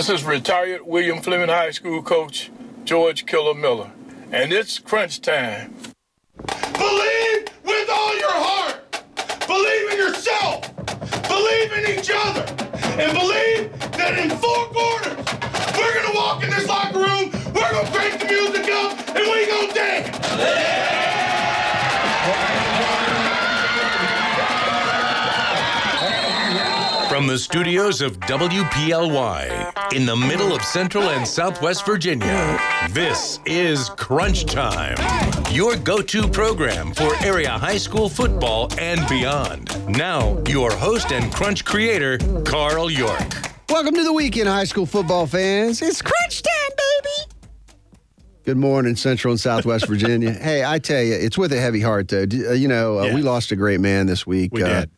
This is retired William Fleming High School coach George Killer Miller, and it's crunch time. Believe with all your heart. Believe in yourself. Believe in each other. And believe that in four quarters, we're going to walk in this locker room, we're going to crank the music up, and we're going to dance. From the studios of WPLY in the middle of Central and Southwest Virginia, this is Crunch Time, your go to program for area high school football and beyond. Now, your host and Crunch creator, Carl York. Welcome to the weekend, high school football fans. It's crunch time, baby. Good morning, Central and Southwest Virginia. hey, I tell you, it's with a heavy heart, though. Uh, You know, uh, Yeah. we lost a great man this week. We uh, did.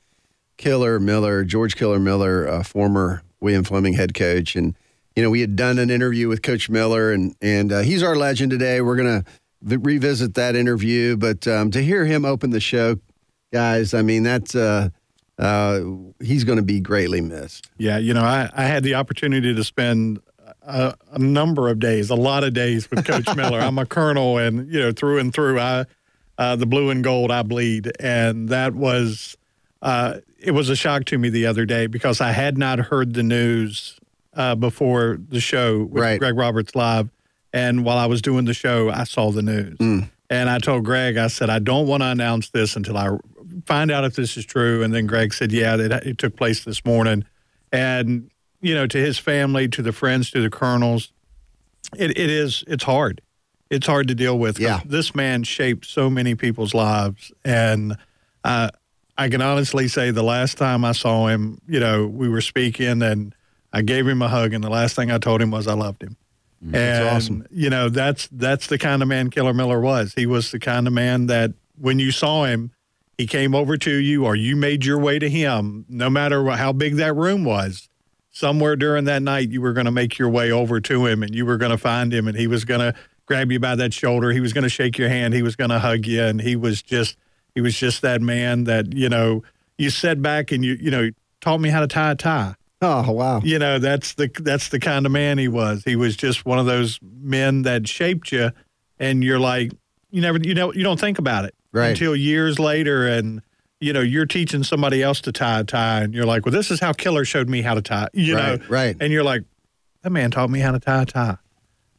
Killer Miller, George Killer Miller, uh, former William Fleming head coach, and you know we had done an interview with Coach Miller, and and uh, he's our legend today. We're gonna v- revisit that interview, but um, to hear him open the show, guys, I mean that's uh, uh, he's going to be greatly missed. Yeah, you know, I, I had the opportunity to spend a, a number of days, a lot of days with Coach Miller. I'm a colonel, and you know, through and through, I uh, the blue and gold I bleed, and that was uh, it was a shock to me the other day because I had not heard the news uh, before the show with Right. Greg Roberts live, and while I was doing the show, I saw the news, and I told Greg, I said, I don't want to announce this until I find out if this is true, and then Greg said, Yeah, that it took place this morning and you know to his family to the friends to the colonels it, it is it's hard it's hard to deal with. Yeah. this man shaped so many people's lives and uh, i can honestly say the last time i saw him you know we were speaking and i gave him a hug and the last thing i told him was i loved him. Mm, and awesome. you know that's that's the kind of man killer miller was. He was the kind of man that when you saw him he came over to you or you made your way to him no matter how big that room was. Somewhere during that night you were going to make your way over to him and you were going to find him and he was going to grab you by that shoulder. He was going to shake your hand. He was going to hug you and he was just he was just that man that you know you sat back and you you know taught me how to tie a tie Oh wow! you know that's the that's the kind of man he was he was just one of those men that shaped you and you're like you never you know you don't think about it Right. until years later and you know you're teaching somebody else to tie a tie and you're like well this is how killer showed me how to tie you Right, know right. and you're like that man taught me how to tie a tie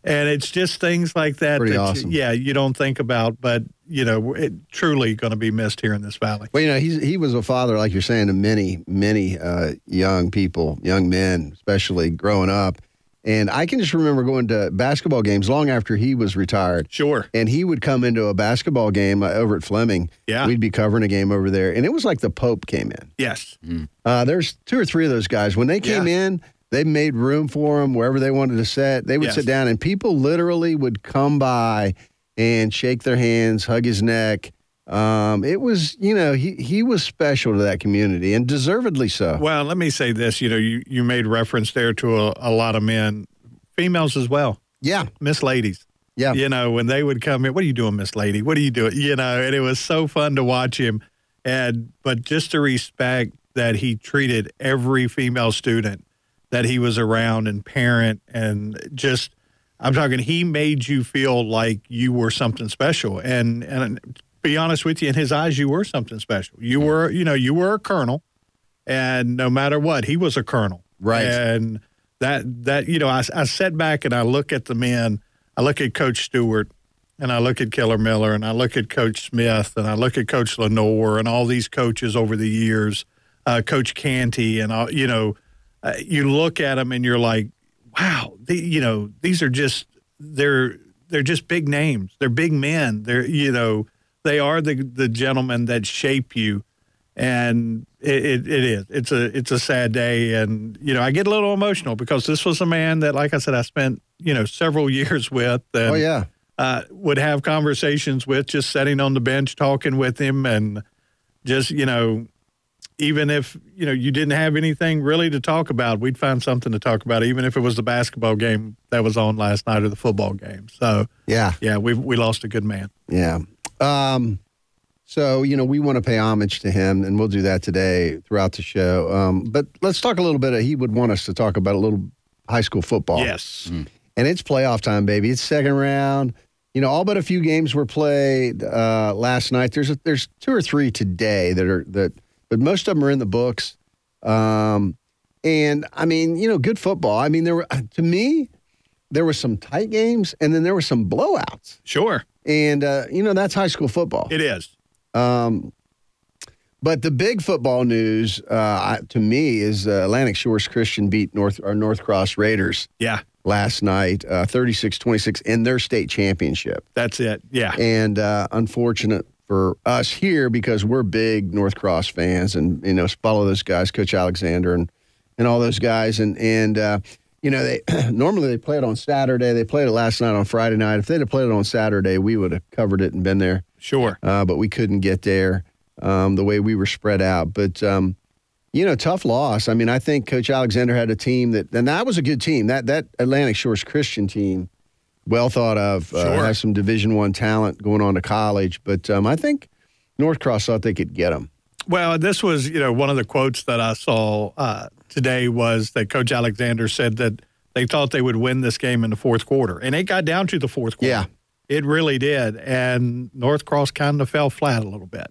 and it's just things like that Pretty that you- awesome. yeah you don't think about but you know it truly going to be missed here in this valley Well, you know, he's, he was a father, like you're saying, to many, many uh, young people, young men, especially growing up. And I can just remember going to basketball games long after he was retired. sure And he would come into a basketball game uh, over at Fleming. Yeah. We'd be covering a game over there. And it was like the Pope came in. yes Uh, there's two or three of those guys. When they came in, they made room for him wherever they wanted to sit. They would Yes. sit down, and people literally would come by and shake their hands, hug his neck. Um, it was, you know, he he was special to that community, and deservedly so. Well, let me say this. You know, you, you made reference there to a, a lot of men, females as well, yeah, Miss Ladies. yeah, You know, when they would come in, what are you doing, Miss Lady? What are you doing? You know, and it was so fun to watch him. And but just the respect that he treated every female student that he was around and parent and just I'm talking he made you feel like you were something special. And and be honest with you, in his eyes you were something special. You were, you know, you were a colonel and no matter what, he was a colonel. Right. And that that you know, I, I sat back and I look at the men. I look at Coach Stewart, and I look at Killer Miller, and I look at Coach Smith, and I look at Coach Lenore, and all these coaches over the years, uh, Coach Canty, and all you know, uh, you look at them and you're like, wow, the, you know, these are just they're they're just big names. They're big men. They're you know, they are the the gentlemen that shape you and it, it, it is it's a it's a sad day and you know i get a little emotional because this was a man that like i said i spent you know several years with and oh yeah, uh, would have conversations with just sitting on the bench talking with him and just you know even if you know you didn't have anything really to talk about we'd find something to talk about even if it was the basketball game that was on last night or the football game so yeah, yeah we we lost a good man yeah. Um, so you know, we want to pay homage to him, and we'll do that today throughout the show. Um, but let's talk a little bit. He would want us to talk about a little high school football. Yes. and it's playoff time, baby. It's second round. You know, all but a few games were played uh, last night. There's a, there's two or three today that are that, but most of them are in the books. Um, and I mean, you know, good football. I mean, there were to me, there were some tight games, and then there were some blowouts. Sure. And uh, you know, that's high school football. It is. But the big football news uh, to me is uh, Atlantic Shores Christian beat North or North Cross Raiders Yeah. last night, uh, 36-26 in their state championship. That's it. Yeah. and uh, unfortunate for us here because we're big North Cross fans and you know follow those guys, Coach Alexander and and all those guys, and and uh, you know they normally they play it on Saturday. They played it last night on Friday night. If they'd have played it on Saturday, we would have covered it and been there, Sure. uh, but we couldn't get there um, the way we were spread out. But um, you know, tough loss. I mean, I think Coach Alexander had a team that, and that was a good team. That that Atlantic Shores Christian team, well thought of, uh, Sure. has some Division One talent going on to college. But um, I think North Cross thought they could get them. Well, this was, you know, one of the quotes that I saw uh, today was that Coach Alexander said that they thought they would win this game in the fourth quarter, and it got down to the fourth quarter. Yeah. it really did, and North Cross kind of fell flat a little bit.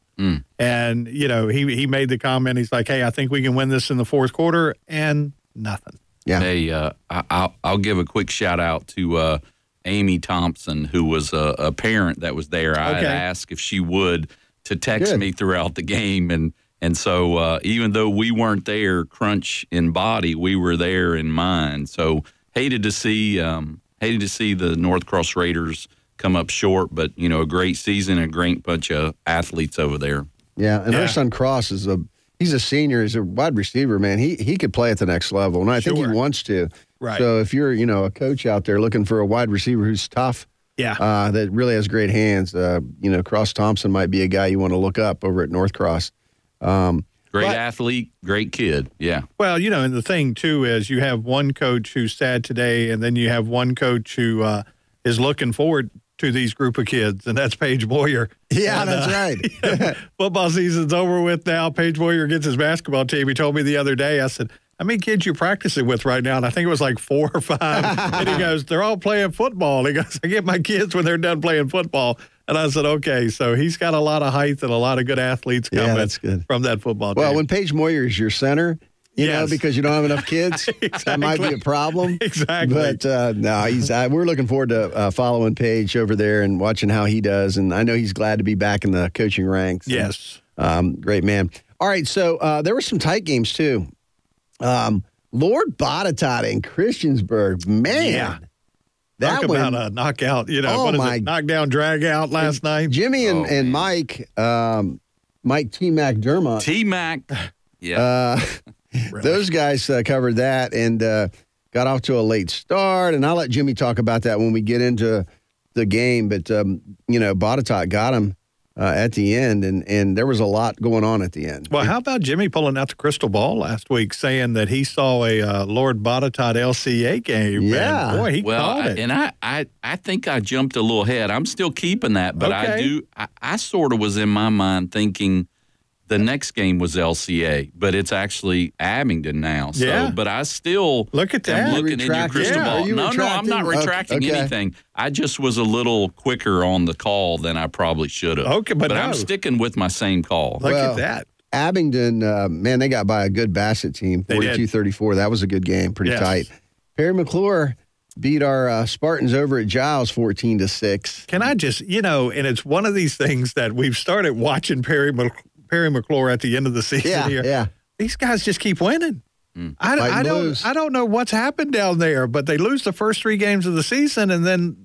And you know, he he made the comment. He's like, "Hey, I think we can win this in the fourth quarter," and nothing. Yeah. Hey, uh, I, I'll, I'll give a quick shout out to uh, Amy Thompson, who was a, a parent that was there. I had Okay. asked if she would to text Good. me throughout the game, and and so uh, even though we weren't there, crunch in body, we were there in mind. So hated to see um, hated to see the North Cross Raiders come up short, but you know a great season, a great bunch of athletes over there. Yeah, and Yeah. her son Cross is a he's a senior. He's a wide receiver, man. He he could play at the next level, and I think he wants to. Right. So if you're you know a coach out there looking for a wide receiver who's tough, Yeah. uh, that really has great hands, uh, you know Cross Thompson might be a guy you want to look up over at North Cross. Um, Great But- athlete, great kid. Yeah. Well, you know, and the thing too is you have one coach who's sad today, and then you have one coach who uh, is looking forward to these group of kids, and that's Paige Boyer. yeah, And, that's uh, right. Football season's over with now. Paige Boyer gets his basketball team. He told me the other day, I said, How many kids you practicing with right now? And I think it was like four or five. and he goes, They're all playing football. And he goes, I get my kids when they're done playing football. And I said, Okay. So he's got a lot of height and a lot of good athletes Yeah, coming that's good. from that football well, when Paige Moyer is your center, you know because you don't have enough kids, that might be a problem. Exactly. But uh, no, he's. Uh, we're looking forward to uh, following Paige over there and watching how he does. And I know he's glad to be back in the coaching ranks. And, yes. Um, great man. All right, so uh, there were some tight games too. Um, Lord Botetourt in Christiansburg, man. Yeah. That Talk one, about a knockout. You know, Oh, what is my- it? Knockdown, drag out last night. Jimmy and, Oh, and. Mike, um, Mike T. McDermott, T Mac. Yeah. uh, those guys uh, covered that and uh, got off to a late start. And I'll let Jimmy talk about that when we get into the game. But, um, you know, Botetourt got him uh, at the end, and, and there was a lot going on at the end. Well, how about Jimmy pulling out the crystal ball last week, saying that he saw a uh, Lord Botetourt LCA game? Yeah. and boy, he well, called I- it. and I, I, I think I jumped a little ahead. I'm still keeping that, but I do. I, I sort of was in my mind thinking the next game was LCA, but it's actually Abingdon now. So, Yeah. but I still Look at am that. looking in your crystal Yeah. ball. You No, no, I'm not retracting? Okay, anything. I just was a little quicker on the call than I probably should have. Okay, but I'm sticking with my same call. Look Well, at that. Abingdon, uh, man, they got by a good Bassett team, 42-34. That was a good game, pretty Yes. tight. Parry McCluer beat our uh, Spartans over at Giles 14 to 6. Can I just, you know, and it's one of these things that we've started watching Perry Mc- Parry McCluer at the end of the season Yeah, here. yeah. These guys just keep winning. I, I don't lose. I don't know what's happened down there, but they lose the first three games of the season and then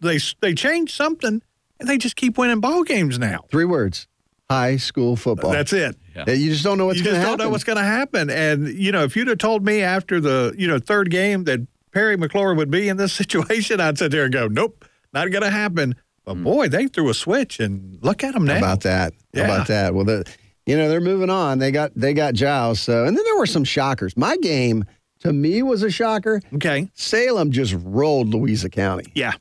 they they change something and they just keep winning ball games now. Three words. High school football. That's it. Uh, You just don't know what's you going just to don't know what's going to happen. And you know, if you'd have told me after the you know third game that Parry McCluer would be in this situation, I'd sit there and go, "Nope, not going to happen." But hmm. boy, they threw a switch, and look at them now. How about that? How about that? Well, the, you know they're moving on. They got they got Giles. So and then there were some shockers. My game to me was a shocker. Okay, Salem just rolled Louisa County. yeah.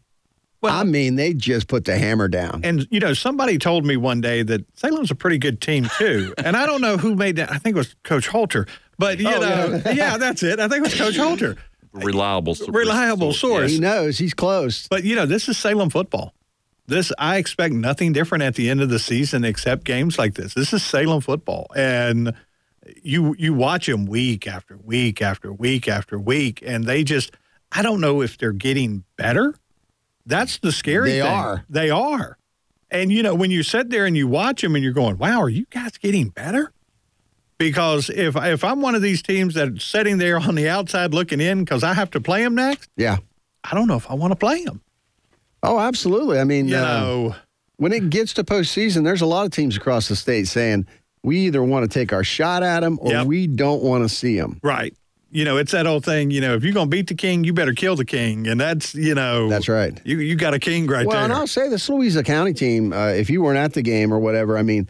Well, I mean, they just put the hammer down. and you know, somebody told me one day that Salem's a pretty good team too, and I don't know who made that. I think it was Coach Holter, but you Oh, know, yeah. yeah. that's it. I think it was Coach Holter. reliable, source. Reliable source. He knows he's close. But you know, this is Salem football. This I expect nothing different at the end of the season except games like this. This is Salem football, and you you watch them week after week after week after week, and they just I don't know if they're getting better. That's the scary thing. They thing. are. They are. And you know, when you sit there and you watch them and you're going, "Wow, are you guys getting better?" Because if if I'm one of these teams that's sitting there on the outside looking in because I have to play them next, Yeah. I don't know if I want to play them. Oh, absolutely. I mean, You uh, know, when it gets to postseason, there's a lot of teams across the state saying we either want to take our shot at them or Yep. we don't want to see them. right. You know, it's that old thing. You know, if you're gonna beat the king, you better kill the king, and that's you know, That's right. You you got a king right well, there. and I'll say this Louisa County team, uh, if you weren't at the game or whatever, I mean,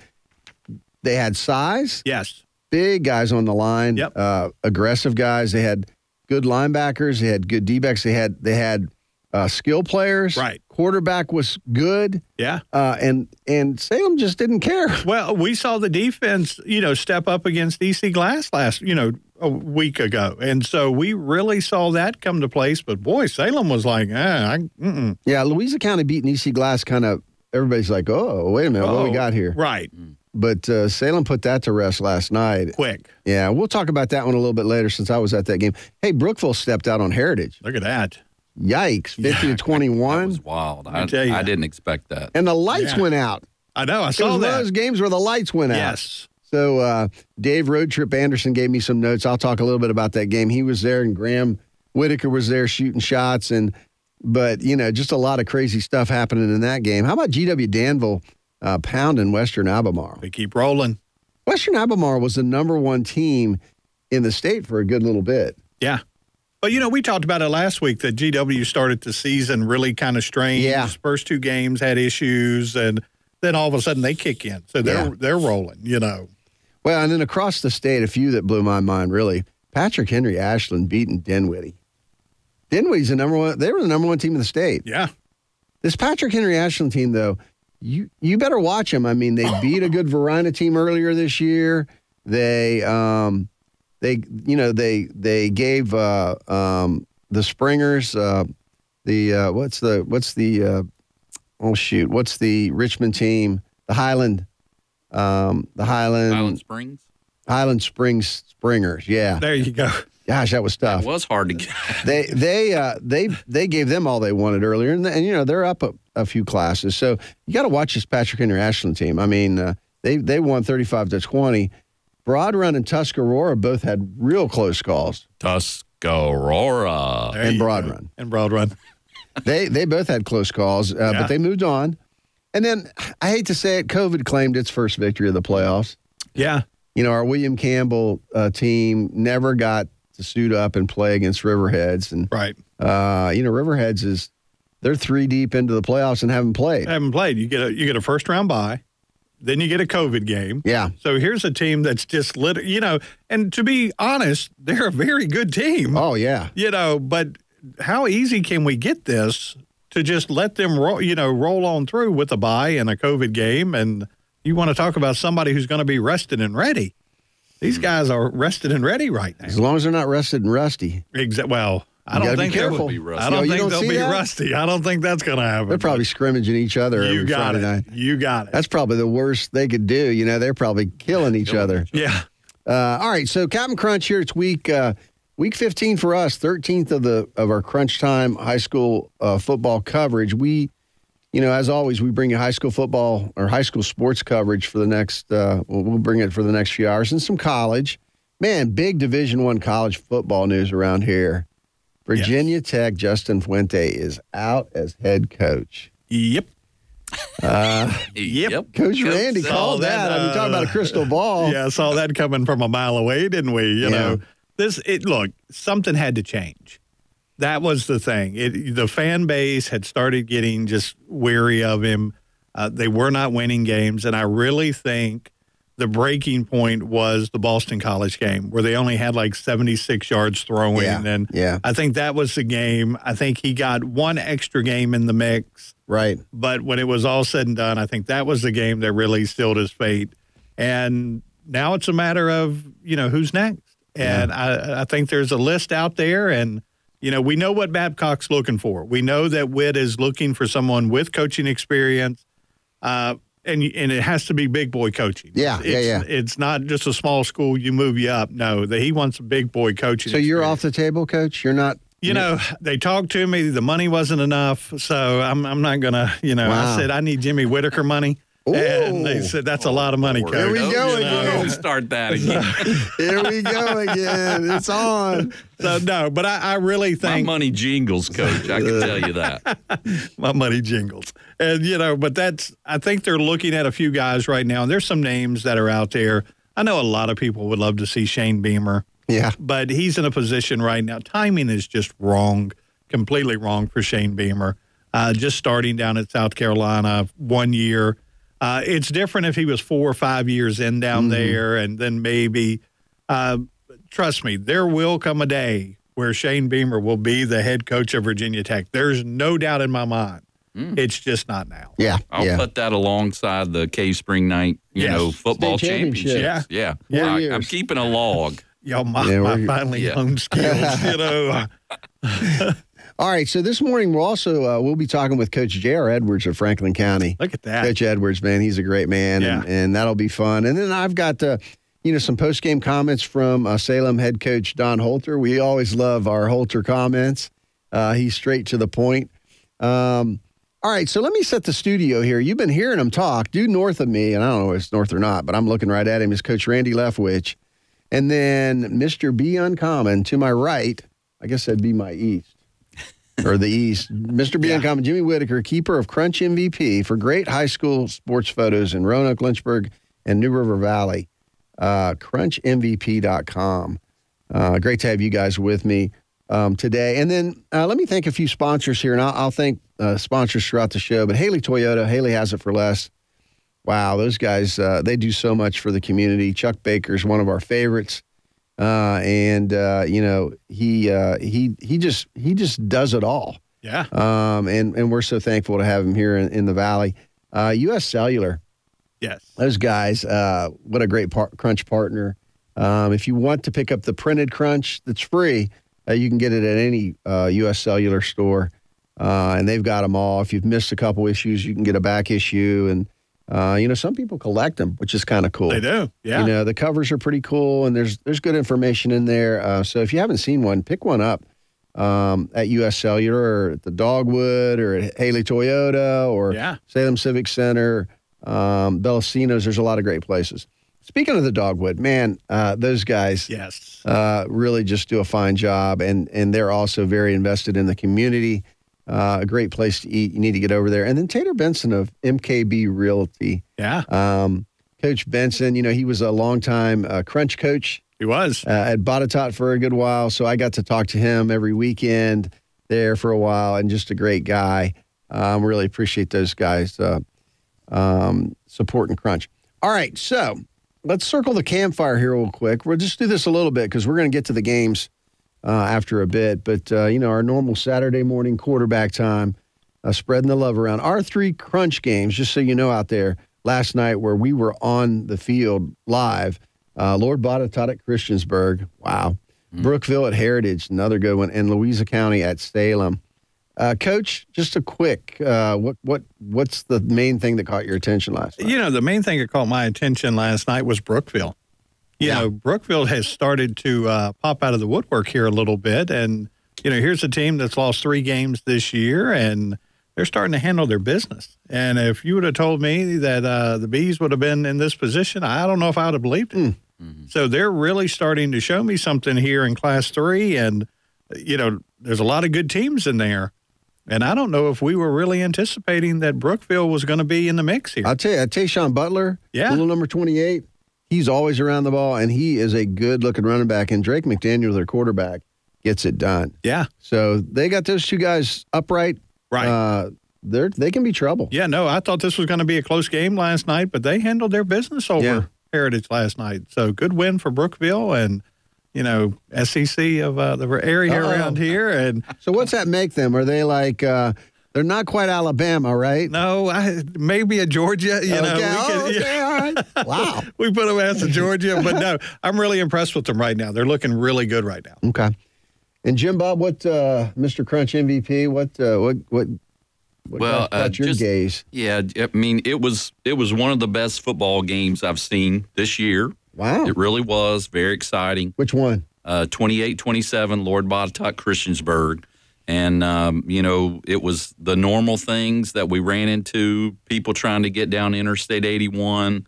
they had size, yes, big guys on the line, Yep. uh, aggressive guys. They had good linebackers. They had good D backs. They had they had uh, skill players. Right. Quarterback was good, yeah. uh, and and Salem just didn't care. Well, we saw the defense, you know, step up against EC Glass last, you know, a week ago, and so we really saw that come to place. But boy, Salem was like, ah, I, mm-mm. Yeah, Louisa County beating EC Glass kind of. Everybody's like, oh, wait a minute, what we Oh, got here? Right, But uh, Salem put that to rest last night. quick. Yeah, we'll talk about that one a little bit later since I was at that game. Hey, Brookville stepped out on Heritage. Look at that. Yikes, 50 to That 21. was wild. I, tell you. I didn't expect that. And the lights Yeah. went out. I know. I It saw was one that. of those games where the lights went out. Yes. So uh, Dave Road Trip Anderson gave me some notes. I'll talk a little bit about that game. He was there, and Graham Whitaker was there shooting shots, and but you know, just a lot of crazy stuff happening in that game. How about GW Danville uh, pounding Western Albemarle? We keep rolling. Western Albemarle was the number one team in the state for a good little bit. Yeah. But you know, we talked about it last week that GW started the season really kind of strange. Yeah. First two games had issues and then all of a sudden they kick in. So they're Yeah. they're rolling, you know. Well, and then across the state, a few that blew my mind really. Patrick Henry Ashland beating Dinwiddie. Dinwiddie's the number one. They were the number one team in the state. Yeah. This Patrick Henry Ashland team, though, you you better watch them. I mean, they beat a good Varina team earlier this year. They um they you know they they gave uh um the Springers uh the uh what's the what's the uh oh shoot what's the Richmond team the Highland um the Highland Highland Springs. Highland Springs Springers yeah There you go. gosh that was tough It was hard to get. they they uh, they they gave them all they wanted earlier, and, and you know they're up a, a few classes. So you got to watch this Patrick Henry Ashland team. I mean, uh, they they won thirty five to twenty. Broad Run and Tuscarora both had real close calls, Tuscarora. There and Broad go. Run. And Broad Run. They they both had close calls, uh, Yeah. but they moved on. And then I hate to say it, COVID claimed its first victory of the playoffs. Yeah. You know, our William Campbell uh, team never got to suit up and play against Riverheads, and Right. uh, you know Riverheads is they're three deep into the playoffs and haven't played. haven't played. You get a you get a first round bye, then you get a COVID game. Yeah. So here's a team that's just lit. You know, and to be honest, they're a very good team. Oh yeah. You know, but how easy can we get this to just let them roll? You know, roll on through with a bye and a COVID game, and you want to talk about somebody who's going to be rested and ready. These hmm. guys are rested and ready right now. As long as they're not rested and rusty, Exa- well, I don't think they'll. Be rusty. I don't you think don't they'll be that? rusty. I don't think that's going to happen. they're probably scrimmaging each other you every got Friday it. night. You got it. That's probably the worst they could do. You know, they're probably killing each other. yeah. Uh, all right, so Captain Crunch here. It's week uh, week 15 for us, 13th of the of our Crunch Time high school uh, football coverage. We, you know, as always, we bring you high school football or high school sports coverage for the next. Uh, we'll, we'll bring it for the next few hours and some college. Man, big Division One college football news around here. Virginia Tech Justin Fuente is out as head coach. Yep. Yep. Coach Randy said- called that, that. I mean, talking about a uh, crystal ball. Yeah, I saw that coming from a mile away, didn't we? You Yeah. know, this it look, something had to change. That was the thing. It the fan base had started getting just weary of him. Uh, they were not winning games, and I really think the breaking point was the Boston College game where they only had like 76 yards throwing, Yeah, and yeah. I think that was the game. I think he got one extra game in the mix. Right. But when it was all said and done, I think that was the game that really sealed his fate. And now it's a matter of, you know, who's next. And I, I think there's a list out there, and You know, we know what Babcock's looking for. We know that Whit is looking for someone with coaching experience, uh, and and it has to be big boy coaching. Yeah, it's, yeah, yeah. It's not just a small school. You move you up. No, that he wants a big boy coaching. So you're experience. off the table, coach. You're not. You know, they talked to me. The money wasn't enough, so I'm I'm not gonna. You know, Wow. I said I need Jimmy Whitaker money, and they said that's a lot of money, coach. Here we go don't again. start that again. Here we go again. It's on. So no, but I, I really think. My money jingles, coach. I can tell you that. my money jingles. And you know, but that's I think they're looking at a few guys right now. And there's some names that are out there. I know a lot of people would love to see Shane Beamer, Yeah. but he's in a position right now. Timing is just wrong, completely wrong for Shane Beamer. Uh, just starting down at South Carolina, one year. Uh, it's different if he was four or five years in down there, and then maybe. Uh, trust me, there will come a day where Shane Beamer will be the head coach of Virginia Tech. There's no doubt in my mind. It's just not now. Yeah. I'll yeah. put that alongside the Cave Spring Knight, you Yes. know, football State championship. championships. Yeah, Yeah. Four I, I'm keeping a log. Yo, my, Yeah, my finally Yeah. honed skills, you know. All right. So this morning we'll also uh, we'll be talking with Coach J.R. Edwards of Franklin County. Look at that. Coach Edwards, man, he's a great man, and, Yeah. and that'll be fun. And then I've got uh, you know some post game comments from uh, Salem head coach Don Holter. We always love our Holter comments. Uh, he's straight to the point. Um, all right, so let me set the studio here. You've been hearing him talk. Due north of me, and I don't know if it's north or not, but I'm looking right at him. Is Coach Randy Leftwich, and then Mr. B Uncommon to my right. I guess that'd be my east or the East. Mr. B Uncommon, Jimmy Whitaker, keeper of Crunch MVP for great high school sports photos in Roanoke, Lynchburg, and New River Valley. Uh, CrunchMVP.com. Uh, great to have you guys with me um, today. And then uh, let me thank a few sponsors here, and I'll, I'll thank uh, sponsors throughout the show. But Haley Toyota, Haley has it for less. Wow, those guys, uh, they do so much for the community. Chuck Baker's one of our favorites uh, and uh, you know he uh, he he just he just does it all. Yeah. Um, and and we're so thankful to have him here in, in the valley. Uh, U.S. Cellular, Yes. those guys, uh, what a great par- crunch partner. Um, if you want to pick up the printed crunch, that's free. Uh, you can get it at any uh, U.S. Cellular store, uh, and they've got them all. If you've missed a couple issues, you can get a back issue, and uh, you know some people collect them, which is kind of cool. They do. Yeah. You know, the covers are pretty cool, and there's there's good information in there. Uh, so if you haven't seen one, pick one up um, at U.S. Cellular or at the Dogwood or at Haley Toyota or Yeah. Salem Civic Center, um, Bellacino's. There's a lot of great places. Speaking of the Dogwood, man, uh, those guys yes. uh, really just do a fine job, and and they're also very invested in the community. Uh, a great place to eat. You need to get over there. And then Tater Benson of MKB Realty. Yeah. Um, coach Benson, you know, he was a longtime uh, crunch coach He was. uh, at Botetourt for a good while. So I got to talk to him every weekend there for a while and just a great guy. Um, really appreciate those guys uh, um, supporting Crunch. All right. So let's circle the campfire here real quick. We'll just do this a little bit because we're going to get to the games uh, after a bit. But, uh, you know, our normal Saturday morning quarterback time, uh, spreading the love around. Our three Crunch games, just so you know out there, last night where we were on the field live. Uh, Lord Botetourt at Christiansburg. Wow. Brookville at Heritage, another good one, and Louisa County at Salem. Uh, Coach, just a quick, uh, what what what's the main thing that caught your attention last night? You know, the main thing that caught my attention last night was Brookville. You Yeah. know, Brookville has started to uh, pop out of the woodwork here a little bit. And, you know, here's a team that's lost three games this year and they're starting to handle their business. And if you would have told me that uh, the Bees would have been in this position, I don't know if I would have believed it. So they're really starting to show me something here in class three. And, you know, there's a lot of good teams in there. And I don't know if we were really anticipating that Brookville was going to be in the mix here. I'll tell you, Tayshawn Butler, Yeah. little number 28, he's always around the ball, and he is a good looking running back. And Drake McDaniel, their quarterback, gets it done. yeah. So they got those two guys upright. Right. Uh, they're, they can be trouble. Yeah, no, I thought this was going to be a close game last night, but they handled their business over Yeah. Heritage last night. So good win for Brookville and, you know, SEC of uh, the area Uh-oh. around here. And So what's that make them? Are they like, uh, they're not quite Alabama, right? no, I, maybe a Georgia, you know. we oh, could- okay. All right. Wow. We put them as a Georgia, but no, I'm really impressed with them right now. They're looking really good right now. Okay. And Jim Bob, what uh, Mr. Crunch MVP? What uh, what what? what Well, got, got uh, your just- gaze. Yeah, I mean it was it was one of the best football games I've seen this year. Wow. It really was very exciting. Which one? Uh, 28-27, Lord Botetourt Christiansburg. And, um, you know, it was the normal things that we ran into, people trying to get down Interstate 81.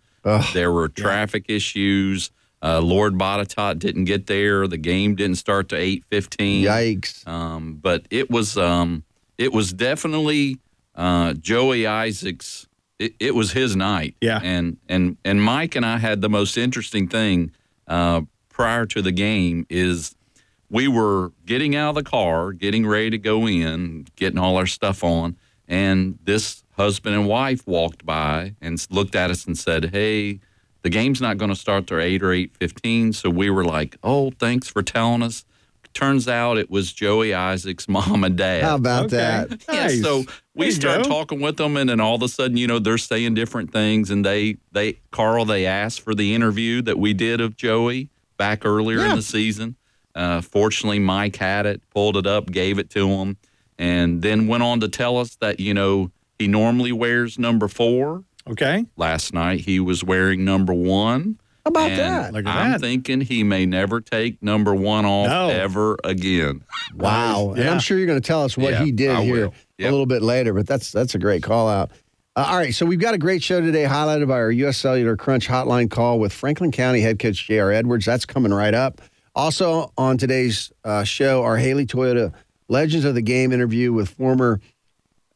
There were traffic issues. Uh, Lord Botetourt didn't get there. The game didn't start to 8.15. Yikes! Um, but it was um, it was definitely uh, Joey Isaacs. It, it was his night. Yeah. And and and Mike and I had the most interesting thing uh, prior to the game is we were getting out of the car, getting ready to go in, getting all our stuff on, and this husband and wife walked by and looked at us and said, "Hey." The game's not going to start till eight or eight fifteen, so we were like, "Oh, thanks for telling us." Turns out it was Joey Isaac's mom and dad. How about Okay. that? Yeah, Nice. so we you start go. talking with them, and then all of a sudden, you know, they're saying different things. And they, they, Carl, they asked for the interview that we did of Joey back earlier Yeah. in the season. Uh, fortunately, Mike had it, pulled it up, gave it to him, and then went on to tell us that you know he normally wears number four. Okay. Last night he was wearing number one. How about and that? Look at I'm that. thinking he may never take number one off No. ever again. Wow! And Yeah. I'm sure you're going to tell us what Yeah, he did I here will. a little bit later, but that's that's a great call out. Uh, all right, so we've got a great show today, highlighted by our U.S. Cellular Crunch Hotline call with Franklin County Head Coach J.R. Edwards. That's coming right up. Also on today's uh, show, our Haley Toyota Legends of the Game interview with former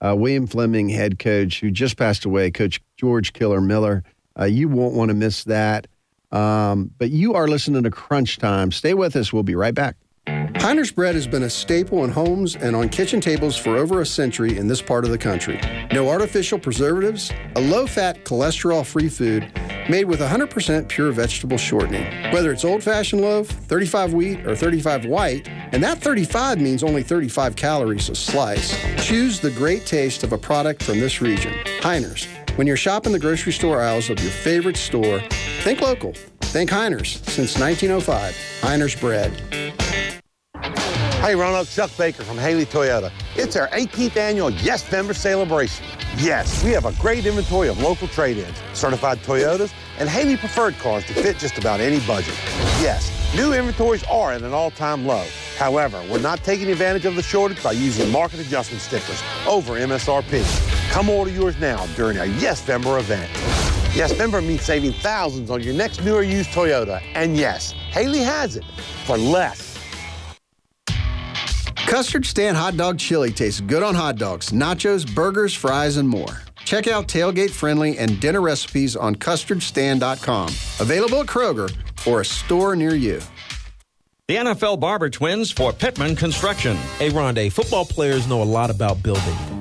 uh, William Fleming head coach who just passed away, Coach George Killer Miller. Uh, you won't want to miss that. Um, but you are listening to Crunch Time. Stay with us. We'll be right back. Heiner's bread has been a staple in homes and on kitchen tables for over a century in this part of the country. No artificial preservatives, a low fat, cholesterol free food made with 100% pure vegetable shortening. Whether it's old fashioned loaf, 35 wheat, or 35 white, and that 35 means only 35 calories a slice, choose the great taste of a product from this region. Heiner's. When you're shopping the grocery store aisles of your favorite store, think local. Think Heiner's. Since 1905, Heiner's bread. Hey, Ronald, Chuck Baker from Haley Toyota. It's our 18th annual Yes Member Celebration. Yes, we have a great inventory of local trade-ins, certified Toyotas, and Haley preferred cars to fit just about any budget. Yes, new inventories are at an all-time low. However, we're not taking advantage of the shortage by using market adjustment stickers over MSRP. Come order yours now during our Yes Member event. Yes Member means saving thousands on your next new or used Toyota. And yes, Haley has it for less. Custard Stand Hot Dog Chili tastes good on hot dogs, nachos, burgers, fries, and more. Check out tailgate friendly and dinner recipes on custardstand.com. Available at Kroger or a store near you. The NFL Barber Twins for Pittman Construction. Hey, Rondé, football players know a lot about building.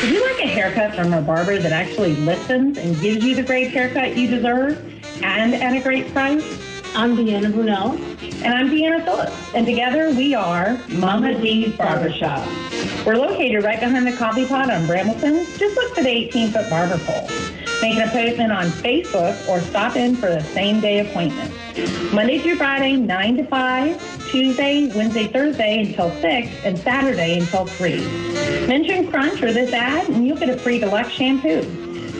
Would you like a haircut from a barber that actually listens and gives you the great haircut you deserve and at a great price? I'm Deanna Brunel. And I'm Deanna Phillips. And together we are Mama D's Barbershop. We're located right behind the coffee pot on Brambleton. Just look for the 18 foot barber pole. Make an appointment on Facebook or stop in for the same day appointment. Monday through Friday, 9 to 5, Tuesday, Wednesday, Thursday until 6, and Saturday until 3. Mention Crunch or this ad, and you'll get a free deluxe shampoo.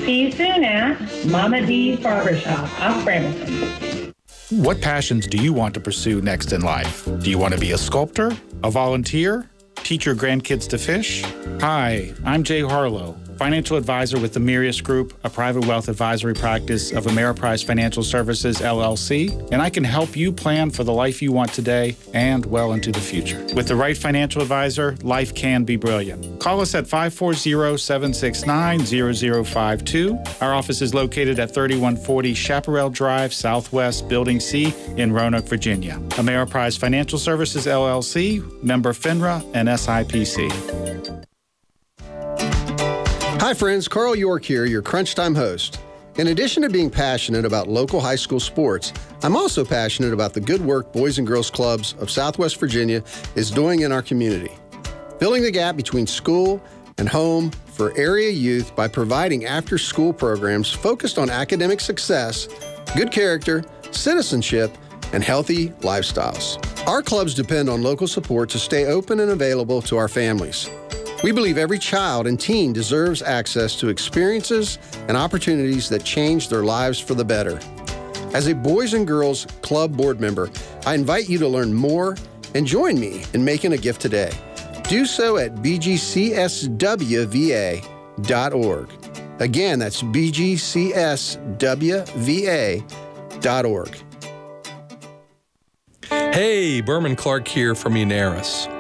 See you soon at Mama D's Barbershop off Brambleton. What passions do you want to pursue next in life? Do you want to be a sculptor, a volunteer, teach your grandkids to fish? Hi, I'm Jay Harlow, financial advisor with the Mirius Group, a private wealth advisory practice of Ameriprise Financial Services LLC, and I can help you plan for the life you want today and well into the future. With the right financial advisor, life can be brilliant. Call us at 540 769 0052. Our office is located at 3140 Chaparral Drive, Southwest, Building C in Roanoke, Virginia. Ameriprise Financial Services LLC, member FINRA and SIPC. Hi, friends. Carl York here, your Crunch Time host. In addition to being passionate about local high school sports, I'm also passionate about the good work Boys and Girls Clubs of Southwest Virginia is doing in our community, filling the gap between school and home for area youth by providing after school programs focused on academic success, good character, citizenship, and healthy lifestyles. Our clubs depend on local support to stay open and available to our families. We believe every child and teen deserves access to experiences and opportunities that change their lives for the better. As a Boys and Girls Club board member, I invite you to learn more and join me in making a gift today. Do so at bgcswva.org. Again, that's bgcswva.org. Hey, Berman Clark here from Unaris.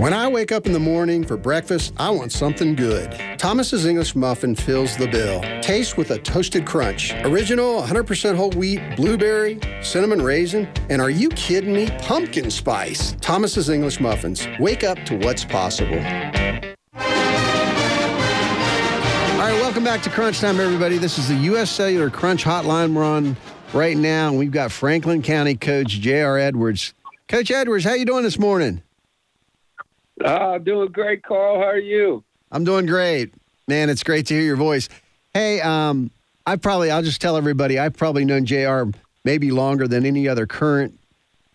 When I wake up in the morning for breakfast, I want something good. Thomas's English Muffin fills the bill. Taste with a toasted crunch. Original, 100% whole wheat, blueberry, cinnamon raisin, and are you kidding me? Pumpkin spice. Thomas's English Muffins. Wake up to what's possible. All right, welcome back to Crunch Time, everybody. This is the U.S. Cellular Crunch Hotline we're on right now, and we've got Franklin County Coach J.R. Edwards. Coach Edwards, how you doing this morning? Uh, doing great, Carl. How are you? I'm doing great. Man, it's great to hear your voice. Hey, um, I probably, I'll just tell everybody, I've probably known JR maybe longer than any other current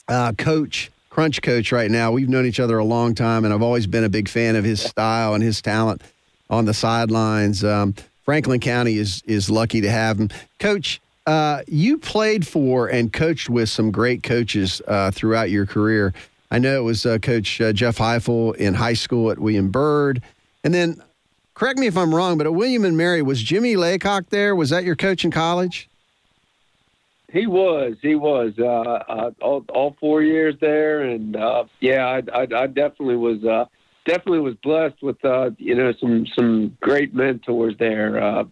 uh, coach, crunch coach right now. We've known each other a long time, and I've always been a big fan of his style and his talent on the sidelines. Um, Franklin County is is lucky to have him. Coach, uh, you played for and coached with some great coaches uh, throughout your career. I know it was uh, Coach uh, Jeff Heifel in high school at William Byrd. And then, correct me if I'm wrong, but at William and Mary, was Jimmy Laycock there? Was that your coach in college? He was. He was. Uh, uh, all, all four years there, and uh, yeah, I, I, I definitely was. Uh, definitely was blessed with you know some some great mentors there.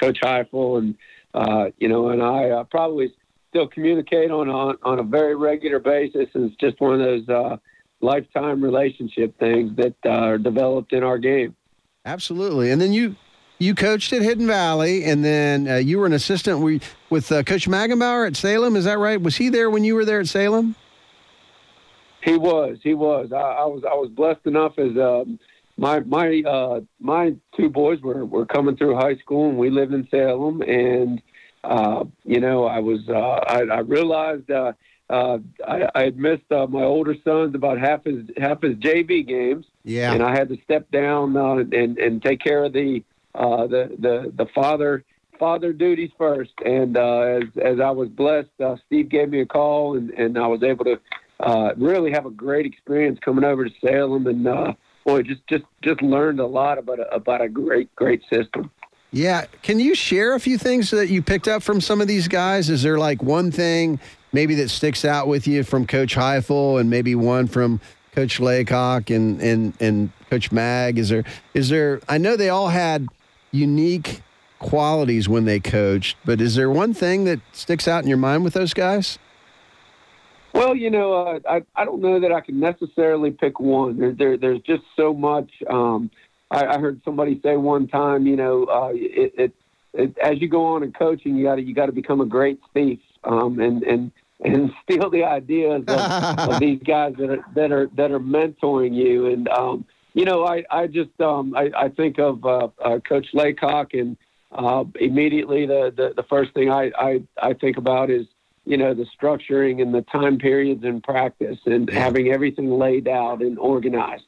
Coach Heifel and you know, and I probably still communicate on, on on a very regular basis. And it's just one of those uh, lifetime relationship things that uh, are developed in our game. Absolutely. And then you you coached at Hidden Valley, and then uh, you were an assistant with uh, Coach Magenbauer at Salem. Is that right? Was he there when you were there at Salem? He was. He was. I, I was. I was blessed enough as um, my my uh, my two boys were were coming through high school, and we lived in Salem, and uh, you know, I was uh, I, I realized uh, uh, I, I had missed uh, my older son's about half his half his JV games. Yeah, and I had to step down uh, and and take care of the uh, the the the father father duties first. And uh, as as I was blessed, uh, Steve gave me a call, and and I was able to uh, really have a great experience coming over to Salem, and uh, boy, just just just learned a lot about a, about a great great system. Yeah. Can you share a few things that you picked up from some of these guys? Is there like one thing maybe that sticks out with you from Coach Heifel and maybe one from Coach Laycock and, and, and Coach Mag? Is there, is there, I know they all had unique qualities when they coached, but is there one thing that sticks out in your mind with those guys? Well, you know, uh, I I don't know that I can necessarily pick one. There, there there's just so much. Um, I, I heard somebody say one time, you know, uh, it, it, it, as you go on in coaching, you got to you got to become a great thief um, and and and steal the ideas of, of these guys that are that are that are mentoring you. And um, you know, I I just um, I, I think of uh, uh, Coach Laycock, and uh, immediately the, the the first thing I, I I think about is you know the structuring and the time periods in practice and having everything laid out and organized.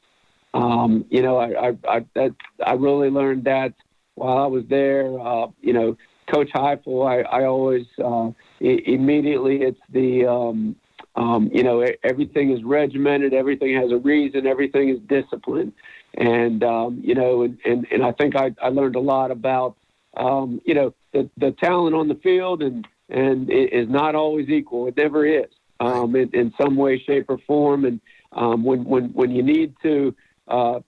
Um, you know, I I I, that, I really learned that while I was there. Uh, you know, Coach Heupel, I I always uh, I- immediately it's the um, um, you know everything is regimented, everything has a reason, everything is disciplined, and um, you know, and, and and I think I I learned a lot about um, you know the the talent on the field and and it is not always equal. It never is um, in, in some way, shape, or form. And um, when when when you need to uh,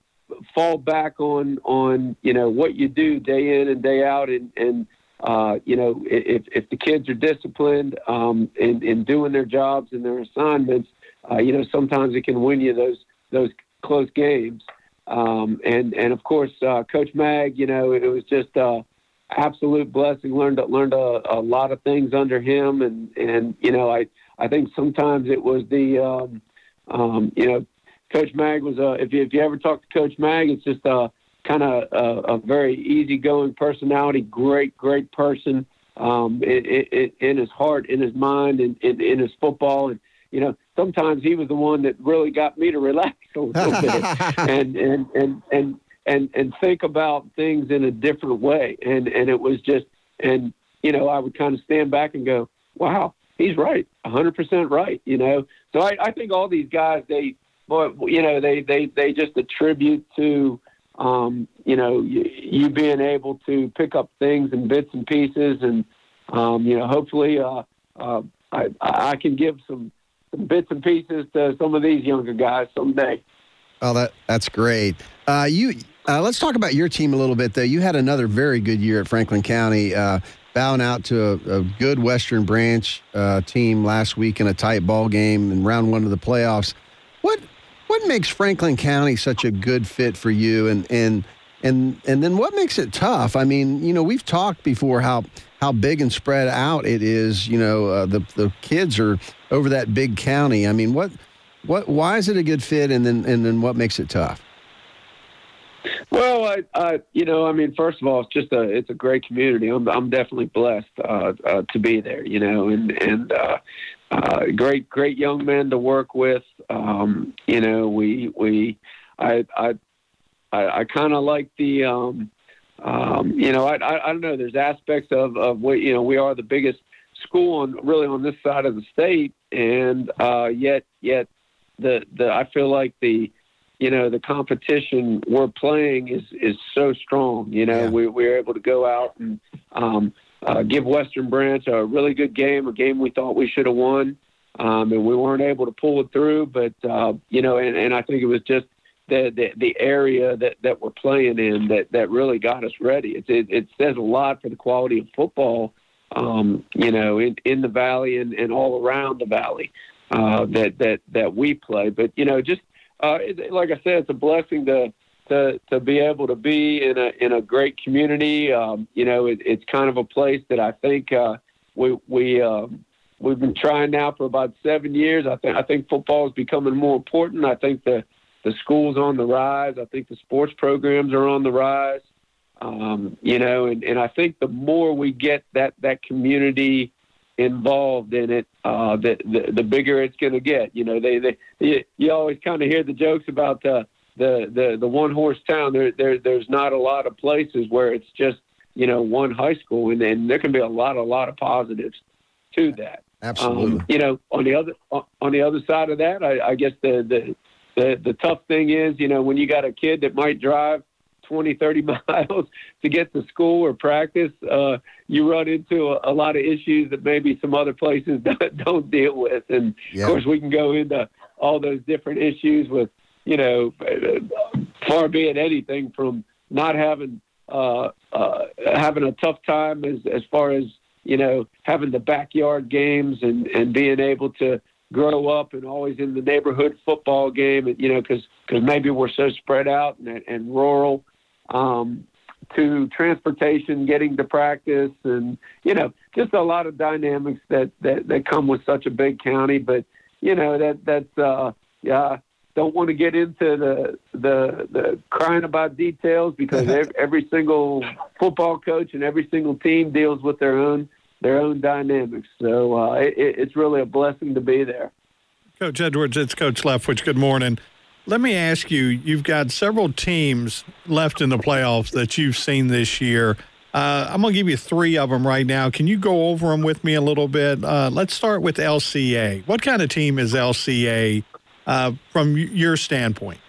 fall back on on you know what you do day in and day out, and and uh, you know if if the kids are disciplined um, in in doing their jobs and their assignments, uh, you know sometimes it can win you those those close games. Um, and and of course, uh, Coach Mag, you know, it was just. Uh, absolute blessing. Learned learned a, a lot of things under him, and and you know I I think sometimes it was the um, um, you know Coach Mag was a if you if you ever talk to Coach Mag, it's just a kind of a, a very easygoing personality, great great person. Um, in, in, in his heart, in his mind, and in, in his football, and you know, sometimes he was the one that really got me to relax a little bit, and and and and and and think about things in a different way. And and it was just and you know I would kind of stand back and go, wow, he's right, 100% right. You know, so I, I think all these guys they boy you know they they they just attribute to um, you know you, you being able to pick up things in bits and pieces and um, you know hopefully uh, uh, I I can give some. some Bits and pieces to some of these younger guys someday. Oh, that that's great. Uh, you uh, let's talk about your team a little bit. Though you had another very good year at Franklin County, uh, bowing out to a, a good Western Branch uh, team last week in a tight ball game in round one of the playoffs. What what makes Franklin County such a good fit for you, and and and and then what makes it tough? I mean, you know, we've talked before how how big and spread out it is. You know, uh, the the kids are over that big county. I mean, what what why is it a good fit, and then and then what makes it tough? Well, I, I, you know, I mean, first of all, it's just a, it's a great community. I'm, I'm definitely blessed uh, uh, to be there. You know, and and uh, uh, great, great young men to work with. Um, you know, we, we, I, I, I, I kind of like the, um, um, you know, I, I, I don't know. There's aspects of of what you know. We are the biggest school on really on this side of the state, and uh, yet, yet the the I feel like the you know the competition we're playing is is so strong. You know, we we're able to go out and um, uh, give Western Branch a really good game, a game we thought we should have won, um, and we weren't able to pull it through. But uh, you know, and, and I think it was just the, the the area that that we're playing in that that really got us ready. It it, it says a lot for the quality of football. Um, you know, in, in the valley and, and all around the valley uh, that that that we play. But you know, just uh, it, like I said, it's a blessing to to to be able to be in a in a great community. Um, you know, it, it's kind of a place that I think uh, we we um, we've been trying now for about seven years. I think I think football is becoming more important. I think the the school's on the rise. I think the sports programs are on the rise. Um, you know, and, and I think the more we get that that community involved in it, uh, the, the the bigger it's going to get. You know, they they you, you always kind of hear the jokes about uh, the the the one horse town. There there there's not a lot of places where it's just you know one high school, and, then there can be a lot a lot of positives to that. Absolutely. Um, you know, on the other on the other side of that, I, I guess the, the the the tough thing is, you know, when you got a kid that might drive 20, 30 miles to get to school or practice, uh, you run into a, a lot of issues that maybe some other places don't, don't deal with. And Yeah. of course, we can go into all those different issues with, you know, far be it anything from not having uh, uh, having a tough time as as far as you know having the backyard games and and being able to grow up and always in the neighborhood football game and you know because maybe we're so spread out and, and rural um, to transportation getting to practice and you know just a lot of dynamics that that, that come with such a big county. But you know that that's uh yeah don't want to get into the the the crying about details because every, every single football coach and every single team deals with their own their own dynamics. So uh, it, it's really a blessing to be there. Coach Edwards, it's Coach Leftwich. Good morning. Let me ask you: You've got several teams left in the playoffs that you've seen this year. Uh, I'm going to give you three of them right now. Can you go over them with me a little bit? Uh, let's start with LCA. What kind of team is LCA uh, from your standpoint?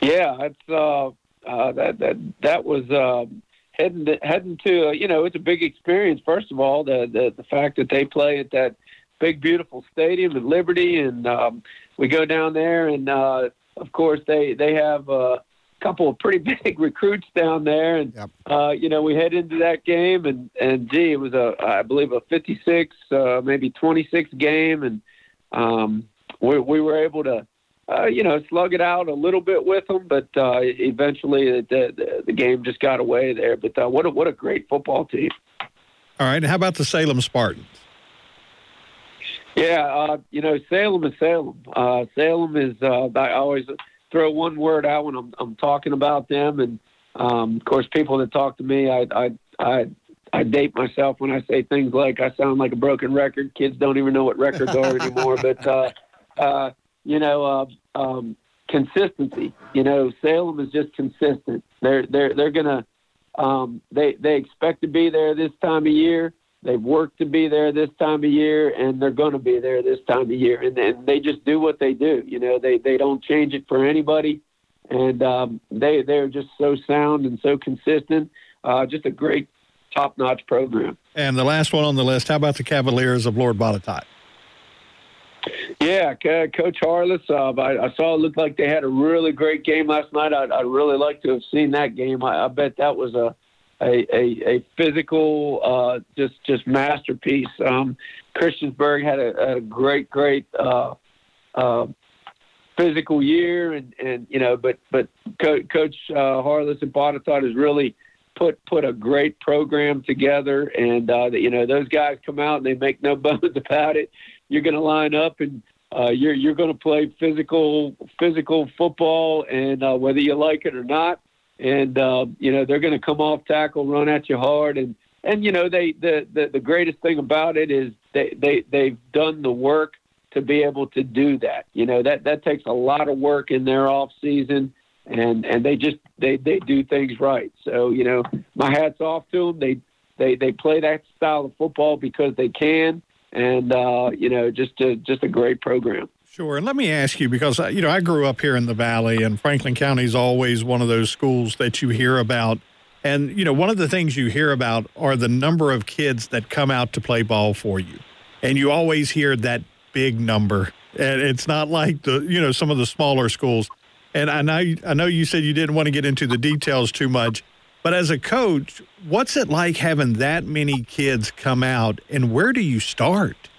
Yeah, it's uh, uh, that that that was uh, heading to, heading to you know it's a big experience. First of all, the, the the fact that they play at that big beautiful stadium at Liberty, and um, we go down there, and of course they they have a couple of pretty big recruits down there, and yep. uh, you know we head into that game, and and gee, it was a I believe a 56, uh, maybe 26 game, and um, we we were able to. Uh, you know, slug it out a little bit with them, but uh, eventually the, the, the game just got away there. But uh, what a, what a great football team! All right, how about the Salem Spartans? Yeah, uh, you know, Salem is Salem. Uh, Salem is. Uh, I always throw one word out when I'm, I'm talking about them. And um, of course, people that talk to me, I, I, I, I date myself when I say things like I sound like a broken record. Kids don't even know what records are anymore. But uh, uh, you know, uh, um, consistency. You know, Salem is just consistent. They're they're they're gonna um, they they expect to be there this time of year. They've worked to be there this time of year, and they're going to be there this time of year. And, and they just do what they do. You know, they they don't change it for anybody, and um, they they're just so sound and so consistent. Uh, just a great, top notch program. And the last one on the list. How about the Cavaliers of Lord Botetourt? Yeah, Coach Harless. Uh, I, I, saw it looked like they had a really great game last night. I'd, I'd really like to have seen that game. I, I bet that was a a, a, a physical uh, just just masterpiece. Um, Christiansburg had a, a great great uh, uh, physical year, and, and you know, but but Co- Coach uh, Harless and Botetourt has really put put a great program together, and uh, you know those guys come out and they make no bones about it. You're going to line up and. Uh, you're you're going to play physical physical football, and uh, whether you like it or not, and uh, you know they're going to come off tackle, run at you hard, and and you know they the, the the greatest thing about it is they they they've done the work to be able to do that. You know that that takes a lot of work in their off season, and and they just they they do things right. So you know my hats off to them. They they they play that style of football because they can, and uh, you know just a, just a great program. Sure. And let me ask you because, uh, you know, I grew up here in the Valley, and Franklin County is always one of those schools that you hear about. And, you know, one of the things you hear about are the number of kids that come out to play ball for you. And you always hear that big number. And it's not like the, you know, some of the smaller schools. And I know, I know you said you didn't want to get into the details too much, but as a coach, what's it like having that many kids come out and where do you start?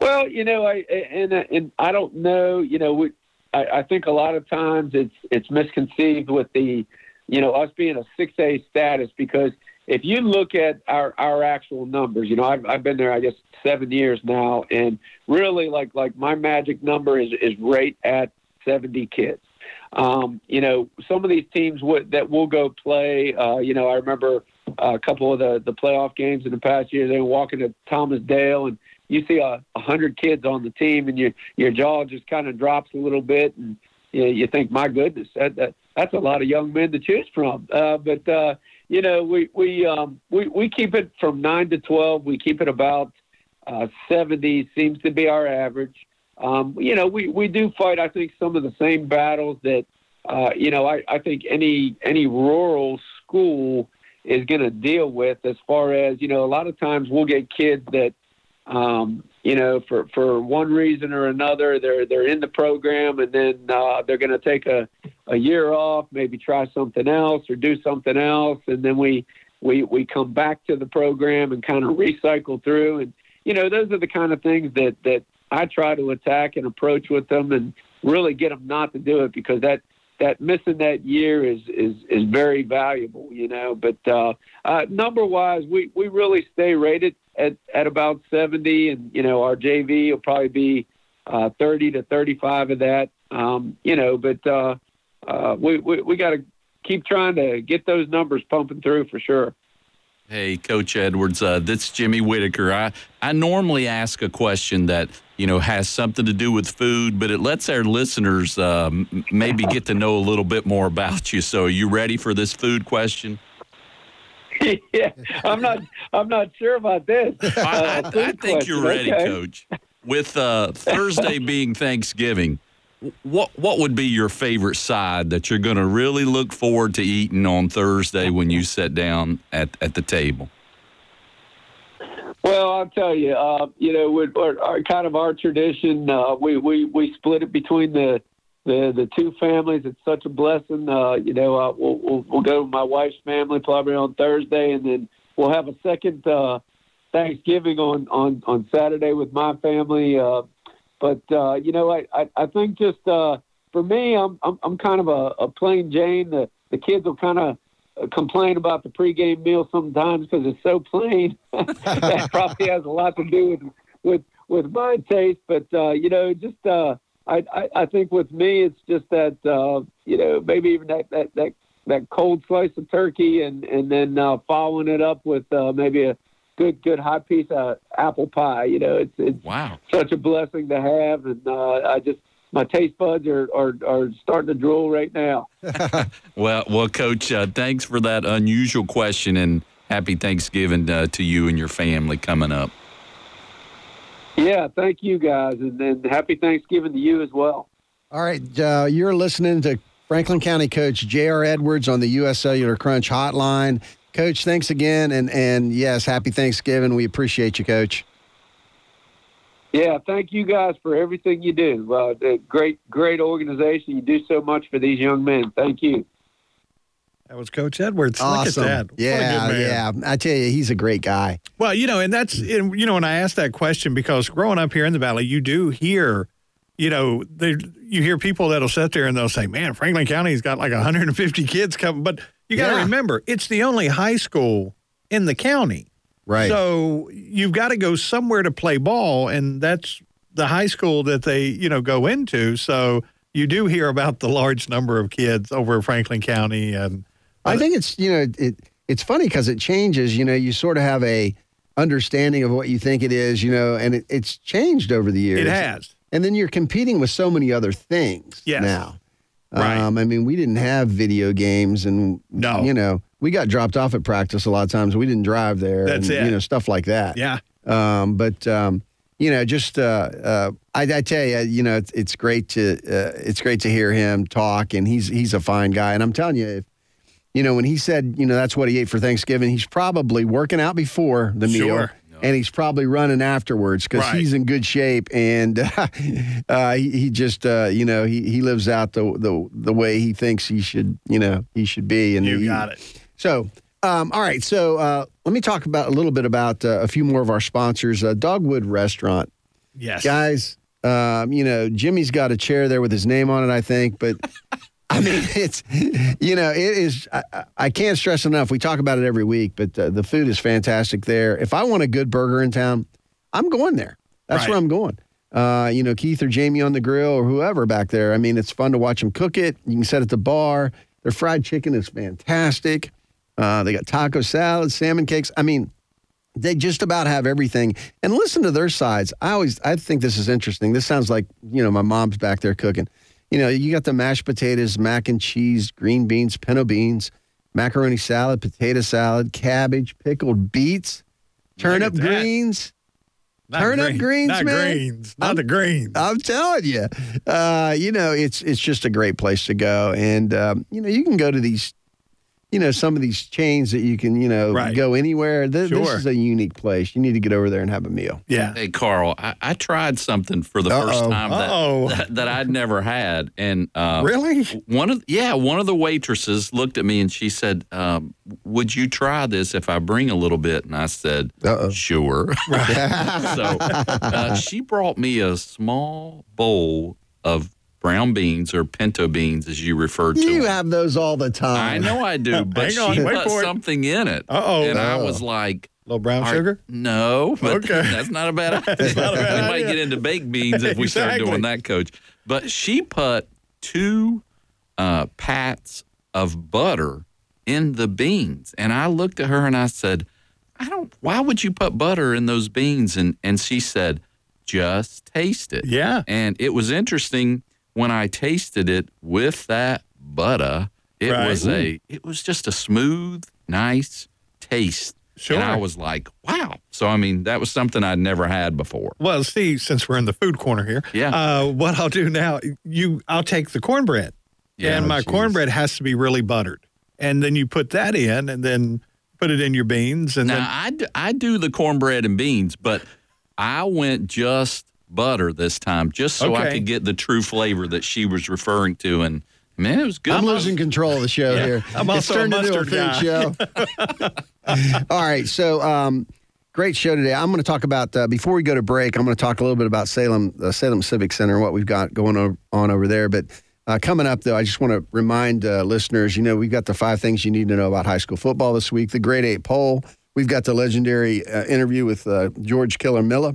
Well, you know, I and uh, and I don't know. You know, we, I, I think a lot of times it's it's misconceived with the, you know, us being a six A status because if you look at our our actual numbers, you know, I've I've been there I guess seven years now, and really like like my magic number is is right at seventy kids. Um, you know, some of these teams would, that will go play. Uh, you know, I remember a couple of the the playoff games in the past year. They were walking to Thomas Dale and you see a, hundred kids on the team, and your your jaw just kind of drops a little bit, and you, know, you think, my goodness, that, that that's a lot of young men to choose from. Uh, but uh, you know, we we um, we we keep it from nine to twelve. We keep it about uh, seventy seems to be our average. Um, you know, we we do fight. I think some of the same battles that uh, you know. I, I think any any rural school is going to deal with as far as you know. A lot of times we'll get kids that um, you know, for for one reason or another, they're they're in the program, and then uh, they're going to take a a year off, maybe try something else or do something else, and then we we we come back to the program and kind of recycle through, and you know, those are the kind of things that that I try to attack and approach with them, and really get them not to do it because that that missing that year is is is very valuable, you know. But uh, uh, number wise, we we really stay rated at at about 70, and you know our JV will probably be uh, 30 to 35 of that. Um, you know, but uh, uh, we we, we got to keep trying to get those numbers pumping through for sure. Hey, Coach Edwards, uh, this is Jimmy Whitaker. I, I normally ask a question that you know has something to do with food, but it lets our listeners uh, m- maybe get to know a little bit more about you. So, are you ready for this food question? yeah, I'm not. I'm not sure about this. I, I- Uh, I think you're ready, okay. Coach. With uh, Thursday being Thanksgiving, what what would be your favorite side that you're going to really look forward to eating on Thursday when you sit down at, at the table? Well, I'll tell you, uh, you know, with our, our kind of our tradition, uh, we, we, we split it between the, the, the two families. It's such a blessing. Uh, you know, uh, we'll, we'll, we'll go to my wife's family probably on Thursday and then we'll have a second, uh, Thanksgiving on, on, on Saturday with my family. Uh, but, uh, you know, I, I, I think just, uh, for me, I'm, I'm, I'm kind of a, a plain Jane. The, the kids will kind of, uh, complain about the pregame meal sometimes because it's so plain. that probably has a lot to do with with with my taste. But uh, you know, just uh, I, I I think with me, it's just that uh, you know maybe even that that that that cold slice of turkey and and then uh, following it up with uh, maybe a good good hot piece of apple pie. You know, it's it's wow. such a blessing to have, and uh, I just my taste buds are, are are starting to drool right now. Well, well, Coach, uh, thanks for that unusual question, and happy Thanksgiving uh, to you and your family coming up. Yeah, thank you guys, and then happy Thanksgiving to you as well. All right, uh, you're listening to Franklin County Coach J.R. Edwards on the U.S. Cellular Crunch Hotline. Coach, thanks again, and and yes, happy Thanksgiving. We appreciate you, Coach. Yeah, thank you guys for everything you do. Uh, the great, great organization. You do so much for these young men. Thank you. That was Coach Edwards. Awesome. Look at that. What a Yeah, good man. yeah. I tell you, he's a great guy. Well, you know, and that's and, you know, when I asked that question because growing up here in the valley, you do hear, you know, there you hear people that'll sit there and they'll say, "Man, Franklin County's got like 150 kids coming," but you got to Yeah. remember, it's the only high school in the county. Right. So you've got to go somewhere to play ball, and that's the high school that they, you know, go into. So you do hear about the large number of kids over Franklin County, and I think it's you know it it's funny because it changes. You know, you sort of have a understanding of what you think it is. You know, and it, it's changed over the years. it has. And then you're competing with so many other things Yes. now. Right. Um, I mean, we didn't have video games, and No. you know, we got dropped off at practice a lot of times. We didn't drive there. That's and, it. You know, stuff like that. Yeah. Um, but um, you know, just uh, uh, I, I tell you, you know, it's, it's great to uh, it's great to hear him talk, and he's he's a fine guy. And I'm telling you, if you know, when he said, you know, that's what he ate for Thanksgiving, he's probably working out before the meal. Sure. And he's probably running afterwards because Right. he's in good shape, and uh, he, he just, uh, you know, he, he lives out the, the the way he thinks he should, you know, he should be. And You he- got it. So, um, all right. So uh, let me talk about a little bit about uh, a few more of our sponsors. Uh, Dogwood Restaurant, Yes. guys. Um, you know, Jimmy's got a chair there with his name on it, I think, but. I mean, it's you know, it is. I, I- can't stress enough. We talk about it every week, but uh, the food is fantastic there. If I want a good burger in town, I'm going there. That's Right. where I'm going. Uh, you know, Keith or Jamie on the grill or whoever back there. I mean, it's fun to watch them cook it. You can set at the bar. Their fried chicken is fantastic. Uh, they got taco salad, salmon cakes. I mean, they just about have everything. And listen to their sides. I always I think this is interesting. This sounds like, you know, my mom's back there cooking. You know, you got the mashed potatoes, mac and cheese, green beans, pinto beans, macaroni salad, potato salad, cabbage, pickled beets, turnip Look at that. greens. Not Turnip green- greens, not man. greens, not the greens. I'm telling you, uh, you know, it's it's just a great place to go, and um, you know, you can go to these, you know, some of these chains that you can, you know, Right. go anywhere. Th- This is a unique place. You need to get over there and have a meal. Yeah. Hey, Carl, I, I tried something for the first Uh-oh. time that, that that I'd never had, and uh, Really? one of yeah, one of the waitresses looked at me and she said, um, "Would you try this if I bring a little bit?" And I said, Uh-oh. "Sure." so uh, she brought me a small bowl of brown beans or pinto beans, as you referred to. You them. have those all the time. I know I do, but on, she put for it. something in it, Uh-oh. and I Oh. was like, little brown sugar. No, but Okay. that's not a bad idea. Not a bad we might get into baked beans if we start doing that, Coach. But she put two uh, pats of butter in the beans, and I looked at her and I said, "I don't. Why would you put butter in those beans?" And and she said, "Just taste it." Yeah. And it was interesting when I tasted it with that butter. It Right. was a. It was just a smooth, nice taste. Sure. And I was like, wow. So, I mean, that was something I'd never had before. Well, see, since we're in the food corner here, Yeah. Uh, what I'll do now, you, I'll take the cornbread, Yeah. and my geez. cornbread has to be really buttered, and then you put that in, and then put it in your beans, and Now, then I do, I do the cornbread and beans, but I went just butter this time, just so I could get the true flavor that she was referring to. And man, it was good. I'm losing control of the show Yeah. here. I'm it's also a turned into a mustard food guy. show. All right, so um, great show today. I'm going to talk about uh, before we go to break. I'm going to talk a little bit about Salem, the Salem Civic Center, and what we've got going on over there. But uh, coming up, though, I just want to remind uh, listeners. You know, we've got the five things you need to know about high school football this week. The grade eight poll. We've got the legendary uh, interview with uh, George Killer Miller.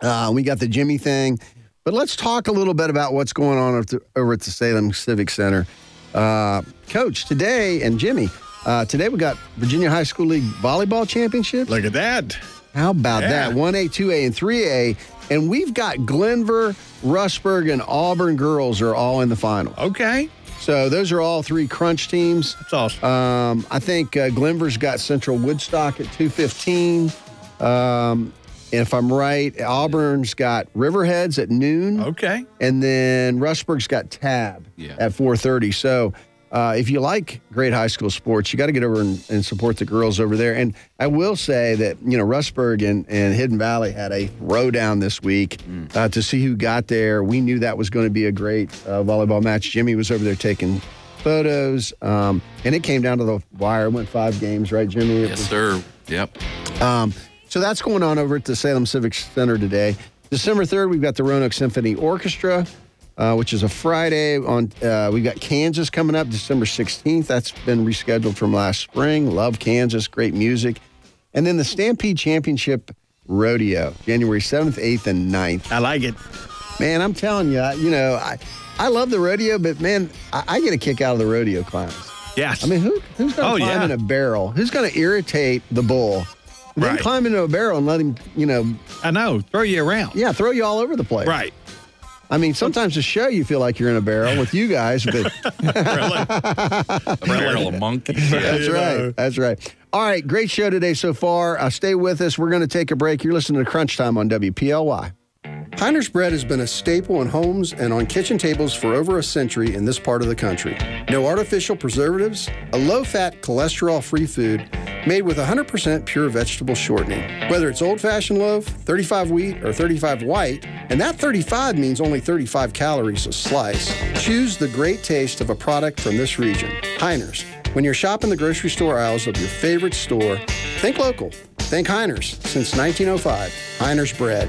Uh, we got the Jimmy thing. But let's talk a little bit about what's going on over at the Salem Civic Center. Uh, Coach, today, and Jimmy, uh, today we got Virginia High School League Volleyball Championship. Look at that. How about Yeah. that? 1A, 2A, and 3A. And we've got Glenvar, Rustburg, and Auburn girls are all in the final. Okay. So those are all three crunch teams. That's awesome. Um, I think uh, Glenvar's got Central Woodstock at 215. Um, if I'm right, Auburn's got Riverheads at noon. Okay. And then Rustburg's got Tabb Yeah. at 4:30. So uh, if you like great high school sports, you got to get over and, and support the girls over there. And I will say that you know Rustburg and, and Hidden Valley had a throwdown this week uh, to see who got there. We knew that was going to be a great uh, volleyball match. Jimmy was over there taking photos, um, and it came down to the wire. It went five games, right, Jimmy? It Yes, was- sir. Yep. um, so that's going on over at the Salem Civic Center today. December 3rd, we've got the Roanoke Symphony Orchestra, uh, which is a Friday. On uh, We've got Kansas coming up December 16th. That's been rescheduled from last spring. Love Kansas, great music. And then the Stampede Championship Rodeo, January 7th, 8th, and 9th. I like it. Man, I'm telling you, I- you know, I, I love the rodeo, but man, I, I get a kick out of the rodeo clowns. Yes. I mean, who, who's going to Oh, climb yeah. in a barrel? Who's going to irritate the bull? Then Right. climb into a barrel and let him, you know, I know. Throw you around. yeah, throw you all over the place. Right. I mean, sometimes the show you feel like you're in a barrel with you guys, but A barrel of monkeys. Yeah. that's right. know. That's right. All right, great show today so far. Uh, stay with us. We're going to take a break. You're listening to Crunch Time on WPLY. Heiner's bread has been a staple in homes and on kitchen tables for over a century in this part of the country. No artificial preservatives, a low fat, cholesterol free food made with 100% pure vegetable shortening. Whether it's old fashioned loaf, 35 wheat, or 35 white, and that 35 means only 35 calories a slice, choose the great taste of a product from this region. Heiner's. When you're shopping the grocery store aisles of your favorite store, think local. Think Heiner's. Since 1905, Heiner's Bread.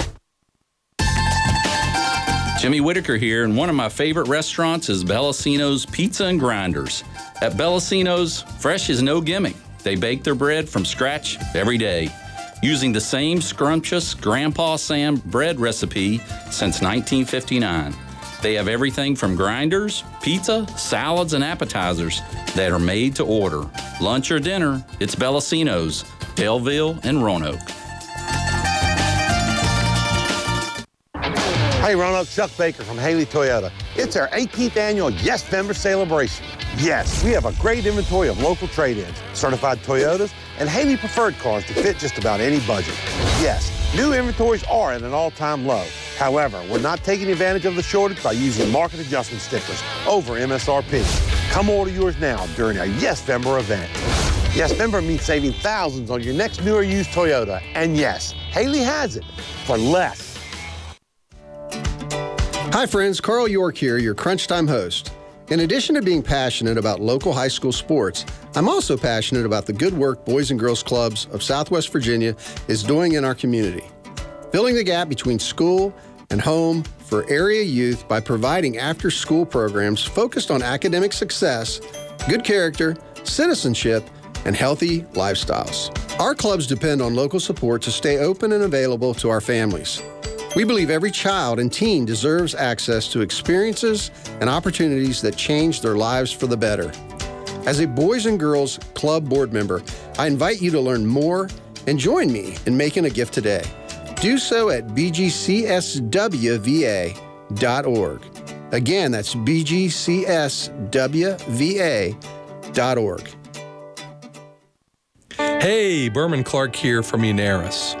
Jimmy Whitaker here, and one of my favorite restaurants is Bellacino's Pizza and Grinders. At Bellacino's, fresh is no gimmick. They bake their bread from scratch every day, using the same scrumptious Grandpa Sam bread recipe since 1959. They have everything from grinders, pizza, salads, and appetizers that are made to order. Lunch or dinner, it's Bellacino's, Belleville, and Roanoke. Hey, Roanoke, Chuck Baker from Haley Toyota. It's our 18th annual Yes Member Celebration. Yes, we have a great inventory of local trade-ins, certified Toyotas, and Haley preferred cars to fit just about any budget. Yes, new inventories are at an all-time low. However, we're not taking advantage of the shortage by using market adjustment stickers over MSRP. Come order yours now during our Yes Member event. Yes, member means saving thousands on your next new or used Toyota. And yes, Haley has it for less. Hi, friends. Carl York here, your Crunch Time host. In addition to being passionate about local high school sports, I'm also passionate about the good work Boys and Girls Clubs of Southwest Virginia is doing in our community. Filling the gap between school and home for area youth by providing after school programs focused on academic success, good character, citizenship, and healthy lifestyles. Our clubs depend on local support to stay open and available to our families. We believe every child and teen deserves access to experiences and opportunities that change their lives for the better. As a Boys and Girls Club board member, I invite you to learn more and join me in making a gift today. Do so at bgcswva.org. Again, that's bgcswva.org. Hey, Berman Clark here from Munaris.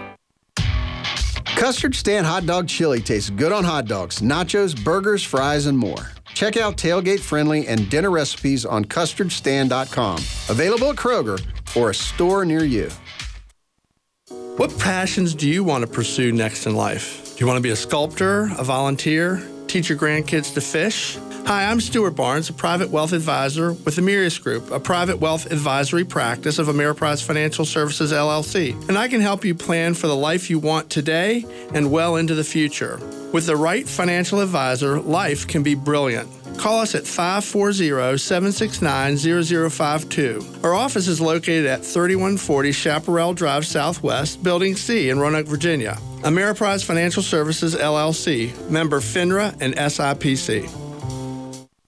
Custard Stand Hot Dog Chili tastes good on hot dogs, nachos, burgers, fries, and more. Check out tailgate friendly and dinner recipes on custardstand.com. Available at Kroger or a store near you. What passions do you want to pursue next in life? Do you want to be a sculptor, a volunteer, teach your grandkids to fish? Hi, I'm Stuart Barnes, a private wealth advisor with the Mirius Group, a private wealth advisory practice of Ameriprise Financial Services LLC. And I can help you plan for the life you want today and well into the future. With the right financial advisor, life can be brilliant. Call us at 540 769 0052. Our office is located at 3140 Chaparral Drive Southwest, Building C in Roanoke, Virginia. Ameriprise Financial Services LLC, member FINRA and SIPC.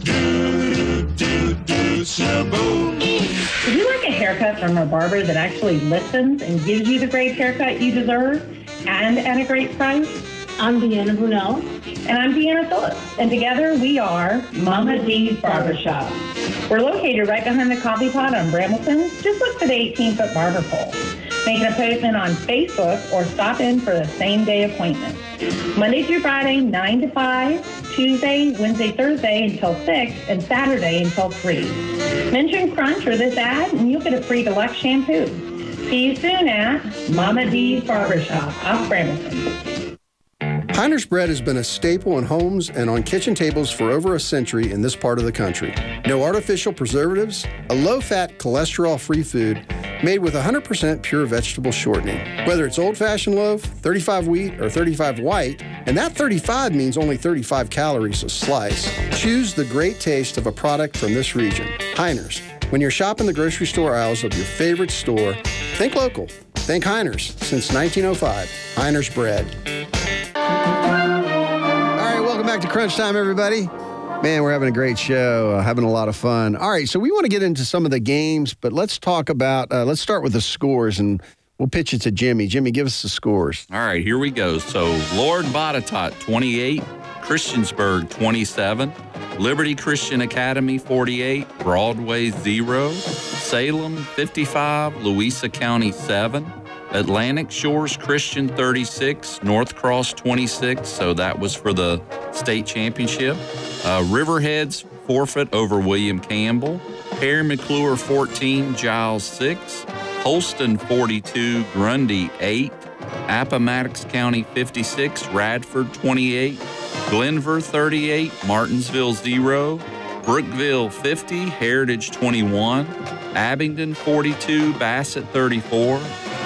Would you like a haircut from a barber that actually listens and gives you the great haircut you deserve and at a great price? I'm Deanna Brunel. And I'm Deanna Phillips. And together we are Mama D's Barbershop. We're located right behind the coffee pot on Brambleton. Just look for the 18 foot barber pole. Make an appointment on Facebook or stop in for the same day appointment. Monday through Friday, 9 to 5, Tuesday, Wednesday, Thursday until 6, and Saturday until 3. Mention Crunch or this ad, and you'll get a free deluxe shampoo. See you soon at Mama D's Barbershop off Brambleton. Heiner's bread has been a staple in homes and on kitchen tables for over a century in this part of the country. No artificial preservatives, a low fat, cholesterol free food made with 100% pure vegetable shortening. Whether it's old fashioned loaf, 35 wheat, or 35 white, and that 35 means only 35 calories a slice, choose the great taste of a product from this region. Heiner's. When you're shopping the grocery store aisles of your favorite store, think local. Think Heiner's. Since 1905, Heiner's Bread. Back to Crunch Time, everybody. Man, we're having a great show, uh, having a lot of fun. All right, so we want to get into some of the games, but let's talk about, uh, let's start with the scores and we'll pitch it to Jimmy. Jimmy, give us the scores. All right, here we go. So Lord Botetourt, 28, Christiansburg, 27, Liberty Christian Academy, 48, Broadway, 0, Salem, 55, Louisa County, 7, Atlantic Shores Christian 36, North Cross 26, so that was for the state championship. Uh, Riverheads forfeit over William Campbell. Parry McCluer 14, Giles 6, Holston 42, Grundy 8, Appomattox County 56, Radford 28, Glenvar 38, Martinsville 0, Brookville 50, Heritage 21, Abingdon 42, Bassett 34,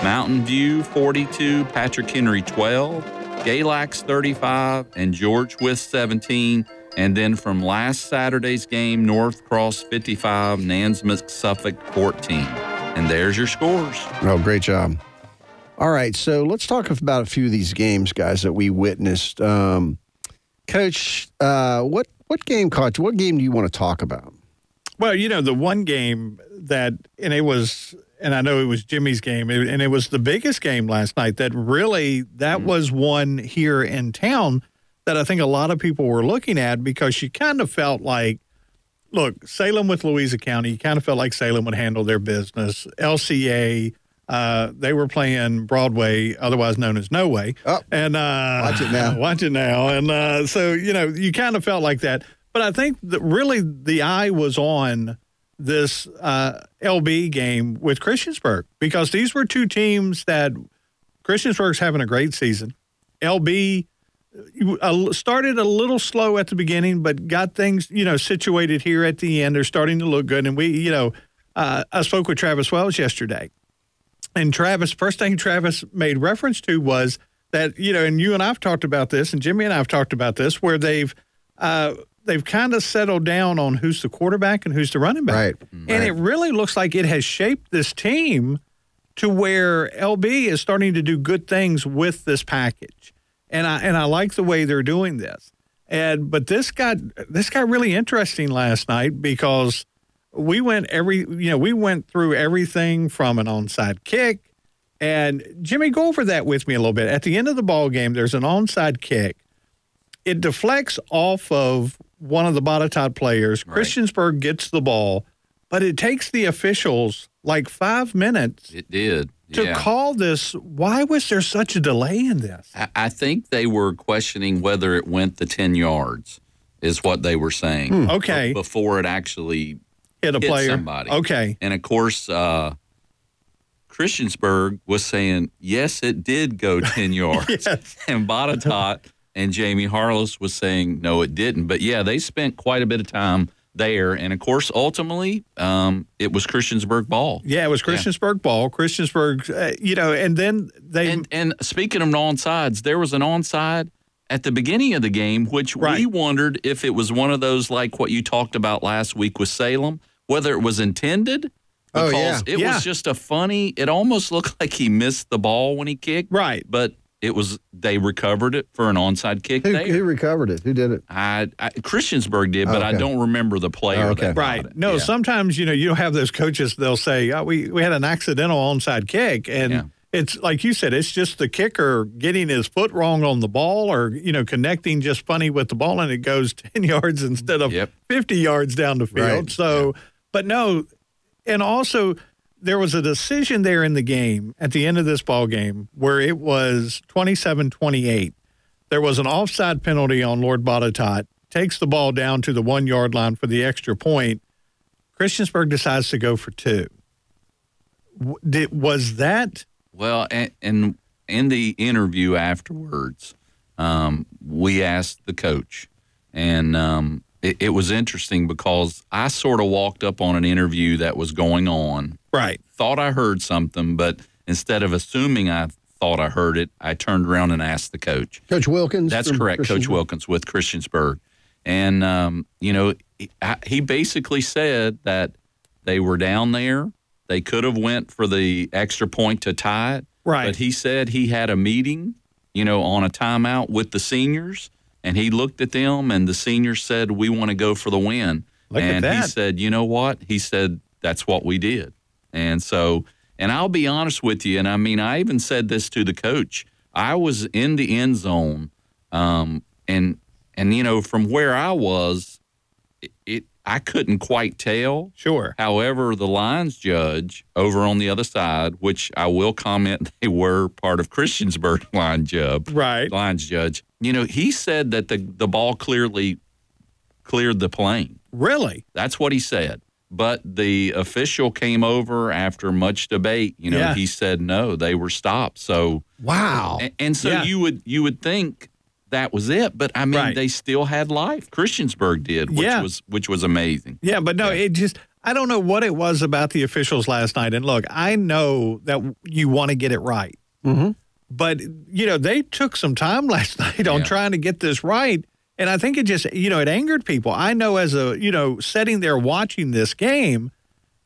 Mountain View 42, Patrick Henry 12, Galax 35, and George Wythe 17. And then from last Saturday's game, North Cross 55, Nansemond Suffolk 14. And there's your scores. Oh, great job. All right, so let's talk about a few of these games, guys, that we witnessed. Um, Coach, uh, what what game caught you? What game do you want to talk about? Well, you know, the one game that, and it was, and I know it was Jimmy's game, and it was the biggest game last night that really, that Mm. was one here in town that I think a lot of people were looking at because you kind of felt like, look, Salem with Louisa County, you kind of felt like Salem would handle their business. LCA, uh, they were playing Broadway, otherwise known as No Way. Oh, and uh, watch it now. Watch it now. And uh, so, you know, you kind of felt like that. But I think that really the eye was on this uh, LB game with Christiansburg because these were two teams that Christiansburg's having a great season. LB uh, started a little slow at the beginning, but got things, you know, situated here at the end. They're starting to look good. And we, you know, uh, I spoke with Travis Wells yesterday. And Travis, first thing Travis made reference to was that, you know, and you and I've talked about this, and Jimmy and I've talked about this, where they've uh, they've kind of settled down on who's the quarterback and who's the running back. Right. And it really looks like it has shaped this team to where LB is starting to do good things with this package. And I and I like the way they're doing this. And but this got this got really interesting last night because we went every you know, we went through everything from an onside kick. And Jimmy, go over that with me a little bit. At the end of the ball game, there's an onside kick. It deflects off of one of the Botetourt players. Christiansburg gets the ball, but it takes the officials like five minutes It did. to yeah. call this. Why was there such a delay in this? I, I think they were questioning whether it went the 10 yards, is what they were saying. Hmm. Okay. Before it actually Hit a player. somebody. Okay. And of course, uh, Christiansburg was saying, yes, it did go 10 yards. Yes. And Botetourt and Jamie Harless was saying, no, it didn't. But yeah, they spent quite a bit of time there. And of course, ultimately, um, it was Christiansburg ball. Yeah, it was Christiansburg ball. Christiansburg, uh, you know, and then they. And, and speaking of onsides, there was an onside at the beginning of the game, which we wondered if it was one of those like what you talked about last week with Salem, whether it was intended. Oh, Because yeah. it Yeah. was just a funny. It almost looked like he missed the ball when he kicked. Right. But it was they recovered it for an onside kick Who, there. who recovered it? Who did it? I, I Christiansburg did, but oh, I Okay. don't remember the player. Oh, okay. that Right. No, Yeah. sometimes, you know, you have those coaches, they'll say, oh, we, we had an accidental onside kick. And it's like you said, it's just the kicker getting his foot wrong on the ball or, you know, connecting just funny with the ball and it goes 10 yards instead of 50 yards down the field. Right. So, but no, and also there was a decision there in the game at the end of this ball game where it was 27-28. There was an offside penalty on Lord Botetourt, takes the ball down to the one yard line for the extra point. Christiansburg decides to go for two. Did, was that Well, and, and in the interview afterwards, um, we asked the coach, and um, it, it was interesting because I sort of walked up on an interview that was going on. Right. Thought I heard something, but instead of assuming I thought I heard it, I turned around and asked the coach. Coach Wilkins? That's correct, Coach Wilkins with Christiansburg. And, um, you know, he, I- he basically said that they were down there. They could have went for the extra point to tie it. Right. But he said he had a meeting, you know, on a timeout with the seniors, and he looked at them, and the seniors said, we want to go for the win. Look at and he said, you know what? He said, that's what we did. And so, and I'll be honest with you, and I mean, I even said this to the coach. I was in the end zone, um, and and you know, from where I was, I couldn't quite tell. Sure. However, the lines judge over on the other side, which I will comment, they were part of Christiansburg line judge, right? Lines judge. You know, he said that the the ball clearly cleared the plane. Really? That's what he said. But the official came over after much debate. You know, Yeah. he said no, they were stopped. So Wow. and, and so Yeah. you would you would think that was it. But I mean, Right. they still had life. Christiansburg did, which Yeah. was which was amazing. Yeah, but no, it just I don't know what it was about the officials last night. And look, I know that you want to get it right. Mm-hmm. But you know, they took some time last night on trying to get this right. And I think it just, you know, it angered people. I know as a, you know, sitting there watching this game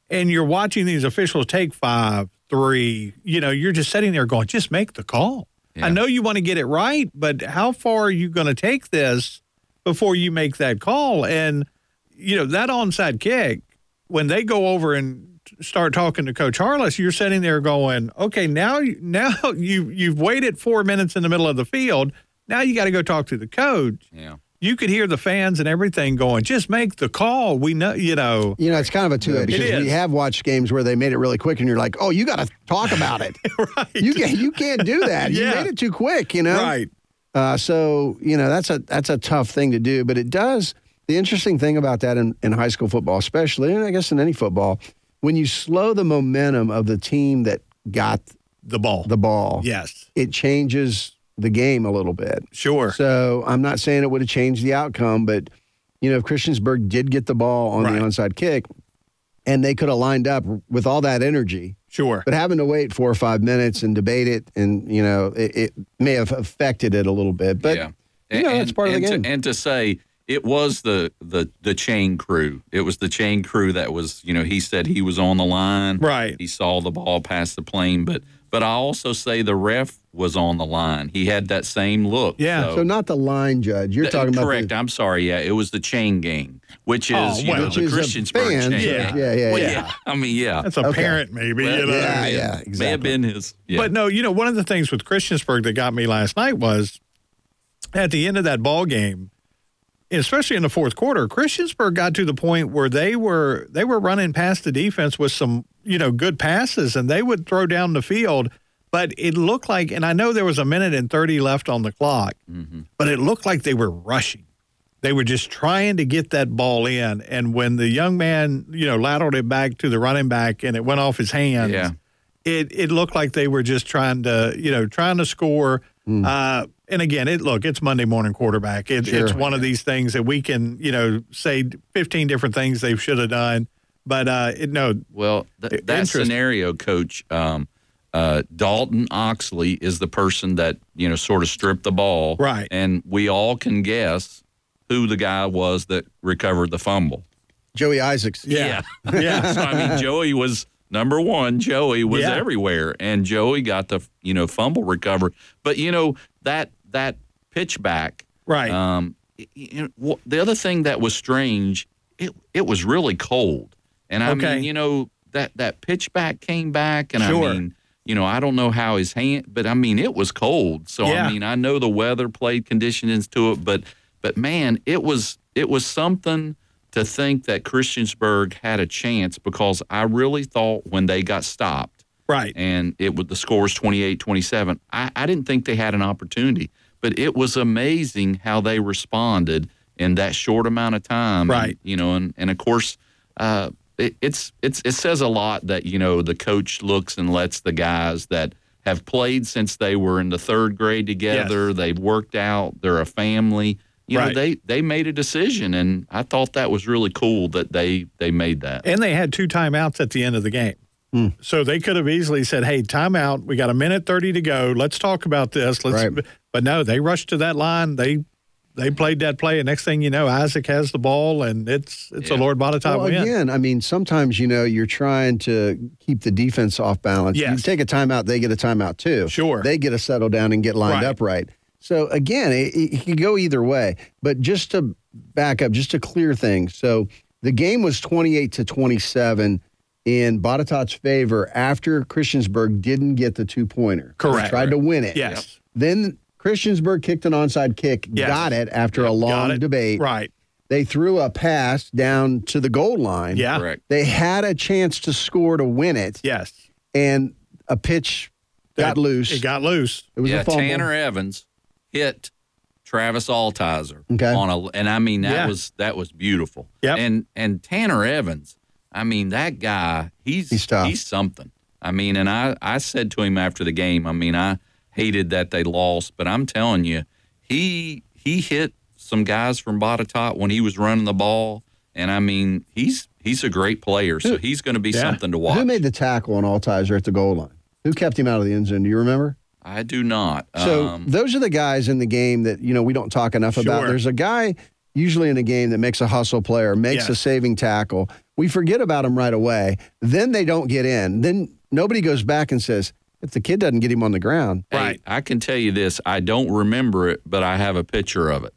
and you're watching these officials take five, three, you know, you're just sitting there going, just make the call. I know you want to get it right, but how far are you going to take this before you make that call? And, you know, that onside kick, when they go over and start talking to Coach Harless, you're sitting there going, okay, now, now you, you've waited four minutes in the middle of the field. Now you got to go talk to the coach. Yeah. You could hear the fans and everything going, just make the call. We know, you know. You know, it's kind of a two because we have watched games where they made it really quick, and you're like, "Oh, you got to talk about it. right. You can't, you can't do that. yeah. You made it too quick. You know, Right. Uh, so you know that's a that's a tough thing to do, but it does. The interesting thing about that in, in high school football, especially, and I guess in any football, when you slow the momentum of the team that got the ball, the ball, Yes. it changes the game a little bit. Sure. So I'm not saying it would have changed the outcome, but you know, if Christiansburg did get the ball on the Right. onside kick, and they could have lined up with all that energy, Sure. but having to wait four or five minutes and debate it, and you know, it, it may have affected it a little bit. But yeah. you know, it's part of the and game. To, and to say it was the the the chain crew. It was the chain crew that was. You know, he said he was on the line. Right. He saw the ball pass the plane, but but I also say the ref was on the line. He had that same look. so, So, not the line judge. You're Th- talking about correct. the, I'm sorry. Yeah, it was the chain gang, which is Oh, you well. know Which the is Christiansburg fan, chain. yeah, gang. yeah, yeah, Well, yeah. I mean, yeah. That's a Okay. parent, maybe. Well, you know? yeah, yeah, May have been his. Yeah. But no, you know, one of the things with Christiansburg that got me last night was at the end of that ball game, especially in the fourth quarter, Christiansburg got to the point where they were they were running past the defense with some, you know, good passes and they would throw down the field. But it looked like and I know there was a minute and 30 left on the clock, but it looked like they were rushing. They were just trying to get that ball in. And when the young man, you know, lateraled it back to the running back and it went off his hands, Yeah. it it looked like they were just trying to you know trying to score. Uh, and again, it look it's Monday morning quarterback. It, Sure. It's one of these things that we can you know say fifteen different things they should have done, but uh, it, no, Well, th- that scenario, Coach, um, uh, Dalton Oxley is the person that you know sort of stripped the ball, Right. And we all can guess who the guy was that recovered the fumble. Joey Isaacs. Yeah. Yeah. so I mean, Joey was number one. Joey was Yeah. everywhere, and Joey got the you know fumble recover. But you know that that pitch back, right, um, you know, the other thing that was strange, it it was really cold, and I Okay. mean, you know that that pitch back came back, and Sure. I mean, you know, I don't know how his hand, but I mean, it was cold. So Yeah. I mean, I know the weather played conditions to it, but but man, it was it was something to think that Christiansburg had a chance because I really thought when they got stopped right, and it was the score was 28-27 I, I didn't think they had an opportunity but it was amazing how they responded in that short amount of time Right. and, you know and, and of course uh, it, it's it's it says a lot that you know the coach looks and lets the guys that have played since they were in the third grade together they've worked out they're a family you know they they made a decision and i thought that was really cool that they they made that and they had two timeouts at the end of the game. Hmm. So they could have easily said, "Hey, timeout. We got a minute thirty to go. Let's talk about this." Let's. Right. But no, they rushed to that line. They they played that play, and next thing you know, Isaac has the ball, and it's it's a Lord Botetourt Well, win. again, I mean, sometimes you know you're trying to keep the defense off balance. Yes. You take a timeout, they get a timeout too. Sure. they get to settle down and get lined Right. up right. So again, it, it could go either way. But just to back up, just to clear things. So the game was 28 to 27 in Botetourt's favor after Christiansburg didn't get the two pointer. Correct. tried to win it. Yes. Then Christiansburg kicked an onside kick, Yes. got it after a long debate. Right. They threw a pass down to the goal line. Yeah. correct They had a chance to score to win it, Yes. and a pitch got It- loose. It got loose. It was yeah, a fumble. Tanner Evans hit Travis Altizer Okay. on a, and I mean that Yeah. was that was beautiful. Yep. And and Tanner Evans, I mean that guy, he's He's tough. something. I mean, and I I said to him after the game, I mean I hated that they lost, but I'm telling you, he he hit some guys from Botetourt when he was running the ball, and I mean he's he's a great player, so he's going to be something to watch. Who made the tackle on Altizer at the goal line? Who kept him out of the end zone? Do you remember? I do not. So um, those are the guys in the game that you know we don't talk enough about. There's a guy usually in a game that makes a hustle player, makes Yeah. a saving tackle. We forget about him right away. Then they don't get in. Then nobody goes back and says, if the kid doesn't get him on the ground, Hey, I can tell you this. I don't remember it, but I have a picture of it.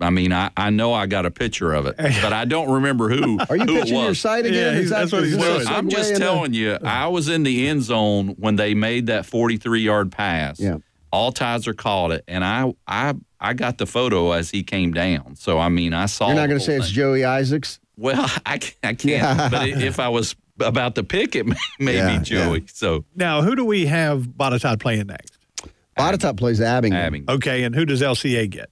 I mean, I, I know I got a picture of it, but I don't remember who. Are you who it pitching your was. site again? Yeah, he's- that- that's what is he's this doing. I'm just into- telling you, I was in the end zone when they made that 43 yard pass. Yeah. Altizer called it, and I I I got the photo as he came down. So I mean, I saw. you're not going to whole say it's. Joey Isaacs. Well, I, I can't. But if I was about to pick it, maybe Yeah, Joey. So Now, who do we have Botetourt playing next? Botetourt plays Abingdon. Abingdon. Okay, and who does LCA get?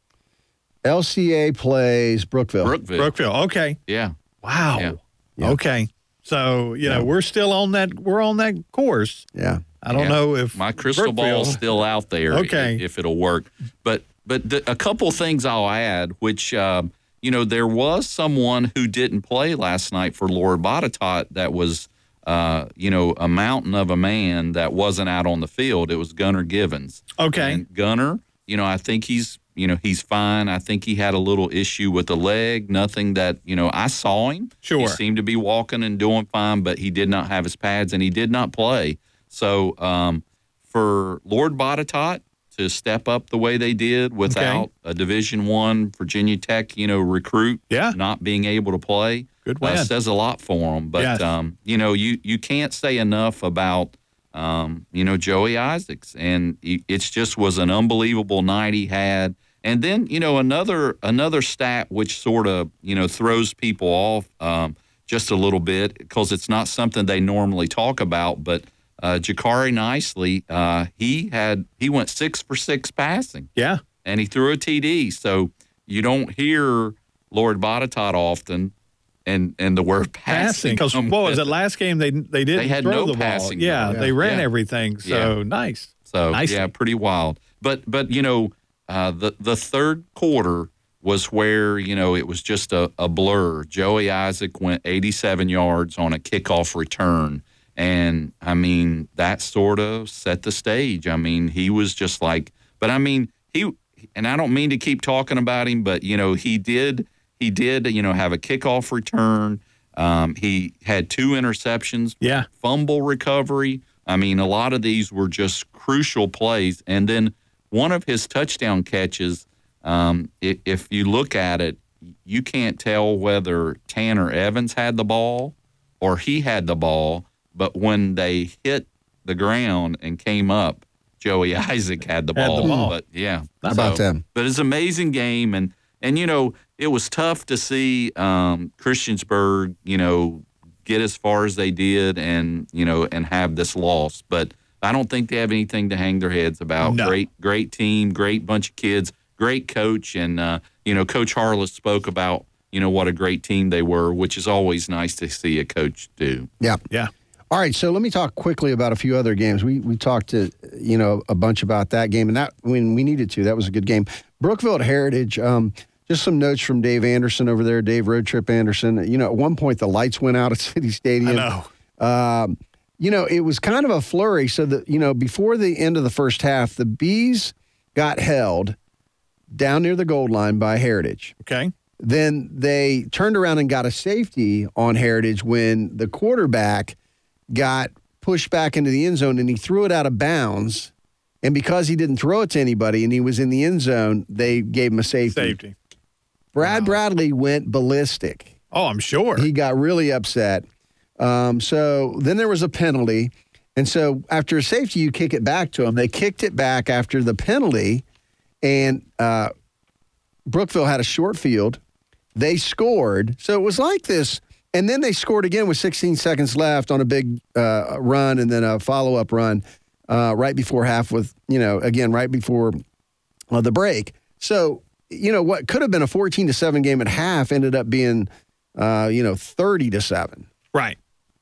LCA plays Brookville. Brookville. Brookville. Okay. Yeah. Wow. Yeah. Okay. So you know we're still on that we're on that course. Yeah. I don't Yeah. know if my crystal Brookville- ball's still out there. Okay. if, if it'll work. But but the, a couple things I'll add, which um, you know, there was someone who didn't play last night for Lord Botetourt that was. Uh, you know, a mountain of a man that wasn't out on the field. It was Gunner Givens. Okay. And Gunnar, you know, I think he's, you know, he's fine. I think he had a little issue with the leg. Nothing that, you know, I saw him. Sure. He seemed to be walking and doing fine, but he did not have his pads and he did not play. So um, for Lord Botetourt to step up the way they did without a Division One Virginia Tech, you know, recruit, yeah. not being able to play, Good uh, says a lot for them. But Yes. um, you know, you you can't say enough about um, you know Joey Isaacs, and it just was an unbelievable night he had. And then you know another another stat which sort of you know throws people off um, just a little bit because it's not something they normally talk about, but. Uh, Jakari Nicely, uh, he had he went six for six passing. Yeah, and he threw a TD. So you don't hear Lord Botetourt often, and and the word passing. Because what was it last game? They they didn't They had throw no the ball. passing Yeah, game. they ran Yeah. everything. So Yeah. nice. So Nicely. yeah, pretty wild. But but you know, uh, the the third quarter was where you know it was just a, a blur. Joey Isaac went 87 yards on a kickoff return, and I mean that sort of set the stage. I mean he was just like, but I mean he, and I don't mean to keep talking about him, but you know he did he did you know have a kickoff return. Um, he had two interceptions. Yeah. Fumble recovery. I mean, a lot of these were just crucial plays. And then one of his touchdown catches, um, i if you look at it, you can't tell whether Tanner Evans had the ball or he had the ball. But when they hit the ground and came up, Joey Isaac had the Had the ball. ball. But yeah, How about them? But it's an amazing game, and and you know it was tough to see um, Christiansburg, you know, get as far as they did, and you know, and have this loss. But I don't think they have anything to hang their heads about. No. Great, great team, great bunch of kids, great coach, and uh, you know, Coach Harless spoke about you know what a great team they were, which is always nice to see a coach do. Yeah. Yeah. All right, so let me talk quickly about a few other games. We we talked to you know a bunch about that game, and that when we needed to, that was a good game. Brookville at Heritage. Um, just some notes from Dave Anderson over there, Dave Road Trip Anderson. You know, at one point the lights went out at City Stadium. I know. Um, you know, it was kind of a flurry. So that you know, before the end of the first half, the bees got held down near the gold line by Heritage. Okay. Then they turned around and got a safety on Heritage when the quarterback got pushed back into the end zone and he threw it out of bounds. And because he didn't throw it to anybody and he was in the end zone, they gave him a safety. Safety. Brad Bradley went ballistic. Oh, I'm sure. He got really upset. Um, so then there was a penalty. And so after a safety, you kick it back to him. They kicked it back after the penalty, and uh, Brookville had a short field. They scored. So it was like this. And then they scored again with 16 seconds left on a big uh, run and then a follow up run uh, right before half, with, you know, again, right before uh, the break. So, you know, what could have been a 14 to 7 game at half ended up being, uh, you know, 30 to 7. Right.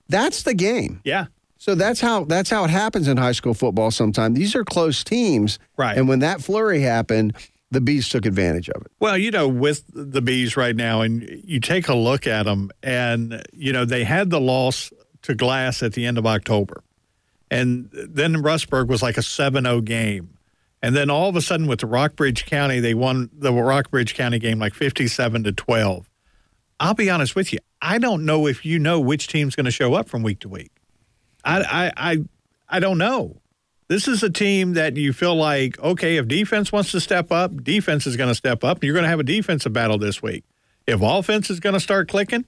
That's the game. Yeah. So that's how that's how it happens in high school football sometimes. These are close teams. Right. And when that flurry happened, the bees took advantage of it. Well, you know, with the bees right now, and you take a look at them, and you know they had the loss to Glass at the end of October, and then Rustburg was like a 7-0 game, and then all of a sudden with Rockbridge County, they won the Rockbridge County game like fifty-seven to twelve. I'll be honest with you, I don't know if you know which team's going to show up from week to week. I, I, I, I don't know. This is a team that you feel like, okay, if defense wants to step up, defense is going to step up. You're going to have a defensive battle this week. If offense is going to start clicking,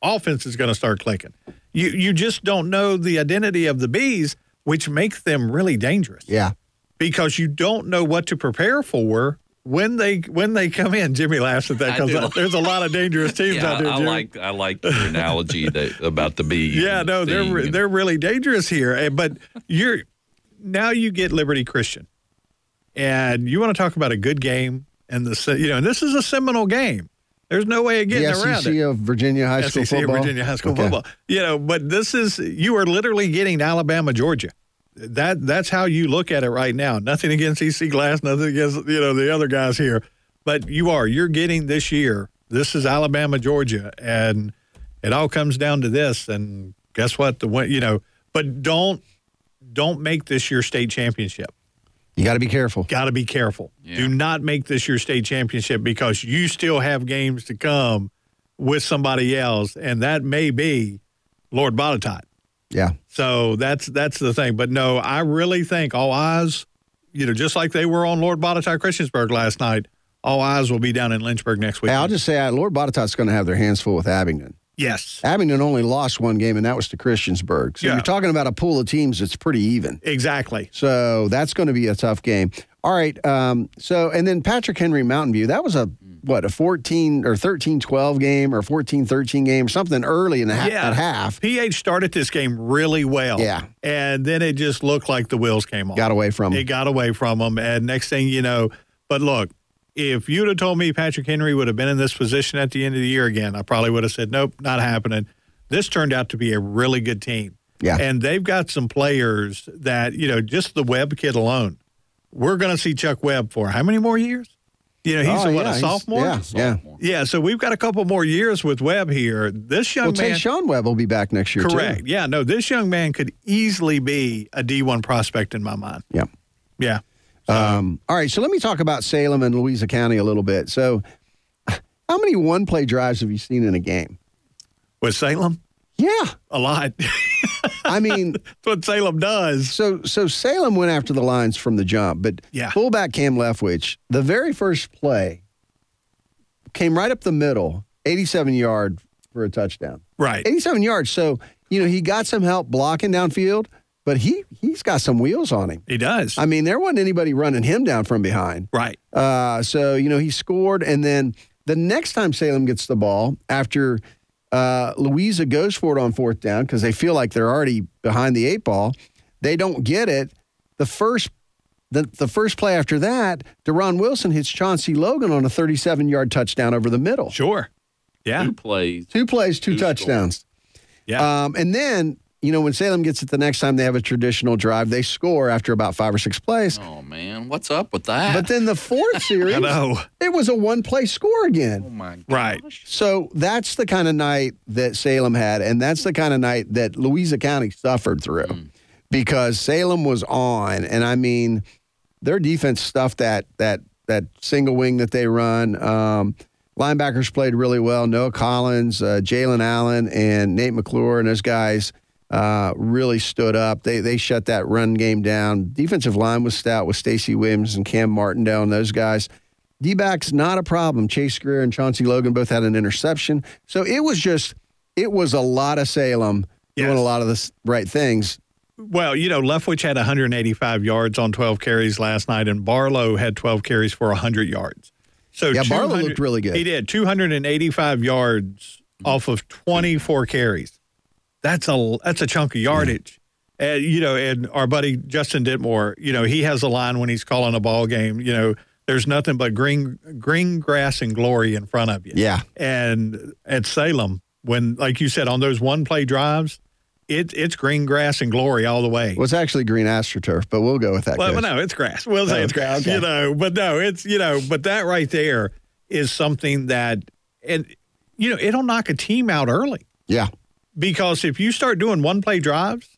offense is going to start clicking. You you just don't know the identity of the bees, which makes them really dangerous. Yeah. Because you don't know what to prepare for when they when they come in. Jimmy laughs at that because there's a lot of dangerous teams yeah, out there. I Jimmy. like I like your analogy that about the bees. Yeah, and no, they're re- and- they're really dangerous here. Eh, But you're now you get Liberty Christian, and you want to talk about a good game and the you know, and this is a seminal game. There's no way of getting the around SEC it. of Virginia High School SEC of football. Virginia High School Okay. football. You know, but this is you are literally getting Alabama, Georgia. That that's how you look at it right now. Nothing against EC Glass, nothing against you know the other guys here, but you are you're getting this year. This is Alabama, Georgia, and it all comes down to this. And guess what? The you know, but don't don't make this your state championship. You got to be careful. Got to be careful. Do not make this your state championship because you still have games to come with somebody else, and that may be Lord Botetourt. Yeah. So that's that's the thing. But no, I really think all eyes, you know, just like they were on Lord Botetourt Christiansburg last night, all eyes will be down in Lynchburg next week. Hey, I'll just say, uh, Lord Botetourt's going to have their hands full with Abingdon. Yes, Abingdon only lost one game, and that was to Christiansburg. So Yeah. you're talking about a pool of teams that's pretty even. exactly. So that's going to be a tough game. All right. Um, so, and then Patrick Henry Mountain View, that was a, what, a 14 or 13 12 game or 14 13 game, something early in the ha- Yeah. half. PH started this game really well. Yeah. And then it just looked like the wheels came off. Got away from It him. got away from them. And next thing you know, but look, if you'd have told me Patrick Henry would have been in this position at the end of the year again, I probably would have said, nope, not happening. This turned out to be a really good team. Yeah. And they've got some players that, you know, just the Webb kid alone, we're going to see Chuck Webb for how many more years? You know, he's Oh, a, what, yeah, a sophomore? yeah, yeah. Yeah, so we've got a couple more years with Webb here. This young Well, man. Tayshawn Webb will be back next year, Correct. too. Yeah, no, this young man could easily be a D1 prospect in my mind. Yeah. Yeah. Um, all right, so let me talk about Salem and Louisa County a little bit. So, how many one play drives have you seen in a game? With Salem? Yeah. A lot. I mean, That's what Salem does. So, so Salem went after the lines from the jump, but Yeah. fullback Cam Leftwich, the very first play came right up the middle, 87 yard for a touchdown. Right. 87 yards. So, you know, he got some help blocking downfield, but he he's got some wheels on him. He does. I mean, there wasn't anybody running him down from behind. Right. Uh, so, you know, he scored. And then the next time Salem gets the ball, after uh, Louisa goes for it on fourth down because they feel like they're already behind the eight ball, they don't get it. The first the, the first play after that, Deron Wilson hits Chauncey Logan on a 37 yard touchdown over the middle. Sure. Yeah. Two plays. Two plays, two, Two touchdowns. Yeah. Um, and then, you know, when Salem gets it the next time they have a traditional drive, they score after about five or six plays. Oh man, what's up with that? But then the fourth series, I know. it was a one play score again. oh my gosh. Right. So that's the kind of night that Salem had, and that's the kind of night that Louisa County suffered through because Salem was on, and I mean, their defense stuffed that that that single wing that they run. Um, linebackers played really well. Noah Collins, uh, Jalen Allen, and Nate McClure, and those guys uh, really stood up. They they shut that run game down. Defensive line was stout with Stacy Williams and Cam Martindale and those guys. D backs not a problem. Chase Greer and Chauncey Logan both had an interception. So it was just, it was a lot of Salem doing a lot of the right things. Well, you know, Leftwich had 185 yards on 12 carries last night, and Barlow had 12 carries for 100 yards. So Yeah, Barlow looked really good. He did 285 yards off of 24 carries. That's a that's a chunk of yardage. And you know, and our buddy Justin Ditmore, you know, he has a line when he's calling a ball game. You know, there's nothing but green green grass and glory in front of you. Yeah. And at Salem, when like you said on those one play drives, it, it's green grass and glory all the way. Well, it's actually green astroturf, but we'll go with that. Well, Coach. no, it's grass. We'll say Oh, it's grass, okay. you know, but no, it's, you know, but that right there is something that, and, you know, it'll knock a team out early Yeah. Because if you start doing one play drives,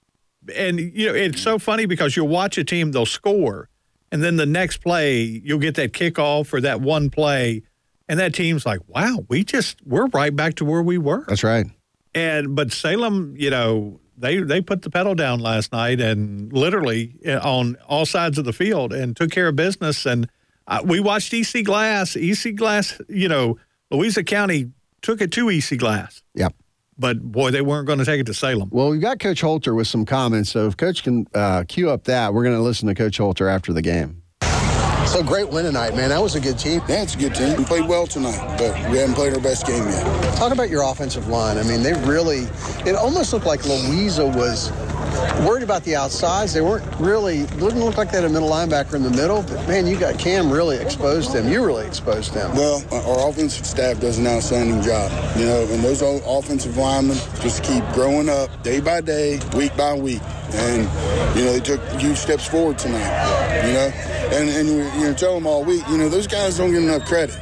and, you know, it's so funny because you'll watch a team, they'll score, and then the next play, you'll get that kickoff or that one play, and that team's like, wow, we just, we're right back to where we were. That's right. And but Salem, you know, they they put the pedal down last night and literally uh, on all sides of the field and took care of business. And uh, we watched EC Glass. EC Glass, you know, Louisa County took it to EC Glass. Yep. But boy, they weren't going to take it to Salem. Well, we've got Coach Holter with some comments. So if Coach can uh, cue up that, we're going to listen to Coach Holter after the game. So great win tonight, man. That was a good team. Yeah, it's a good team. We played well tonight, but we haven't played our best game yet. Talk about your offensive line. I mean, they really, it almost looked like Louisa was worried about the outsides. They weren't really, didn't look like they had a middle linebacker in the middle, but man, you got Cam really exposed them. You really exposed them. Well, uh, our offensive staff does an outstanding job, you know, and those offensive linemen just keep growing up day by day, week by week. And, you know, they took huge steps forward tonight, you know. And, and you know, tell them all week, you know, those guys don't get enough credit.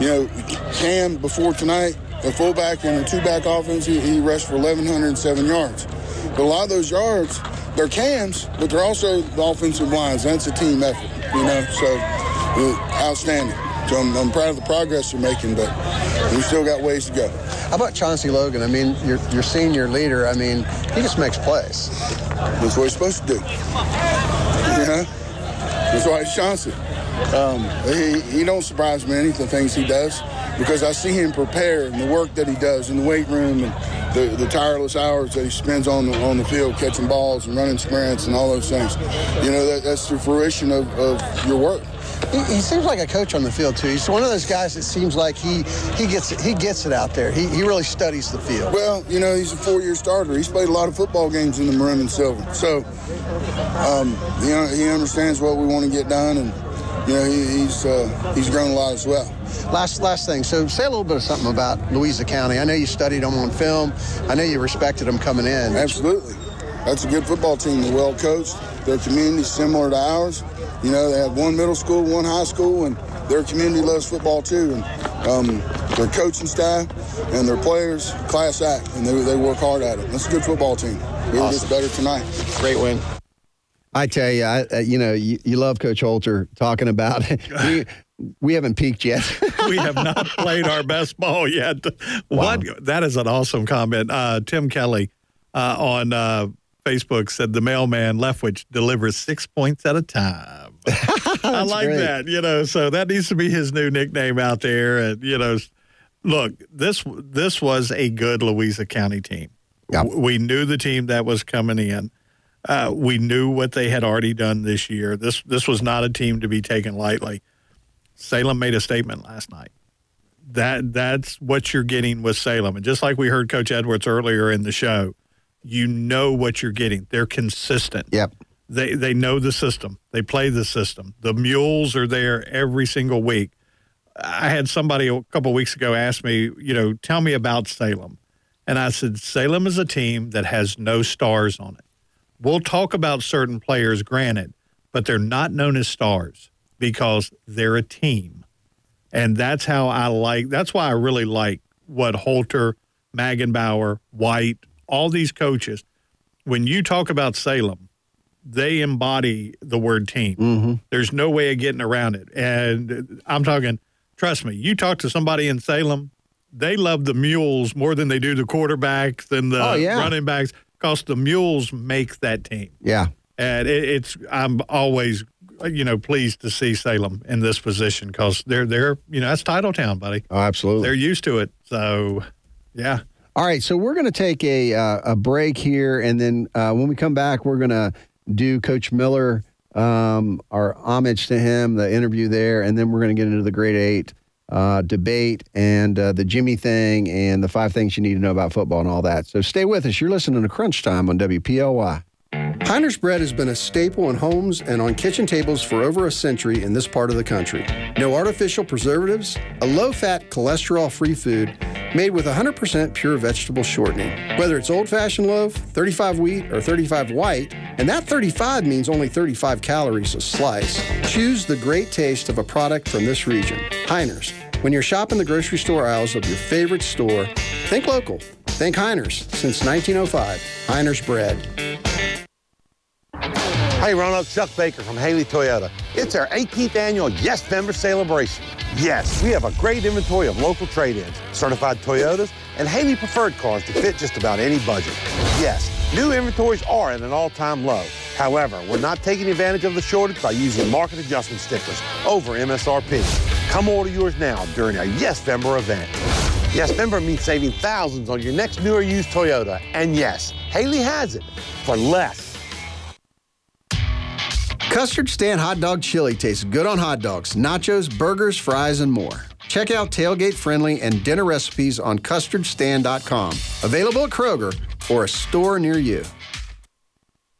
You know, Cam before tonight, The fullback and the two-back offense, he, he rushed for 1,107 yards. But a lot of those yards, they're Cam's, but they're also the offensive lines. That's a team effort, you know. So, uh, outstanding. So I'm, I'm proud of the progress they're making, but we still got ways to go. How about Chauncey Logan? I mean, your, your senior leader, I mean, he just makes plays. That's what he's supposed to do. You know? That's why he's Chauncey. Um, he, he don't surprise me any of the things he does because I see him prepare and the work that he does in the weight room and the, the tireless hours that he spends on the, on the field catching balls and running sprints and all those things. You know, that, that's the fruition of, of your work. He, he seems like a coach on the field too. He's one of those guys that seems like he he gets it, he gets it out there. He, he really studies the field. Well, you know, he's a four-year starter. He's played a lot of football games in the maroon and silver. So, um, you know, he understands what we want to get done, and you know, he, he's uh, he's grown a lot as well. Last last thing. So say a little bit of something about Louisa County. I know you studied them on film. I know you respected them coming in. Absolutely. That's a good football team. They're well coached. Their community's similar to ours. You know, they have one middle school, one high school, and their community loves football too. And um, their coaching staff and their players, class act, and they, they work hard at it. That's a good football team. We were just better tonight. Great win. I tell you, I, uh, you know, you, you love Coach Holter talking about it. We, haven't peaked yet. we have not played our best ball yet. What? That is an awesome comment. Uh, Tim Kelly uh, on uh, Facebook said the mailman Leftwich delivers six points at a time. I like great. that. You know, so that needs to be his new nickname out there. And you know, look, this this was a good Louisa County team. W- We knew the team that was coming in. Uh, we knew what they had already done this year. This this was not a team to be taken lightly. Salem made a statement last night. That that's what you're getting with Salem, and just like we heard Coach Edwards earlier in the show, you know what you're getting. They're consistent. Yep. They they know the system. They play the system. The mules are there every single week. I had somebody a couple weeks ago ask me, you know, tell me about Salem. And I said, Salem is a team that has no stars on it. We'll talk about certain players, granted, but they're not known as stars because they're a team. And that's how I like, that's why I really like what Holter, Magenbauer, White, all these coaches, when you talk about Salem, they embody the word team. Mm-hmm. There's no way of getting around it. And I'm talking, trust me, you talk to somebody in Salem, they love the mules more than they do the quarterback, than the Oh, yeah. running backs, because the mules make that team. yeah. And it, it's I'm always you know pleased to see Salem in this position because they're they're you know that's title town, buddy. Oh, absolutely. They're used to it. So yeah. All right, so we're going to take a uh, a break here, and then uh, when we come back, we're going to do Coach Miller, um, our homage to him, the interview there, and then we're going to get into the grade eight uh, debate and uh, the Jimmy thing and the five things you need to know about football and all that. So stay with us. You're listening to Crunch Time on WPLY. Heiner's bread has been a staple in homes and on kitchen tables for over a century in this part of the country. No artificial preservatives, a low fat, cholesterol free food made with 100% pure vegetable shortening. Whether it's old fashioned loaf, 35 wheat, or 35 white, and that 35 means only 35 calories a slice, choose the great taste of a product from this region. Heiners. When you're shopping the grocery store aisles of your favorite store, think local. Think Heiners. Since 1905, Heiners Bread. Hey, Roanoke, Chuck Baker from Haley Toyota. It's our 18th annual Yes Member Celebration. Yes, we have a great inventory of local trade-ins, certified Toyotas, and Haley preferred cars to fit just about any budget. Yes, new inventories are at an all-time low. However, we're not taking advantage of the shortage by using market adjustment stickers over MSRP. Come order yours now during our Yes Member event. Yes Member means saving thousands on your next new or used Toyota. And yes, Haley has it for less. Custard Stand Hot Dog Chili tastes good on hot dogs, nachos, burgers, fries, and more. Check out tailgate friendly and dinner recipes on custardstand.com. Available at Kroger or a store near you.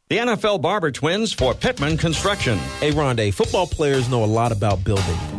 The NFL Barber Twins for Pittman Construction. Hey, Rondé, football players know a lot about building.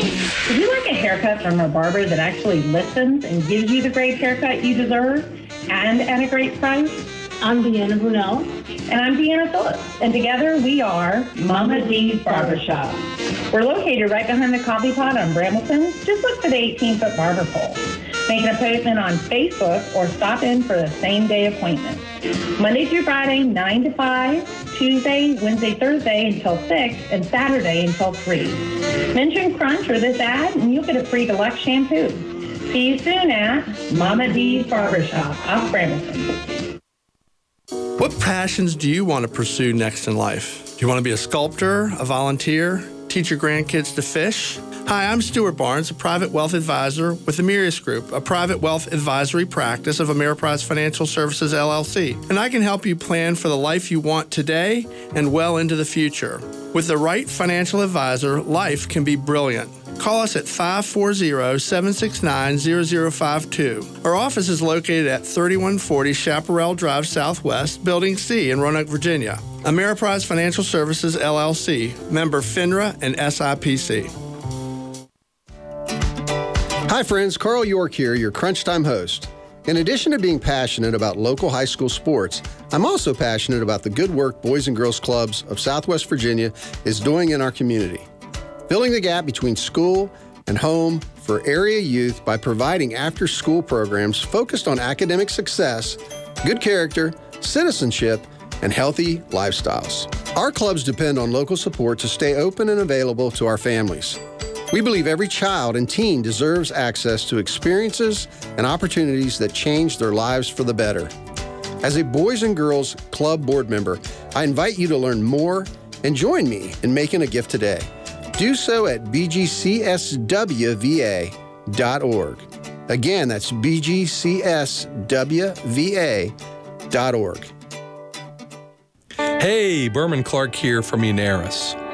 Would you like a haircut from a barber that actually listens and gives you the great haircut you deserve and at a great price? I'm Deanna Brunel. And I'm Deanna Phillips. And together we are Mama D's Barbershop. We're located right behind the coffee pot on Brambleton. Just look for the 18 foot barber pole. Make an appointment on Facebook or stop in for the same day appointment. Monday through Friday, 9 to 5, Tuesday, Wednesday, Thursday until 6, and Saturday until 3. Mention Crunch or this ad, and you'll get a free deluxe shampoo. See you soon at Mama D's Barbershop off Brambleton. What passions do you want to pursue next in life? Do you want to be a sculptor, a volunteer, teach your grandkids to fish? Hi, I'm Stuart Barnes, a private wealth advisor with Amirius Group, a private wealth advisory practice of Ameriprise Financial Services LLC. And I can help you plan for the life you want today and well into the future. With the right financial advisor, life can be brilliant. Call us at 540 769 0052. Our office is located at 3140 Chaparral Drive Southwest, Building C in Roanoke, Virginia. Ameriprise Financial Services LLC, member FINRA and SIPC. Hi, friends. Carl York here, your Crunch Time host. In addition to being passionate about local high school sports, I'm also passionate about the good work Boys and Girls Clubs of Southwest Virginia is doing in our community. Filling the gap between school and home for area youth by providing after school programs focused on academic success, good character, citizenship, and healthy lifestyles. Our clubs depend on local support to stay open and available to our families. We believe every child and teen deserves access to experiences and opportunities that change their lives for the better. As a Boys and Girls Club board member, I invite you to learn more and join me in making a gift today. Do so at bgcswva.org. Again, that's bgcswva.org. Hey, Berman Clark here from Munaris.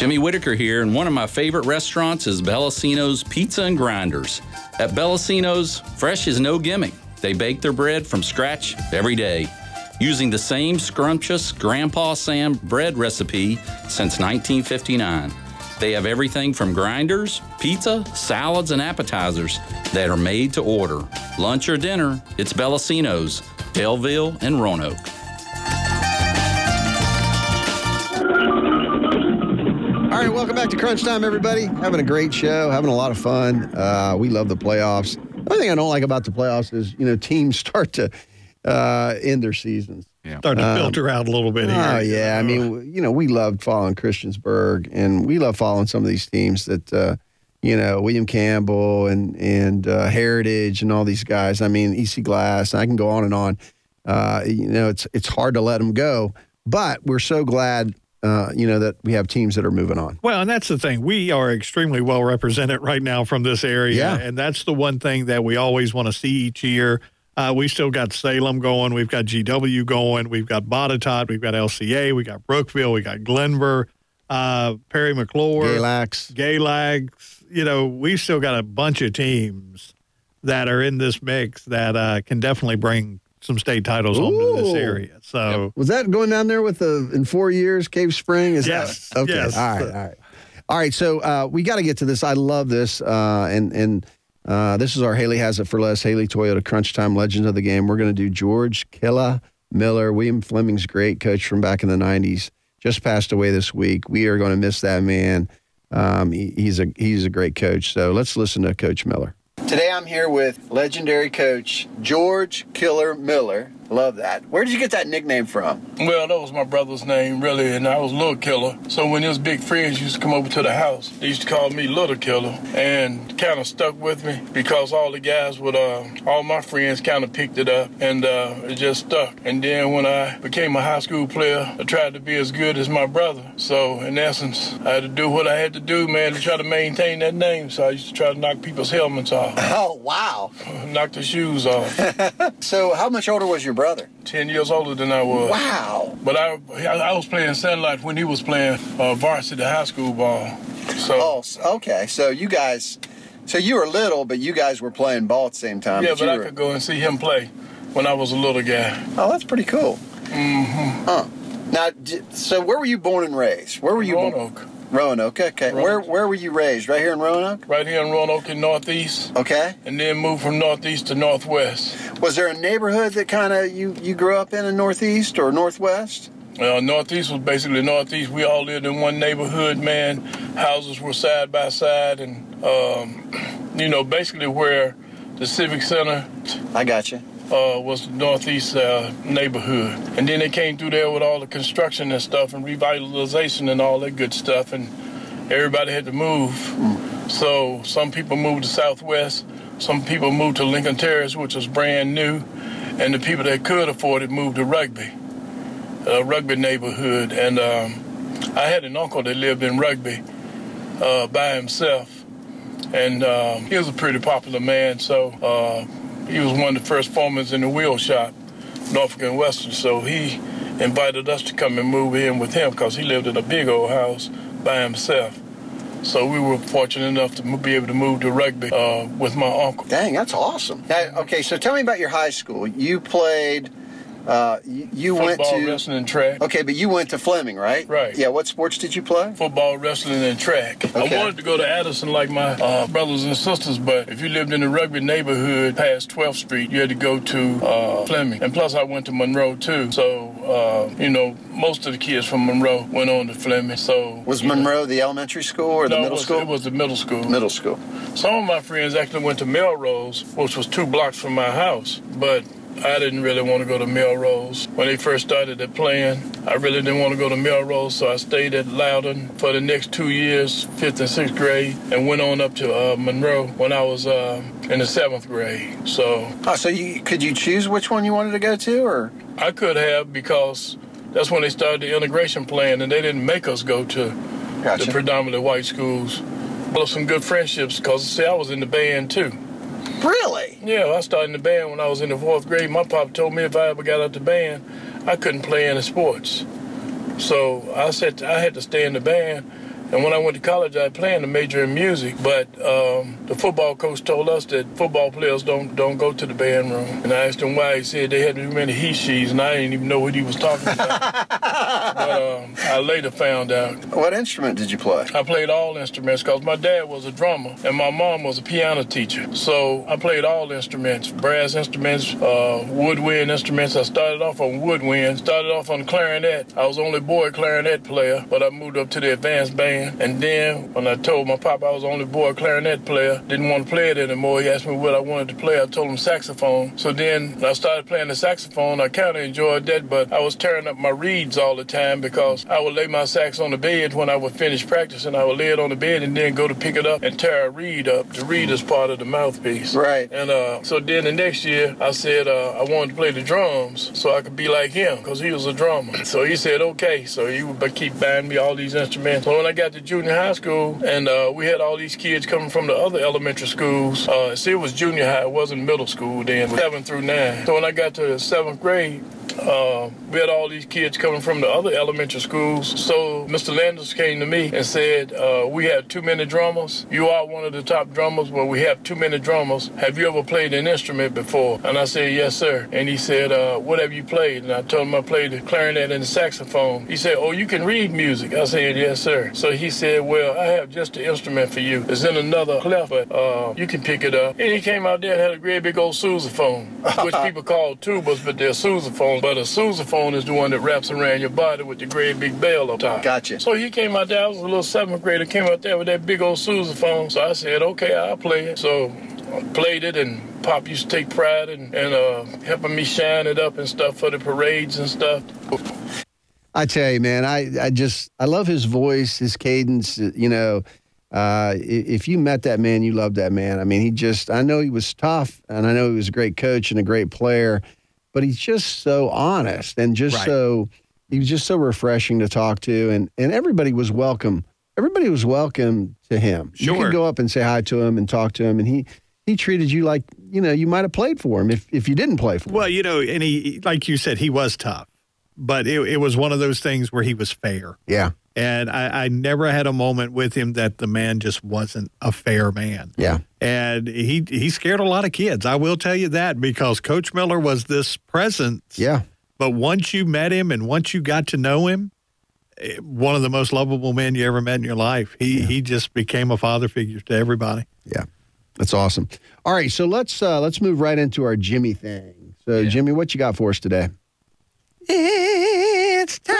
Jimmy Whitaker here, and one of my favorite restaurants is Bellacino's Pizza and Grinders. At Bellacino's, fresh is no gimmick. They bake their bread from scratch every day using the same scrumptious Grandpa Sam bread recipe since 1959. They have everything from grinders, pizza, salads, and appetizers that are made to order. Lunch or dinner, it's Bellacino's, Daleville, and Roanoke. All right, welcome back to Crunch Time, everybody. Having a great show, having a lot of fun. Uh, we love the playoffs. The only thing I don't like about the playoffs is, you know, teams start to uh, end their seasons. Yeah. Start to Um, filter out a little bit here. Oh yeah, I mean, you know, we loved following Christiansburg, and we love following some of these teams that, uh, you know, William Campbell and and uh, Heritage and all these guys. I mean, EC Glass. I can go on and on. Uh, you know, it's it's hard to let them go, but we're so glad, uh, you know, that we have teams that are moving on. Well, and that's the thing. We are extremely well represented right now from this area. Yeah. And that's the one thing that we always want to see each year. Uh, we still got Salem going. We've got GW going. We've got Botetourt. We've got LCA. We got Brookville. We got Glenvar, uh, Parry McCluer, Galax. Galax. You know, we still got a bunch of teams that are in this mix that uh, can definitely bring some state titles home to this area. So, Was that going down there with the in four years Cave Spring? Is Yes, that okay? yes. All right, all right, all right. So uh, we got to get to this. I love this, uh, and and uh, this is our Haley has it for less. Haley Toyota Crunch Time Legends of the Game. We're going to do George Killa Miller, William Fleming's great coach from back in the '90s. Just passed away this week. We are going to miss that man. Um, he, he's a he's a great coach. So let's listen to Coach Miller. Today I'm here with legendary coach George Killer Miller. Love that. Where did you get that nickname from? Well, that was my brother's name, really, and I was Little Killer. So when his big friends used to come over to the house, they used to call me Little Killer, and kind of stuck with me because all the guys would, uh, all my friends kind of picked it up, and uh, it just stuck. And then when I became a high school player, I tried to be as good as my brother. So in essence, I had to do what I had to do, man, to try to maintain that name. So I used to try to knock people's helmets off, Oh wow! knock the shoes off. So how much older was your brother? Ten years older than I was. Wow. But I, I was playing Sunlight when he was playing uh, varsity high school ball. So Oh, okay. So you guys, so you were little, but you guys were playing ball at the same time. yeah, you but I were- could go and see him play when I was a little guy. Oh, that's pretty cool. Mm-hmm. Huh. Now, so where were you born and raised? Where were you? born? Roanoke. Roanoke. Okay. Where Where were you raised? Right here in Roanoke. Right here in Roanoke in Northeast. Okay. And then moved from Northeast to Northwest. Was there a neighborhood that kind of you you grew up in in Northeast or Northwest? Uh, Northeast was basically Northeast. We all lived in one neighborhood, man. Houses were side by side, and um, you know, basically where the Civic Center. I got you. Uh, was the Northeast uh, neighborhood, and then they came through there with all the construction and stuff, and revitalization and all that good stuff, and everybody had to move. So some people moved to Southwest, some people moved to Lincoln Terrace, which was brand new, and the people that could afford it moved to Rugby, a Rugby neighborhood. And um, I had an uncle that lived in Rugby uh, by himself, and um, he was a pretty popular man. So uh, he was one of the first foremen in the wheel shop, Norfolk and Western. So he invited us to come and move in with him because he lived in a big old house by himself. So we were fortunate enough to be able to move to rugby uh, with my uncle. Dang, that's awesome. Now, okay, so tell me about your high school. You played. Uh, you, you went to wrestling, and track. Okay, but you went to Fleming, right? Right. Yeah. What sports did you play? Football, wrestling, and track. Okay. I wanted to go to Addison like my uh, brothers and sisters, but if you lived in the rugby neighborhood past 12th Street, you had to go to uh, Fleming. And plus, I went to Monroe too. So, uh, you know, most of the kids from Monroe went on to Fleming. So Was Monroe the elementary school or the middle it was, school? It was the middle school. Middle school. Some of my friends actually went to Melrose, which was two blocks from my house, but I didn't really want to go to Melrose. When they first started the plan, I really didn't want to go to Melrose, so I stayed at Loudon for the next two years, fifth and sixth grade, and went on up to uh, Monroe when I was uh, in the seventh grade. So Oh, so you could you choose which one you wanted to go to, or I could have because that's when they started the integration plan, and they didn't make us go to Gotcha. the predominantly white schools. Built some good friendships because see, I was in the band too. Really? Yeah, I started in the band when I was in the fourth grade. My pop told me if I ever got out the band, I couldn't play any sports. So I said I had to stay in the band, And when I went to college, I planned to major in music, but um, the football coach told us that football players don't don't go to the band room. And I asked him why. He said they had too many he she's, and I didn't even know what he was talking about. but um, I later found out. What instrument did you play? I played all instruments because my dad was a drummer and my mom was a piano teacher. So I played all instruments, brass instruments, uh, woodwind instruments. I started off on woodwind, started off on clarinet. I was only boy clarinet player, but I moved up to the advanced band. And then when I told my papa I was only boy clarinet player, didn't want to play it anymore. He asked me what I wanted to play. I told him saxophone. So then when I started playing the saxophone. I kind of enjoyed that, but I was tearing up my reeds all the time because I would lay my sax on the bed when I would finish practicing. I would lay it on the bed and then go to pick it up and tear a reed up. The reed is part of the mouthpiece. Right. And uh, so then the next year, I said uh, I wanted to play the drums so I could be like him because he was a drummer. So he said, okay. So he would keep buying me all these instruments. So when I got to junior high school and uh, we had all these kids coming from the other elementary schools, uh, see, it was junior high, it wasn't middle school then, seven through nine. So when I got to seventh grade, uh, we had all these kids coming from the other elementary schools. So Mr. Landers came to me and said, uh, We have too many drummers. You are one of the top drummers, but we have too many drummers. Have you ever played an instrument before? And I said, Yes, sir. And he said, uh, What have you played? And I told him I played the clarinet and the saxophone. He said, Oh, you can read music. I said, Yes, sir. So he said, Well, I have just the instrument for you. It's in another clef, but uh, you can pick it up. And he came out there and had a great big old sousaphone, which people call tubas, but they're sousaphones. But a sousaphone is the one that wraps around your body with the great big bell up top. Gotcha. So he came out there. I was a little seventh grader. Came out there with that big old sousaphone. So I said, okay, I'll play it. So I played it, and Pop used to take pride in, in uh, helping me shine it up and stuff for the parades and stuff. I tell you, man, I, I just I love his voice, his cadence. You know, uh, if you met that man, you loved that man. I mean, he just I know he was tough, and I know he was a great coach and a great player, but he's just so honest and just Right. so he was just so refreshing to talk to, and and everybody was welcome. Everybody was welcome to him. You Sure. could go up and say hi to him and talk to him, and he he treated you like you know you might have played for him if if you didn't play for him. Well, you know, and he, like you said, he was tough, but it, it was one of those things where he was fair. Yeah. And I, I never had a moment with him that the man just wasn't a fair man. Yeah. And he he scared a lot of kids. I will tell you that because Coach Miller was this presence. Yeah. But once you met him and once you got to know him, eh, one of the most lovable men you ever met in your life. He he just became a father figure to everybody. Yeah. That's awesome. All right, so let's uh, let's move right into our Jimmy thing. So, Jimmy, what you got for us today? It's time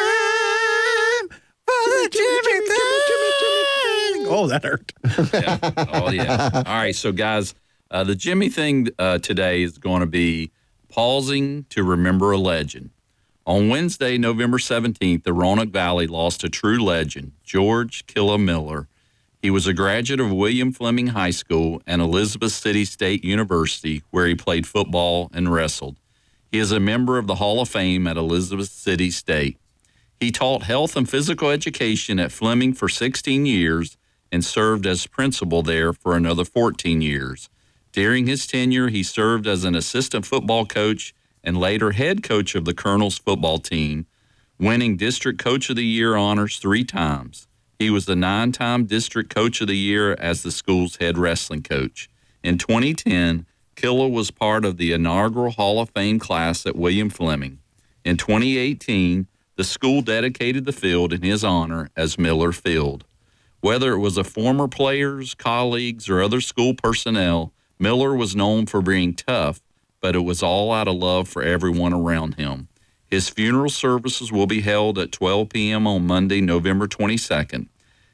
for the Jimmy thing. Oh, that hurt. Oh yeah. All right, so guys, uh, the Jimmy thing uh, today is going to be pausing to remember a legend. On Wednesday, November 17th, the Roanoke Valley lost a true legend, George Killa Miller. He was a graduate of William Fleming High School and Elizabeth City State University, where he played football and wrestled. He is a member of the Hall of Fame at Elizabeth City State. He taught health and physical education at Fleming for 16 years and served as principal there for another 14 years. During his tenure, he served as an assistant football coach and later head coach of the Colonels football team, winning District Coach of the Year honors three times. He was the nine time District Coach of the Year as the school's head wrestling coach. In 2010, Killa was part of the inaugural Hall of Fame class at William Fleming. In 2018, the school dedicated the field in his honor as Miller Field. Whether it was a former players, colleagues, or other school personnel, Miller was known for being tough, but it was all out of love for everyone around him. His funeral services will be held at 12 p.m. on Monday, November 22nd.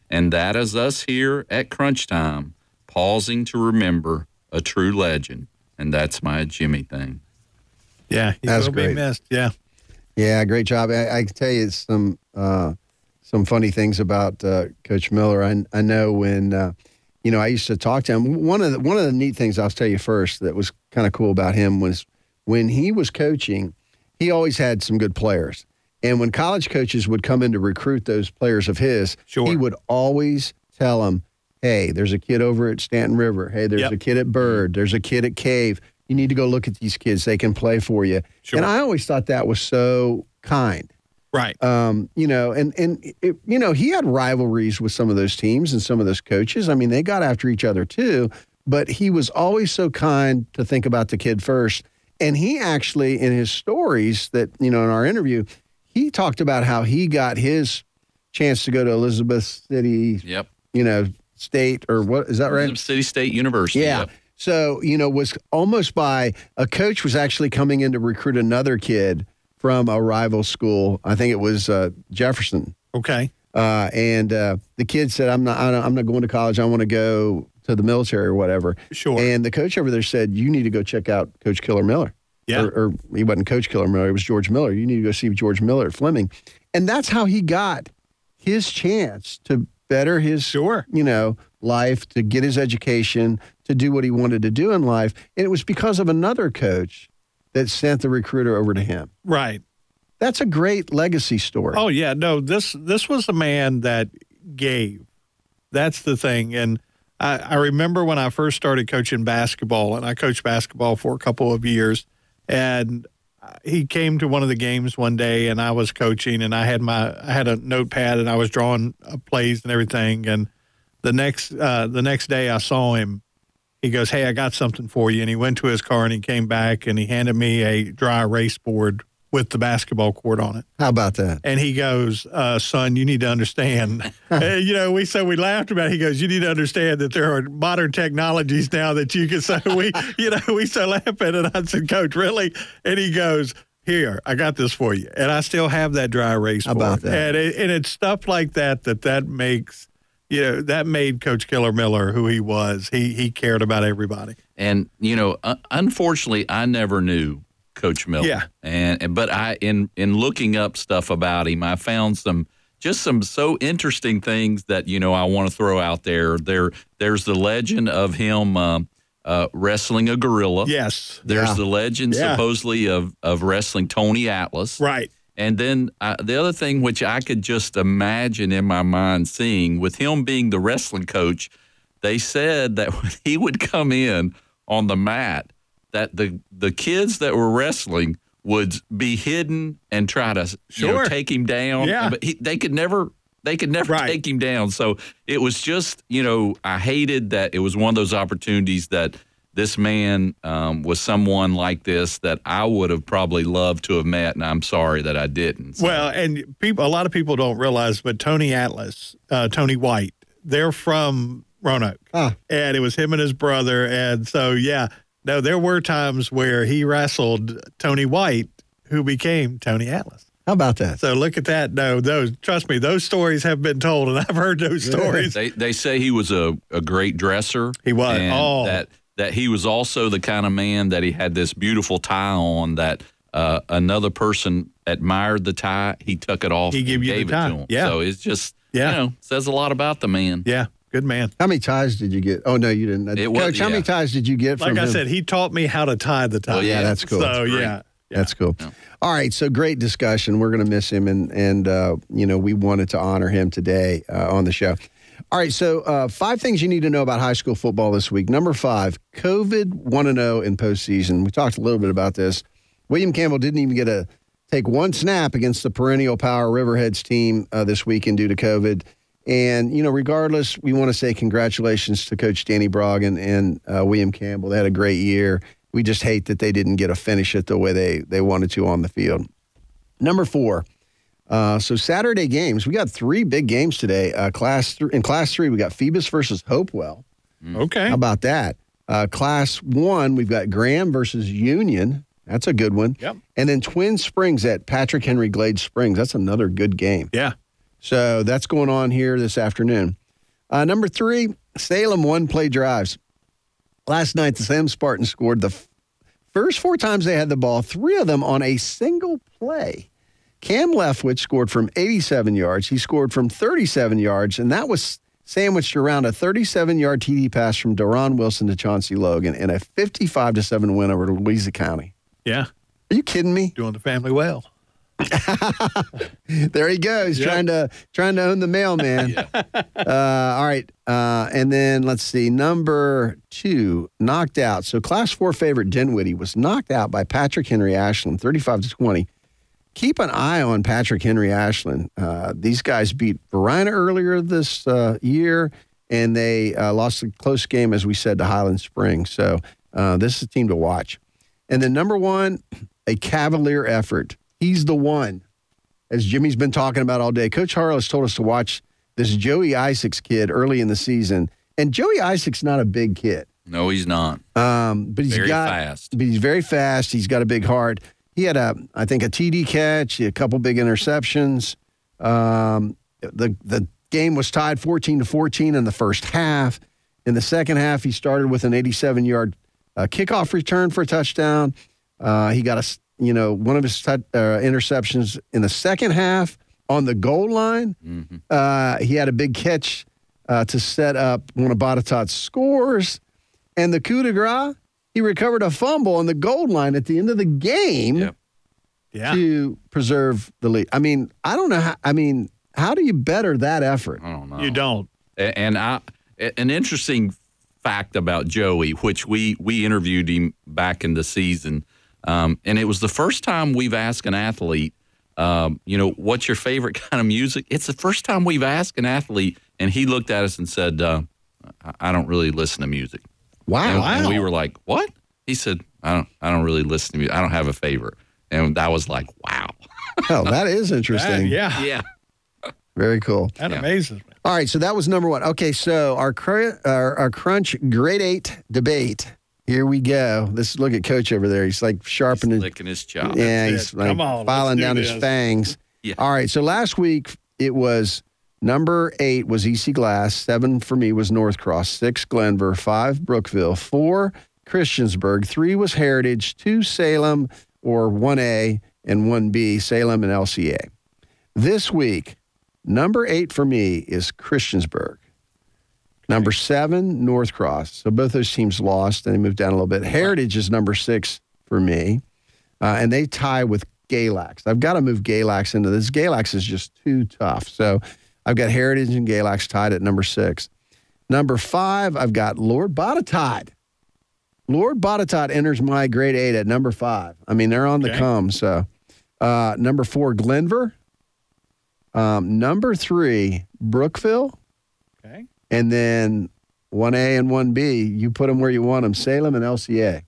And that is us here at Crunch Time, pausing to remember a true legend. And that's my Jimmy thing. Yeah, he That's will be missed. Yeah. Yeah, great job. I, I can tell you some uh, some funny things about uh, Coach Miller. I, I know when uh, you know I used to talk to him. One of the, one of the neat things I'll tell you first that was kind of cool about him was when he was coaching, he always had some good players. And when college coaches would come in to recruit those players of his, sure. he would always tell them, "Hey, there's a kid over at Staunton River. Hey, there's Yep. a kid at Byrd. There's a kid at Cave. You need to go look at these kids. They can play for you." Sure. And I always thought that was so kind Right. Um, you know, and and it, you know he had rivalries with some of those teams and some of those coaches. I mean, they got after each other too. But he was always so kind to think about the kid first. And he actually, in his stories that you know in our interview, he talked about how he got his chance to go to Elizabeth City. Yep. You know, state or what is that right? Elizabeth City State University. Yeah. Yep. So, you know, was almost by a coach was actually coming in to recruit another kid from a rival school. I think it was uh, Jefferson. Okay. Uh, and uh, the kid said, "I'm not. I'm not going to college. I want to go to the military or whatever." Sure. And the coach over there said, "You need to go check out Coach Killer Miller." Yeah. Or, or he wasn't Coach Killer Miller. It was George Miller. You need to go see George Miller at Fleming, and that's how he got his chance to better his sure. you know life, to get his education, to do what he wanted to do in life, and it was because of another coach that sent the recruiter over to him. Right. That's a great legacy story. Oh yeah, no this this was a man that gave. That's the thing, and I, I remember when I first started coaching basketball, and I coached basketball for a couple of years, and he came to one of the games one day, and I was coaching, and I had my I had a notepad, and I was drawing uh, plays and everything, and the next uh, the next day I saw him. He goes, "Hey, I got something for you," and he went to his car and he came back and he handed me a dry erase board with the basketball court on it. How about that? And he goes, uh, son, you need to understand. You know, we so we laughed about it. He goes, you need to understand that there are modern technologies now that you can so we, you know, we so laugh at it. And I said, Coach, really? And he goes, here, I got this for you. And I still have that dry erase How about board. that? And, it, and it's stuff like that that that makes, you know, that made Coach Killer Miller who he was. He he cared about everybody. And you know, uh, unfortunately, I never knew Coach Miller. Yeah. And and- but I in in looking up stuff about him, I found some just some so interesting things that you know I want to throw out there. There there's the legend of him um, uh, wrestling a gorilla. Yes. There's Yeah. the legend Yeah. supposedly of of wrestling Tony Atlas. Right. And then uh, the other thing, which I could just imagine in my mind seeing, with him being the wrestling coach, they said that when he would come in on the mat, that the the kids that were wrestling would be hidden and try to you know, Sure. take him down. Yeah. But he, they could never they could never Right. take him down. So it was just you know I hated that it was one of those opportunities that this man um, was someone like this that I would have probably loved to have met, and I'm sorry that I didn't. So- Well, and people, a lot of people don't realize, but Tony Atlas, uh, Tony White, they're from Roanoke, and it was him and his brother, and so yeah, no, there were times where he wrestled Tony White, who became Tony Atlas. How about that? So look at that. No, those trust me, those stories have been told, and I've heard those stories. They they say he was a, a great dresser. He was. and Oh. that that he was also the kind of man that he had this beautiful tie on that uh, another person admired the tie. He took it off. He gave and you the tie. It to him. Yeah. So it's just Yeah. you know says a lot about the man. Yeah, good man. How many ties did you get? Oh no, you didn't. It was- Coach, how many ties did you get from Like I him? said, he taught me how to tie the tie. Well, yeah, that's cool. So That's great. yeah, That's cool. All right, so great discussion. We're going to miss him, and and uh, you know we wanted to honor him today uh, on the show. All right, so uh, five things you need to know about high school football this week. Number five, COVID one and zero in postseason. We talked a little bit about this. William Campbell didn't even get a take one snap against the perennial power Riverheads team uh, this weekend due to COVID. And you know, regardless, we want to say congratulations to Coach Danny Brogg and, and uh, William Campbell. They had a great year. We just hate that they didn't get a finish it the way they they wanted to on the field. Number four. Uh, so Saturday games, we got three big games today. Uh, class th- in class three, we got Phoebus versus Hopewell. Okay. How about that? Uh, class one, we've got Graham versus Union. That's a good one. Yep. And then Twin Springs at Patrick Henry Glade Springs. That's another good game. Yeah. So that's going on here this afternoon. Uh, number three, Salem one play drives. Last night, the Salem Spartans scored the f- first four times they had the ball, three of them on a single play. Cam Leftwich scored from 87 yards. He scored from 37 yards, and that was sandwiched around a 37 yard TD pass from Deron Wilson to Chauncey Logan in a 55 to 7 win over Louisa County. Yeah. Are you kidding me? Doing the family well. There he goes, trying to trying to own the mailman. uh, all right, uh, and then let's see, number two, knocked out. So class four favorite Dinwiddie was knocked out by Patrick Henry Ashland, thirty-five to twenty. keep an eye on Patrick Henry Ashland. Uh, these guys beat Varina earlier this uh, year, and they uh, lost a close game, as we said, to Highland Springs. So uh, this is a team to watch. And then number one, a Cavalier effort. He's the one, as Jimmy's been talking about all day. Coach Harless told us to watch this Joey Isaacs kid early in the season. And Joey Isaacs not a big kid. No, he's not. Um, but he's Very got, fast. But he's very fast. He's got a big heart. He had a, I think, a TD catch, a couple big interceptions. Um, the the game was tied 14 to 14 in the first half. In the second half, he started with an 87 yard uh, kickoff return for a touchdown. Uh, he got a, you know, one of his tou- uh, interceptions in the second half on the goal line. Uh, he had a big catch uh, to set up one of Batatat's scores. And the coup de grace, he recovered a fumble on the goal line at the end of the game yeah to preserve the lead. I mean, I don't know how, I mean, how do you better that effort? I don't know. You don't. And I, an interesting fact about Joey, which we we interviewed him back in the season, um, and it was the first time we've asked an athlete, um, you know, what's your favorite kind of music? It's the first time we've asked an athlete, and he looked at us and said, uh, I- "I don't really listen to music." Wow. And, and we were like, "What?" He said, "I don't. I don't really listen to music. I don't have a favorite." And that was like, "Wow." Hell, that is interesting. yeah. Yeah. Very cool. That amazes me. All right, so that was number one. Okay, so our cr- our, our crunch grade eight debate. Here we go. Let's look at Coach over there. He's like sharpening, licking his chop. Yeah, That's he's it. like Come on, filing do down his fangs. Yeah. All right, so last week it was number eight was EC Glass. Seven for me was North Cross. Six Glenvar. Five Brookville. Four Christiansburg. Three was Heritage. Two Salem or one A and one B Salem and LCA. This week, number eight for me is Christiansburg. Number seven, North Cross. So both those teams lost and they moved down a little bit. Heritage is number six for me, uh, and they tie with Galax. I've got to move Galax into this. Galax is just too tough. So I've got Heritage and Galax tied at number six. Number five, I've got Lord Botetourt. Lord Botetourt enters my grade eight at number five. I mean, they're on the come. So uh, number four, Glenvar. Um, number three, Brookville. Okay. And then 1A and 1B, you put them where you want them, Salem and LCA.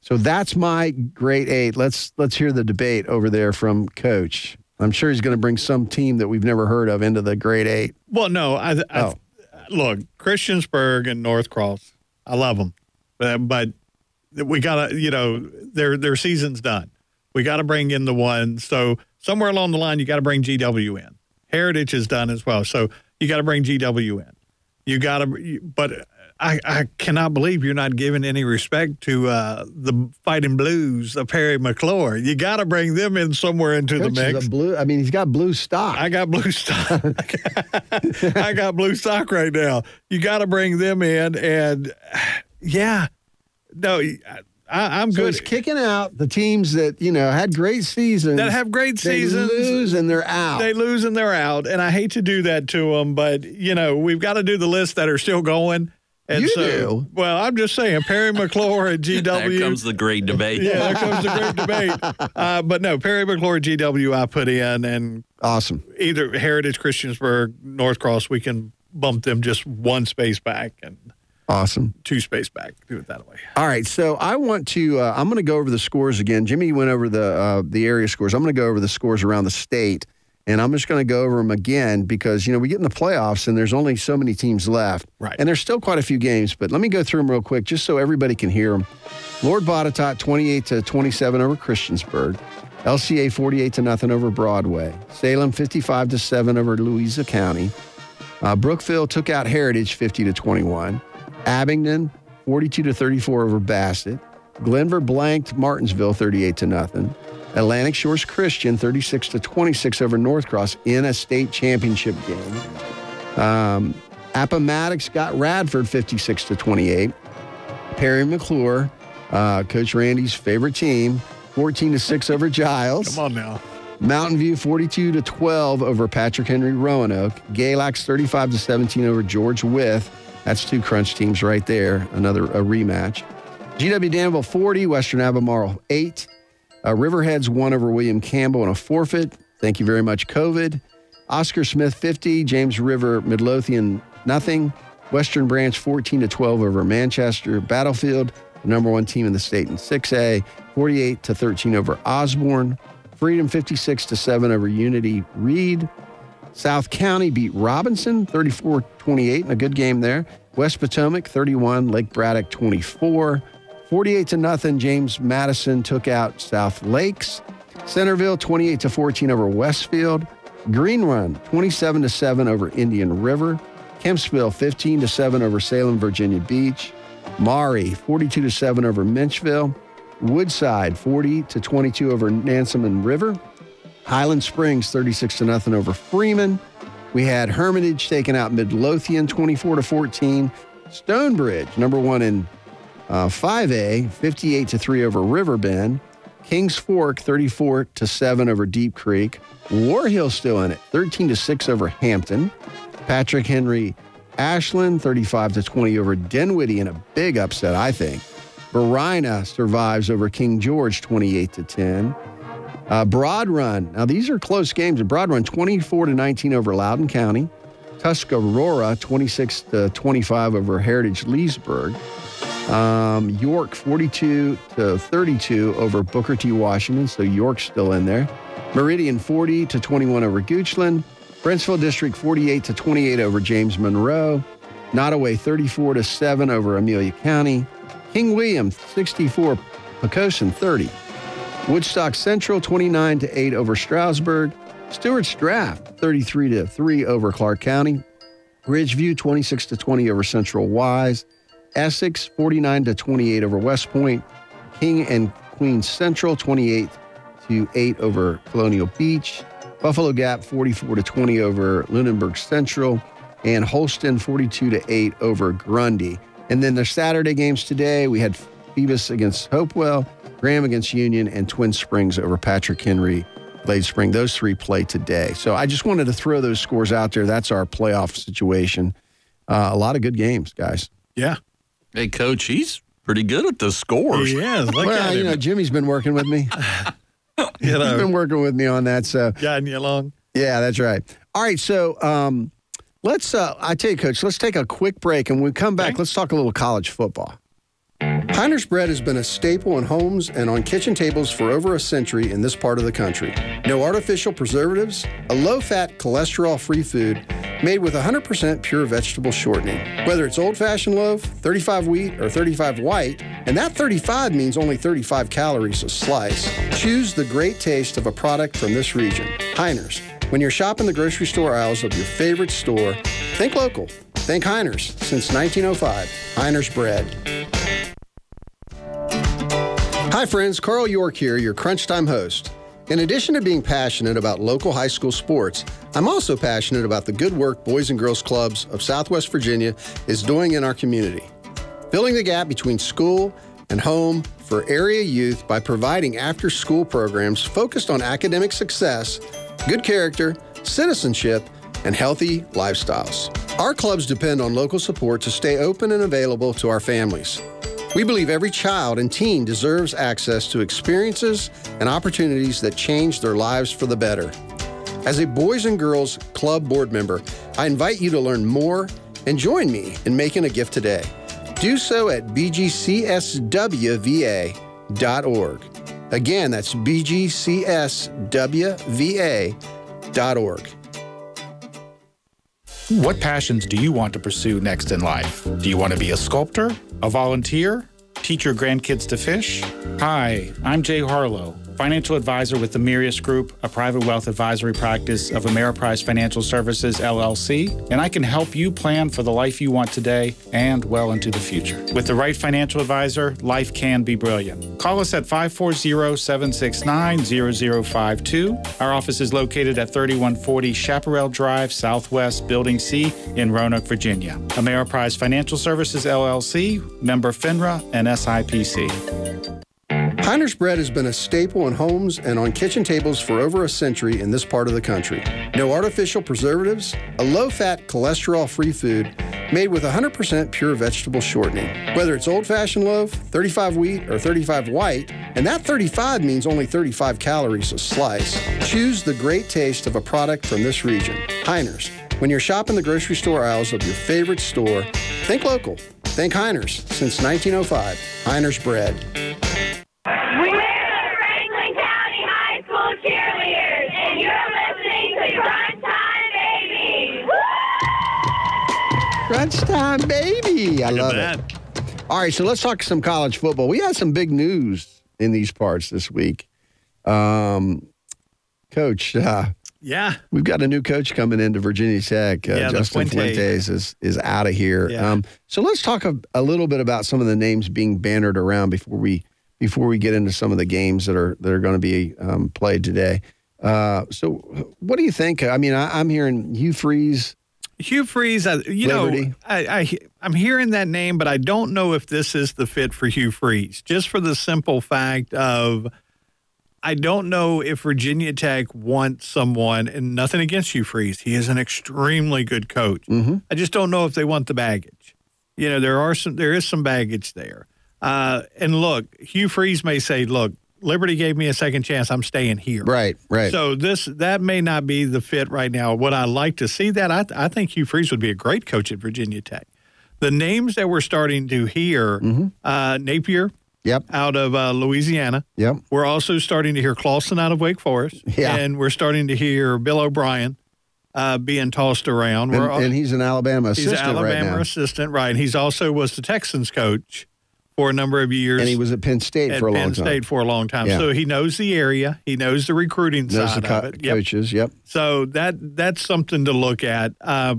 So that's my grade eight. Let's let's hear the debate over there from Coach. I'm sure he's going to bring some team that we've never heard of into the grade eight. Well, no, I, I Oh. look Christiansburg and North Cross. I love them, but, but we gotta, you know, their their season's done. We got to bring in the one. So somewhere along the line, you got to bring GW in. Heritage is done as well, so you got to bring GW in. You got to, but I, I cannot believe you're not giving any respect to uh, the Fighting Blues of Parry McCluer. You got to bring them in somewhere into Coach the mix. blue. I mean, he's got blue stock. I got blue stock. I got blue stock right now. You got to bring them in, and yeah, no, I, I'm so good. it's kicking out the teams that you know had great seasons that have great seasons. They seasons. lose and they're out. They lose and they're out, and I hate to do that to them, but you know we've got to do the list that are still going. And You so, do. Well, I'm just saying, Parry McCluer at GW. There comes the great debate. Yeah, there comes the great debate. Uh, but no, Parry McCluer at GW I put in, and awesome. either Heritage Christiansburg, North Cross, we can bump them just one space back and Awesome. two space back. Do it that way. All right, so I want to. Uh, I'm going to go over the scores again. Jimmy went over the uh, the area scores. I'm going to go over the scores around the state, and I'm just going to go over them again because you know we get in the playoffs and there's only so many teams left, Right. And there's still quite a few games, but let me go through them real quick just so everybody can hear them. Lord Botetourt 28 to 27 over Christiansburg. LCA 48 to nothing over Broadway. Salem 55 to 7 over Louisa County. Uh, Brookville took out Heritage 50 to 21. Abingdon 42 to 34 over Bassett. Glenvar blanked Martinsville 38 to nothing. Atlantic Shores Christian 36 to 26 over North Cross in a state championship game. Um, Appomattox got Radford 56 to 28. Parry McCluer, uh, Coach Randy's favorite team, 14 to 6 over Giles. Come on now. Mountain View 42 to 12 over Patrick Henry Roanoke. Galax 35 to 17 over George Wythe. That's two crunch teams right there. Another a rematch. GW Danville 40, Western Albemarle 8. Uh, Riverheads 1 over William Campbell in a forfeit. Thank you very much, COVID. Oscar Smith 50, James River Midlothian nothing. Western Branch 14 to 12 over Manchester. Battlefield, the number one team in the state in 6A, 48 to 13 over Osborne. Freedom 56 to 7 over Unity Reed. South County beat Robinson 34 28 in a good game there. West Potomac 31, Lake Braddock 24. 48 to nothing, James Madison took out South Lakes. Centerville 28 to 14 over Westfield. Green Run 27 to 7 over Indian River. Kempsville 15 to 7 over Salem, Virginia Beach. Maury 42 to 7 over Menchville. Woodside 40 to 22 over Nansemond River. Highland Springs 36 to nothing over Freeman. We had Hermitage taking out Midlothian 24 to 14. Stonebridge, number one in uh, 5A, 58 to 3 over Riverbend. Kings Fork 34 to 7 over Deep Creek. Warhill still in it, 13 to 6 over Hampton. Patrick Henry Ashland 35 to 20 over Dinwiddie in a big upset, I think. Varina survives over King George 28 to 10. Uh, Broad Run. Now these are close games. Broad Run 24 to 19 over Loudoun County. Tuscarora 26 to 25 over Heritage Leesburg. Um, York 42 to 32 over Booker T. Washington. So York's still in there. Meridian 40 to 21 over Goochland. Brentsville District 48 to 28 over James Monroe. Nottoway 34 to 7 over Amelia County. King William 64, Poquoson 30. Woodstock Central 29 to 8 over Strasburg. Stuarts Draft 33 to 3 over Clarke County. Ridgeview 26 to 20 over Central Wise. Essex 49 to 28 over West Point. King and Queen Central 28 to 8 over Colonial Beach. Buffalo Gap 44 to 20 over Lunenburg Central. And Holston 42 to 8 over Grundy. And then the Saturday games today, we had Phoebus against Hopewell, Graham against Union, and Twin Springs over Patrick Henry, Glade Spring. Those three play today. So I just wanted to throw those scores out there. That's our playoff situation. Uh, a lot of good games, guys. Yeah. Hey, coach, he's pretty good at the scores. Yeah, look well, at you him. know, Jimmy's been working with me. you He's know, been working with me on that. So guiding you along. Yeah, that's right. All right, so um, let's. Uh, I tell you, Coach, let's take a quick break, and when we come back, let's talk a little college football. Heiner's bread has been a staple in homes and on kitchen tables for over a century in this part of the country. No artificial preservatives, a low fat, cholesterol free food made with 100% pure vegetable shortening. Whether it's old fashioned loaf, 35 wheat, or 35 white, and that 35 means only 35 calories a slice, choose the great taste of a product from this region. Heiner's. When you're shopping the grocery store aisles of your favorite store, think local. Think Heiner's. Since 1905, Heiner's Bread. Hi, friends. Carl York here, your Crunch Time host. In addition to being passionate about local high school sports, I'm also passionate about the good work Boys and Girls Clubs of Southwest Virginia is doing in our community. Filling the gap between school and home for area youth by providing after school programs focused on academic success, good character, citizenship, and healthy lifestyles. Our clubs depend on local support to stay open and available to our families. We believe every child and teen deserves access to experiences and opportunities that change their lives for the better. As a Boys and Girls Club board member, I invite you to learn more and join me in making a gift today. Do so at bgcswva.org. Again, that's bgcswva.org. What passions do you want to pursue next in life? Do you want to be a sculptor, a volunteer, teach your grandkids to fish? Hi, I'm Jay Harlow, financial advisor with the Mirius Group, a private wealth advisory practice of Ameriprise Financial Services LLC, and I can help you plan for the life you want today and well into the future. With the right financial advisor, life can be brilliant. Call us at 540-769-0052. Our office is located at 3140 Chaparral Drive, Southwest, Building C in Roanoke, Virginia. Ameriprise Financial Services LLC, member FINRA and SIPC. Heiner's bread has been a staple in homes and on kitchen tables for over a century in this part of the country. No artificial preservatives, a low fat, cholesterol free food made with 100% pure vegetable shortening. Whether it's old fashioned loaf, 35 wheat, or 35 white, and that 35 means only 35 calories a slice, choose the great taste of a product from this region. Heiners. When you're shopping the grocery store aisles of your favorite store, think local. Think Heiners. Since 1905, Heiners Bread. Baby. I love that. it. All right, so let's talk some college football. We had some big news in these parts this week. Um, coach, uh, Yeah. we've got a new coach coming into Virginia Tech. Uh, Yeah, Justin Fuente. Fuentes is, is out of here. Yeah. Um, so let's talk a, a little bit about some of the names being bannered around before we before we get into some of the games that are that are going to be um, played today. Uh, so, what do you think? I mean, I, I'm hearing Hugh Freeze. Hugh Freeze, I, you Liberty. know, I, I I'm hearing that name, but I don't know if this is the fit for Hugh Freeze. Just for the simple fact of, I don't know if Virginia Tech wants someone, and nothing against Hugh Freeze. He is an extremely good coach. Mm-hmm. I just don't know if they want the baggage. You know, there are some, there is some baggage there. Uh, and look, Hugh Freeze may say, "Look, Liberty gave me a second chance. I'm staying here." Right, right. So this that may not be the fit right now. Would I like to see that? I, I think Hugh Freeze would be a great coach at Virginia Tech. The names that we're starting to hear, uh, Napier, Mm-hmm. Yep. out of uh, Louisiana. Yep. We're also starting to hear Clawson out of Wake Forest. Yeah. And we're starting to hear Bill O'Brien uh, being tossed around. And, We're al- and he's an Alabama he's assistant an Alabama right assistant, right? And he's also was the Texans coach for a number of years. And he was at Penn State at for a Penn long time. State for a long time. Yeah. So he knows the area. He knows the recruiting Knows side the co- of it. Yep. coaches. Yep. So that that's something to look at. Uh,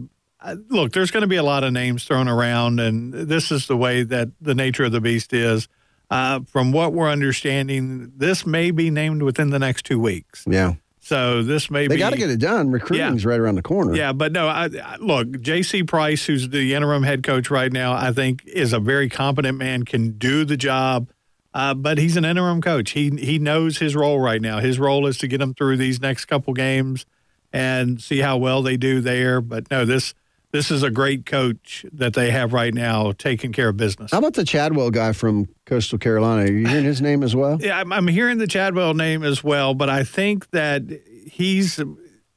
look, there's going to be a lot of names thrown around, and this is the way that the nature of the beast is. Uh, from what we're understanding, this may be named within the next two weeks. Yeah. So this may They be. got to get it done. Recruiting's right around the corner. Yeah, but no, I, I, look, J.C. Price, who's the interim head coach right now, I think is a very competent man, can do the job. Uh, but he's an interim coach. He he knows his role right now. His role is to get them through these next couple games and see how well they do there. But no, this this is a great coach that they have right now taking care of business. How about the Chadwell guy from Coastal Carolina? Are you hearing his name as well? Yeah, I'm, I'm hearing the Chadwell name as well, but I think that he's.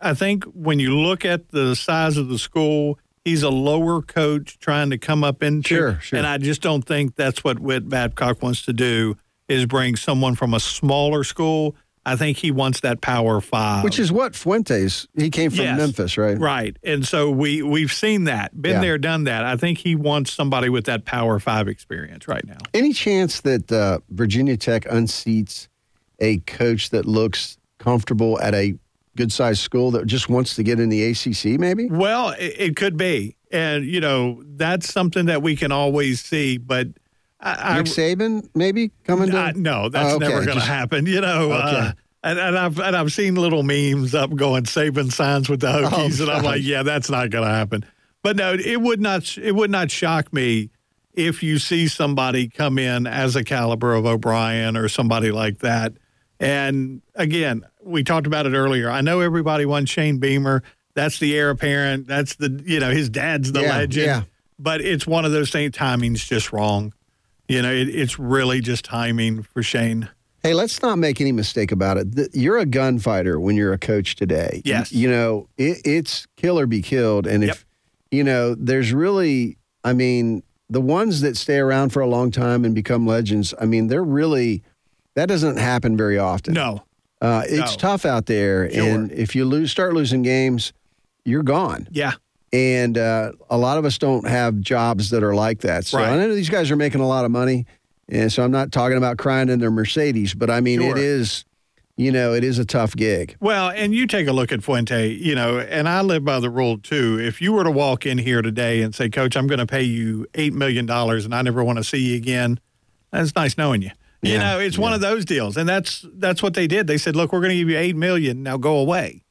I think when you look at the size of the school, he's a lower coach trying to come up into. Sure, sure. And I just don't think that's what Whit Babcock wants to do. Is bring someone from a smaller school. I think he wants that Power Five, Which is what Fuentes. He came from Yes. Memphis, right? right. And so we we've seen that, been Yeah. there, done that. I think he wants somebody with that Power Five experience right now. Any chance that uh, Virginia Tech unseats a coach that looks comfortable at a good sized school that just wants to get in the ACC, maybe? Well, it, it could be, and you know that's something that we can always see. But I, Nick Saban, maybe coming to? I, no, that's Oh, okay. never going to happen. You know, uh, and, and I've and I've seen little memes up going Saban signs with the Hokies, and I'm like, yeah, that's not going to happen. But no, it would not. It would not shock me if you see somebody come in as a caliber of O'Brien or somebody like that. And again, we talked about it earlier. I know everybody wants Shane Beamer. That's the heir apparent. That's the you know his dad's the Yeah, legend. yeah. But it's one of those things. Timing's just wrong. You know, it, it's really just timing for Shane. Hey, let's not make any mistake about it. You're a gunfighter when you're a coach today. Yes. You know, it, it's kill or be killed. And if, you know, there's really, I mean, the ones that stay around for a long time and become legends, I mean, they're really, that doesn't happen very often. No. Uh, it's No. tough out there. Sure. And if you lose, start losing games, you're gone. Yeah. And uh, a lot of us don't have jobs that are like that. So Right. I know these guys are making a lot of money. And so I'm not talking about crying in their Mercedes, but I mean, Sure. it is, you know, it is a tough gig. Well, and you take a look at Fuente, you know, and I live by the rule too. If you were to walk in here today and say, Coach, I'm going to pay you $8 million and I never want to see you again, that's nice knowing you. Yeah, You know, it's one of those deals. And that's that's what they did. They said, look, we're going to give you 8 million. Now go away.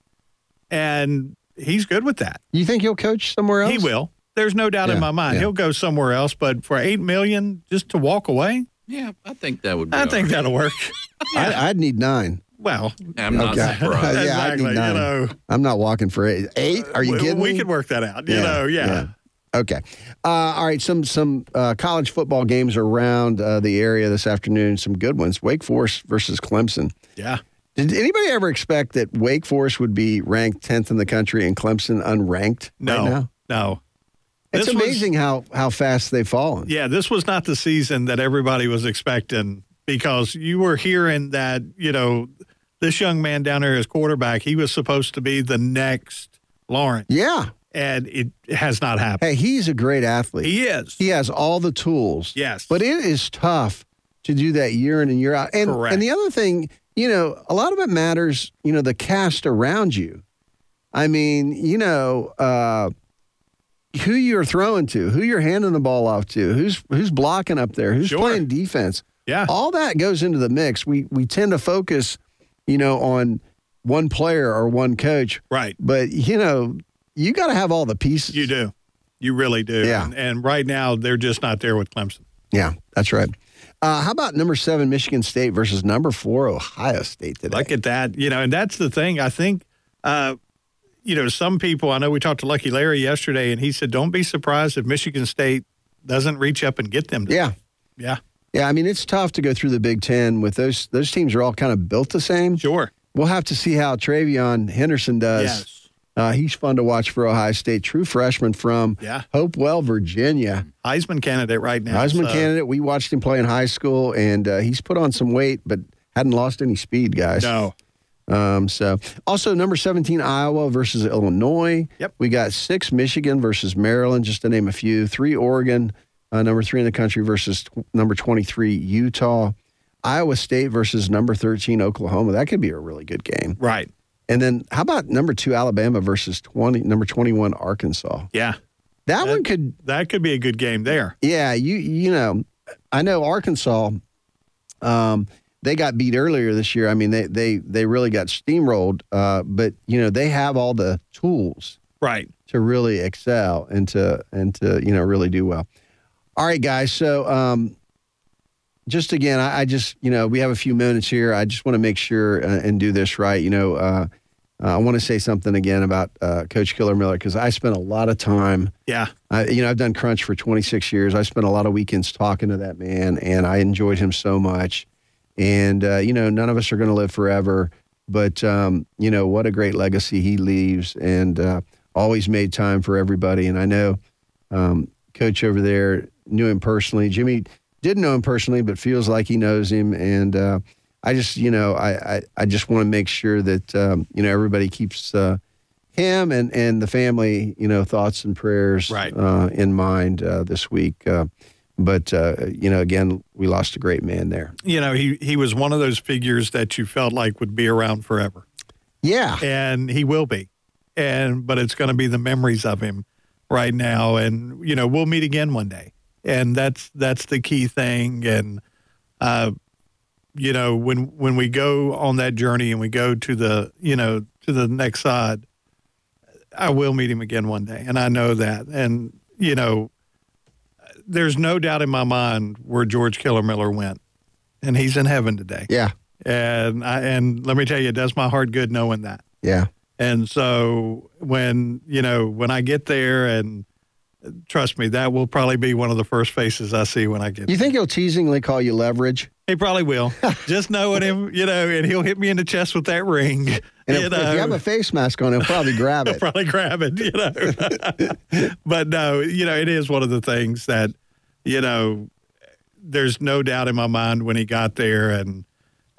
And he's good with that. You think he'll coach somewhere else? He will. There's no doubt Yeah, in my mind. yeah. He'll go somewhere else. But for 8 million just to walk away, Yeah, I think that would be. I think right. that'll work. I, I'd need nine. Well, I'm not Okay. surprised. yeah, I'd Exactly, need you nine. know. I'm not walking for eight. Eight? Are you we, kidding we me? could work that out. You Yeah, know, yeah. yeah. Okay. Uh, all right. Some some uh, college football games around uh, the area this afternoon. Some good ones. Wake Forest versus Clemson. Yeah. Did anybody ever expect that Wake Forest would be ranked tenth in the country and Clemson unranked? No, right now? no. It's This was- amazing how how fast they've fallen. Yeah, this was not the season that everybody was expecting because you were hearing that, you know, this young man down there as quarterback, he was supposed to be the next Lawrence. Yeah. And it has not happened. Hey, he's a great athlete. He is. He has all the tools. Yes. But it is tough to do that year in and year out. And Correct. and the other thing, you know, a lot of it matters, you know, the cast around you. I mean, you know, uh, who you're throwing to, who you're handing the ball off to, who's who's blocking up there, who's Sure. playing defense. Yeah. All that goes into the mix. We we tend to focus, you know, on one player or one coach. Right. But, you know, you got to have all the pieces. You do. You really do. Yeah. And, and right now, they're just not there with Clemson. Yeah, that's right. Uh, how about number seven Michigan State versus number four Ohio State today? Look at that. You know, and that's the thing. I think, uh, you know, some people, I know we talked to Lucky Larry yesterday, and he said, don't be surprised if Michigan State doesn't reach up and get them. today." Yeah, Yeah. yeah. I mean, it's tough to go through the Big Ten with those. Those teams are all kind of built the same. Sure. We'll have to see how TreVeyon Henderson does. Yes. Uh, he's fun to watch for Ohio State. True freshman from Yeah. Hopewell, Virginia. Heisman candidate right now. Heisman so- candidate. We watched him play in high school, and uh, he's put on some weight, but hadn't lost any speed, guys. No. Um, so also number 17 Iowa versus Illinois. Yep. We got six Michigan versus Maryland, just to name a few. Three Oregon, uh, number three in the country versus tw- number 23 Utah. Iowa State versus number 13 Oklahoma. That could be a really good game. Right. And then how about number two Alabama versus 20 number 21 Arkansas? Yeah. That, one could That could be a good game there. yeah, you you know, I know Arkansas. Um, they got beat earlier this year. I mean, they they they really got steamrolled. Uh, but you know, they have all the tools Right. to really excel and to and to you know really do well. All right, guys. So um, just again, I, I just you know we have a few minutes here. I just want to make sure uh, and do this right. You know, uh, uh, I want to say something again about uh, Coach Killer Miller because I spent a lot of time. Yeah. I, you know, I've done Crunch for 26 years. I spent a lot of weekends talking to that man, and I enjoyed him so much. And uh, you know, none of us are going to live forever, but um, you know what a great legacy he leaves, and uh, always made time for everybody. And I know um, Coach over there knew him personally. Jimmy didn't know him personally, but feels like he knows him. And uh, I just, you know, I I, I just want to make sure that um, you know everybody keeps. Uh, him and, and the family, you know, thoughts and prayers Right. uh, in mind uh, this week. Uh, but, uh, you know, again, we lost a great man there. You know, he, he was one of those figures that you felt like would be around forever. Yeah. And he will be. And but it's going to be the memories of him right now and you know, we'll meet again one day. And that's that's the key thing and uh you know, when when we go on that journey and we go to the, you know, to the next side, I will meet him again one day. And I know that. And, you know, there's no doubt in my mind where George Killer Miller went. And he's in heaven today. Yeah. And I and let me tell you, it does my heart good knowing that. Yeah. And so when, you know, when I get there and trust me, that will probably be one of the first faces I see when I get You think he'll teasingly call you leverage? He probably will. Just knowing him, you know, and he'll hit me in the chest with that ring. And you if, know. if you have a face mask on, he'll probably grab He'll it. probably grab it, you know. but no, you know, it is one of the things that, you know, there's no doubt in my mind when he got there and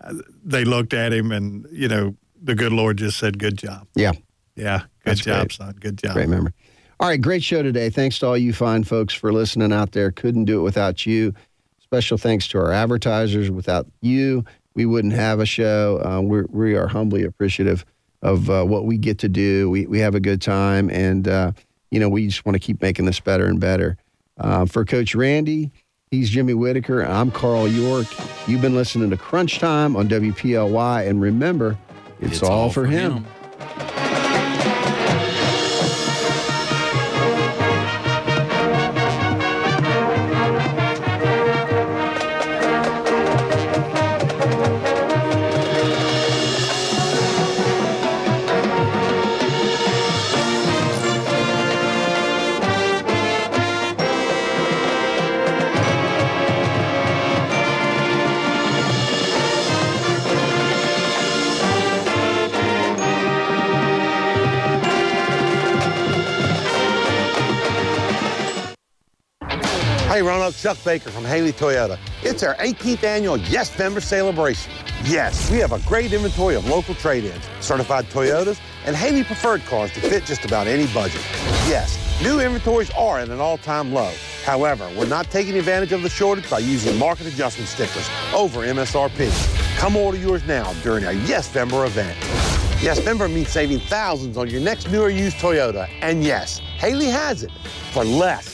uh, they looked at him and, you know, the good Lord just said, good job. Yeah. Yeah. Good That's job, great. son. Good job. Great memory. All right, great show today. Thanks to all you fine folks for listening out there. Couldn't do it without you. Special thanks to our advertisers. Without you, we wouldn't have a show. Uh, we're, we are humbly appreciative of uh, what we get to do. We, we have a good time, and, uh, you know, we just want to keep making this better and better. Uh, for Coach Randy, he's Jimmy Whitaker. I'm Carl York. You've been listening to Crunch Time on WPLY, and remember, it's, all, for him. Hey, Chuck Baker from Haley Toyota. It's our 18th annual Yes Member Celebration. Yes, we have a great inventory of local trade-ins, certified Toyotas, and Haley preferred cars to fit just about any budget. Yes, new inventories are at an all-time low. However, we're not taking advantage of the shortage by using market adjustment stickers over MSRP. Come order yours now during our Yes Member event. Yes Member means saving thousands on your next new or used Toyota. And yes, Haley has it for less.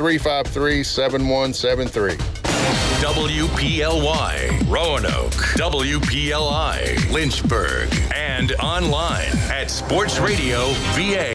353 7173. WPLY, Roanoke, WPLI, Lynchburg, and online at Sports Radio VA.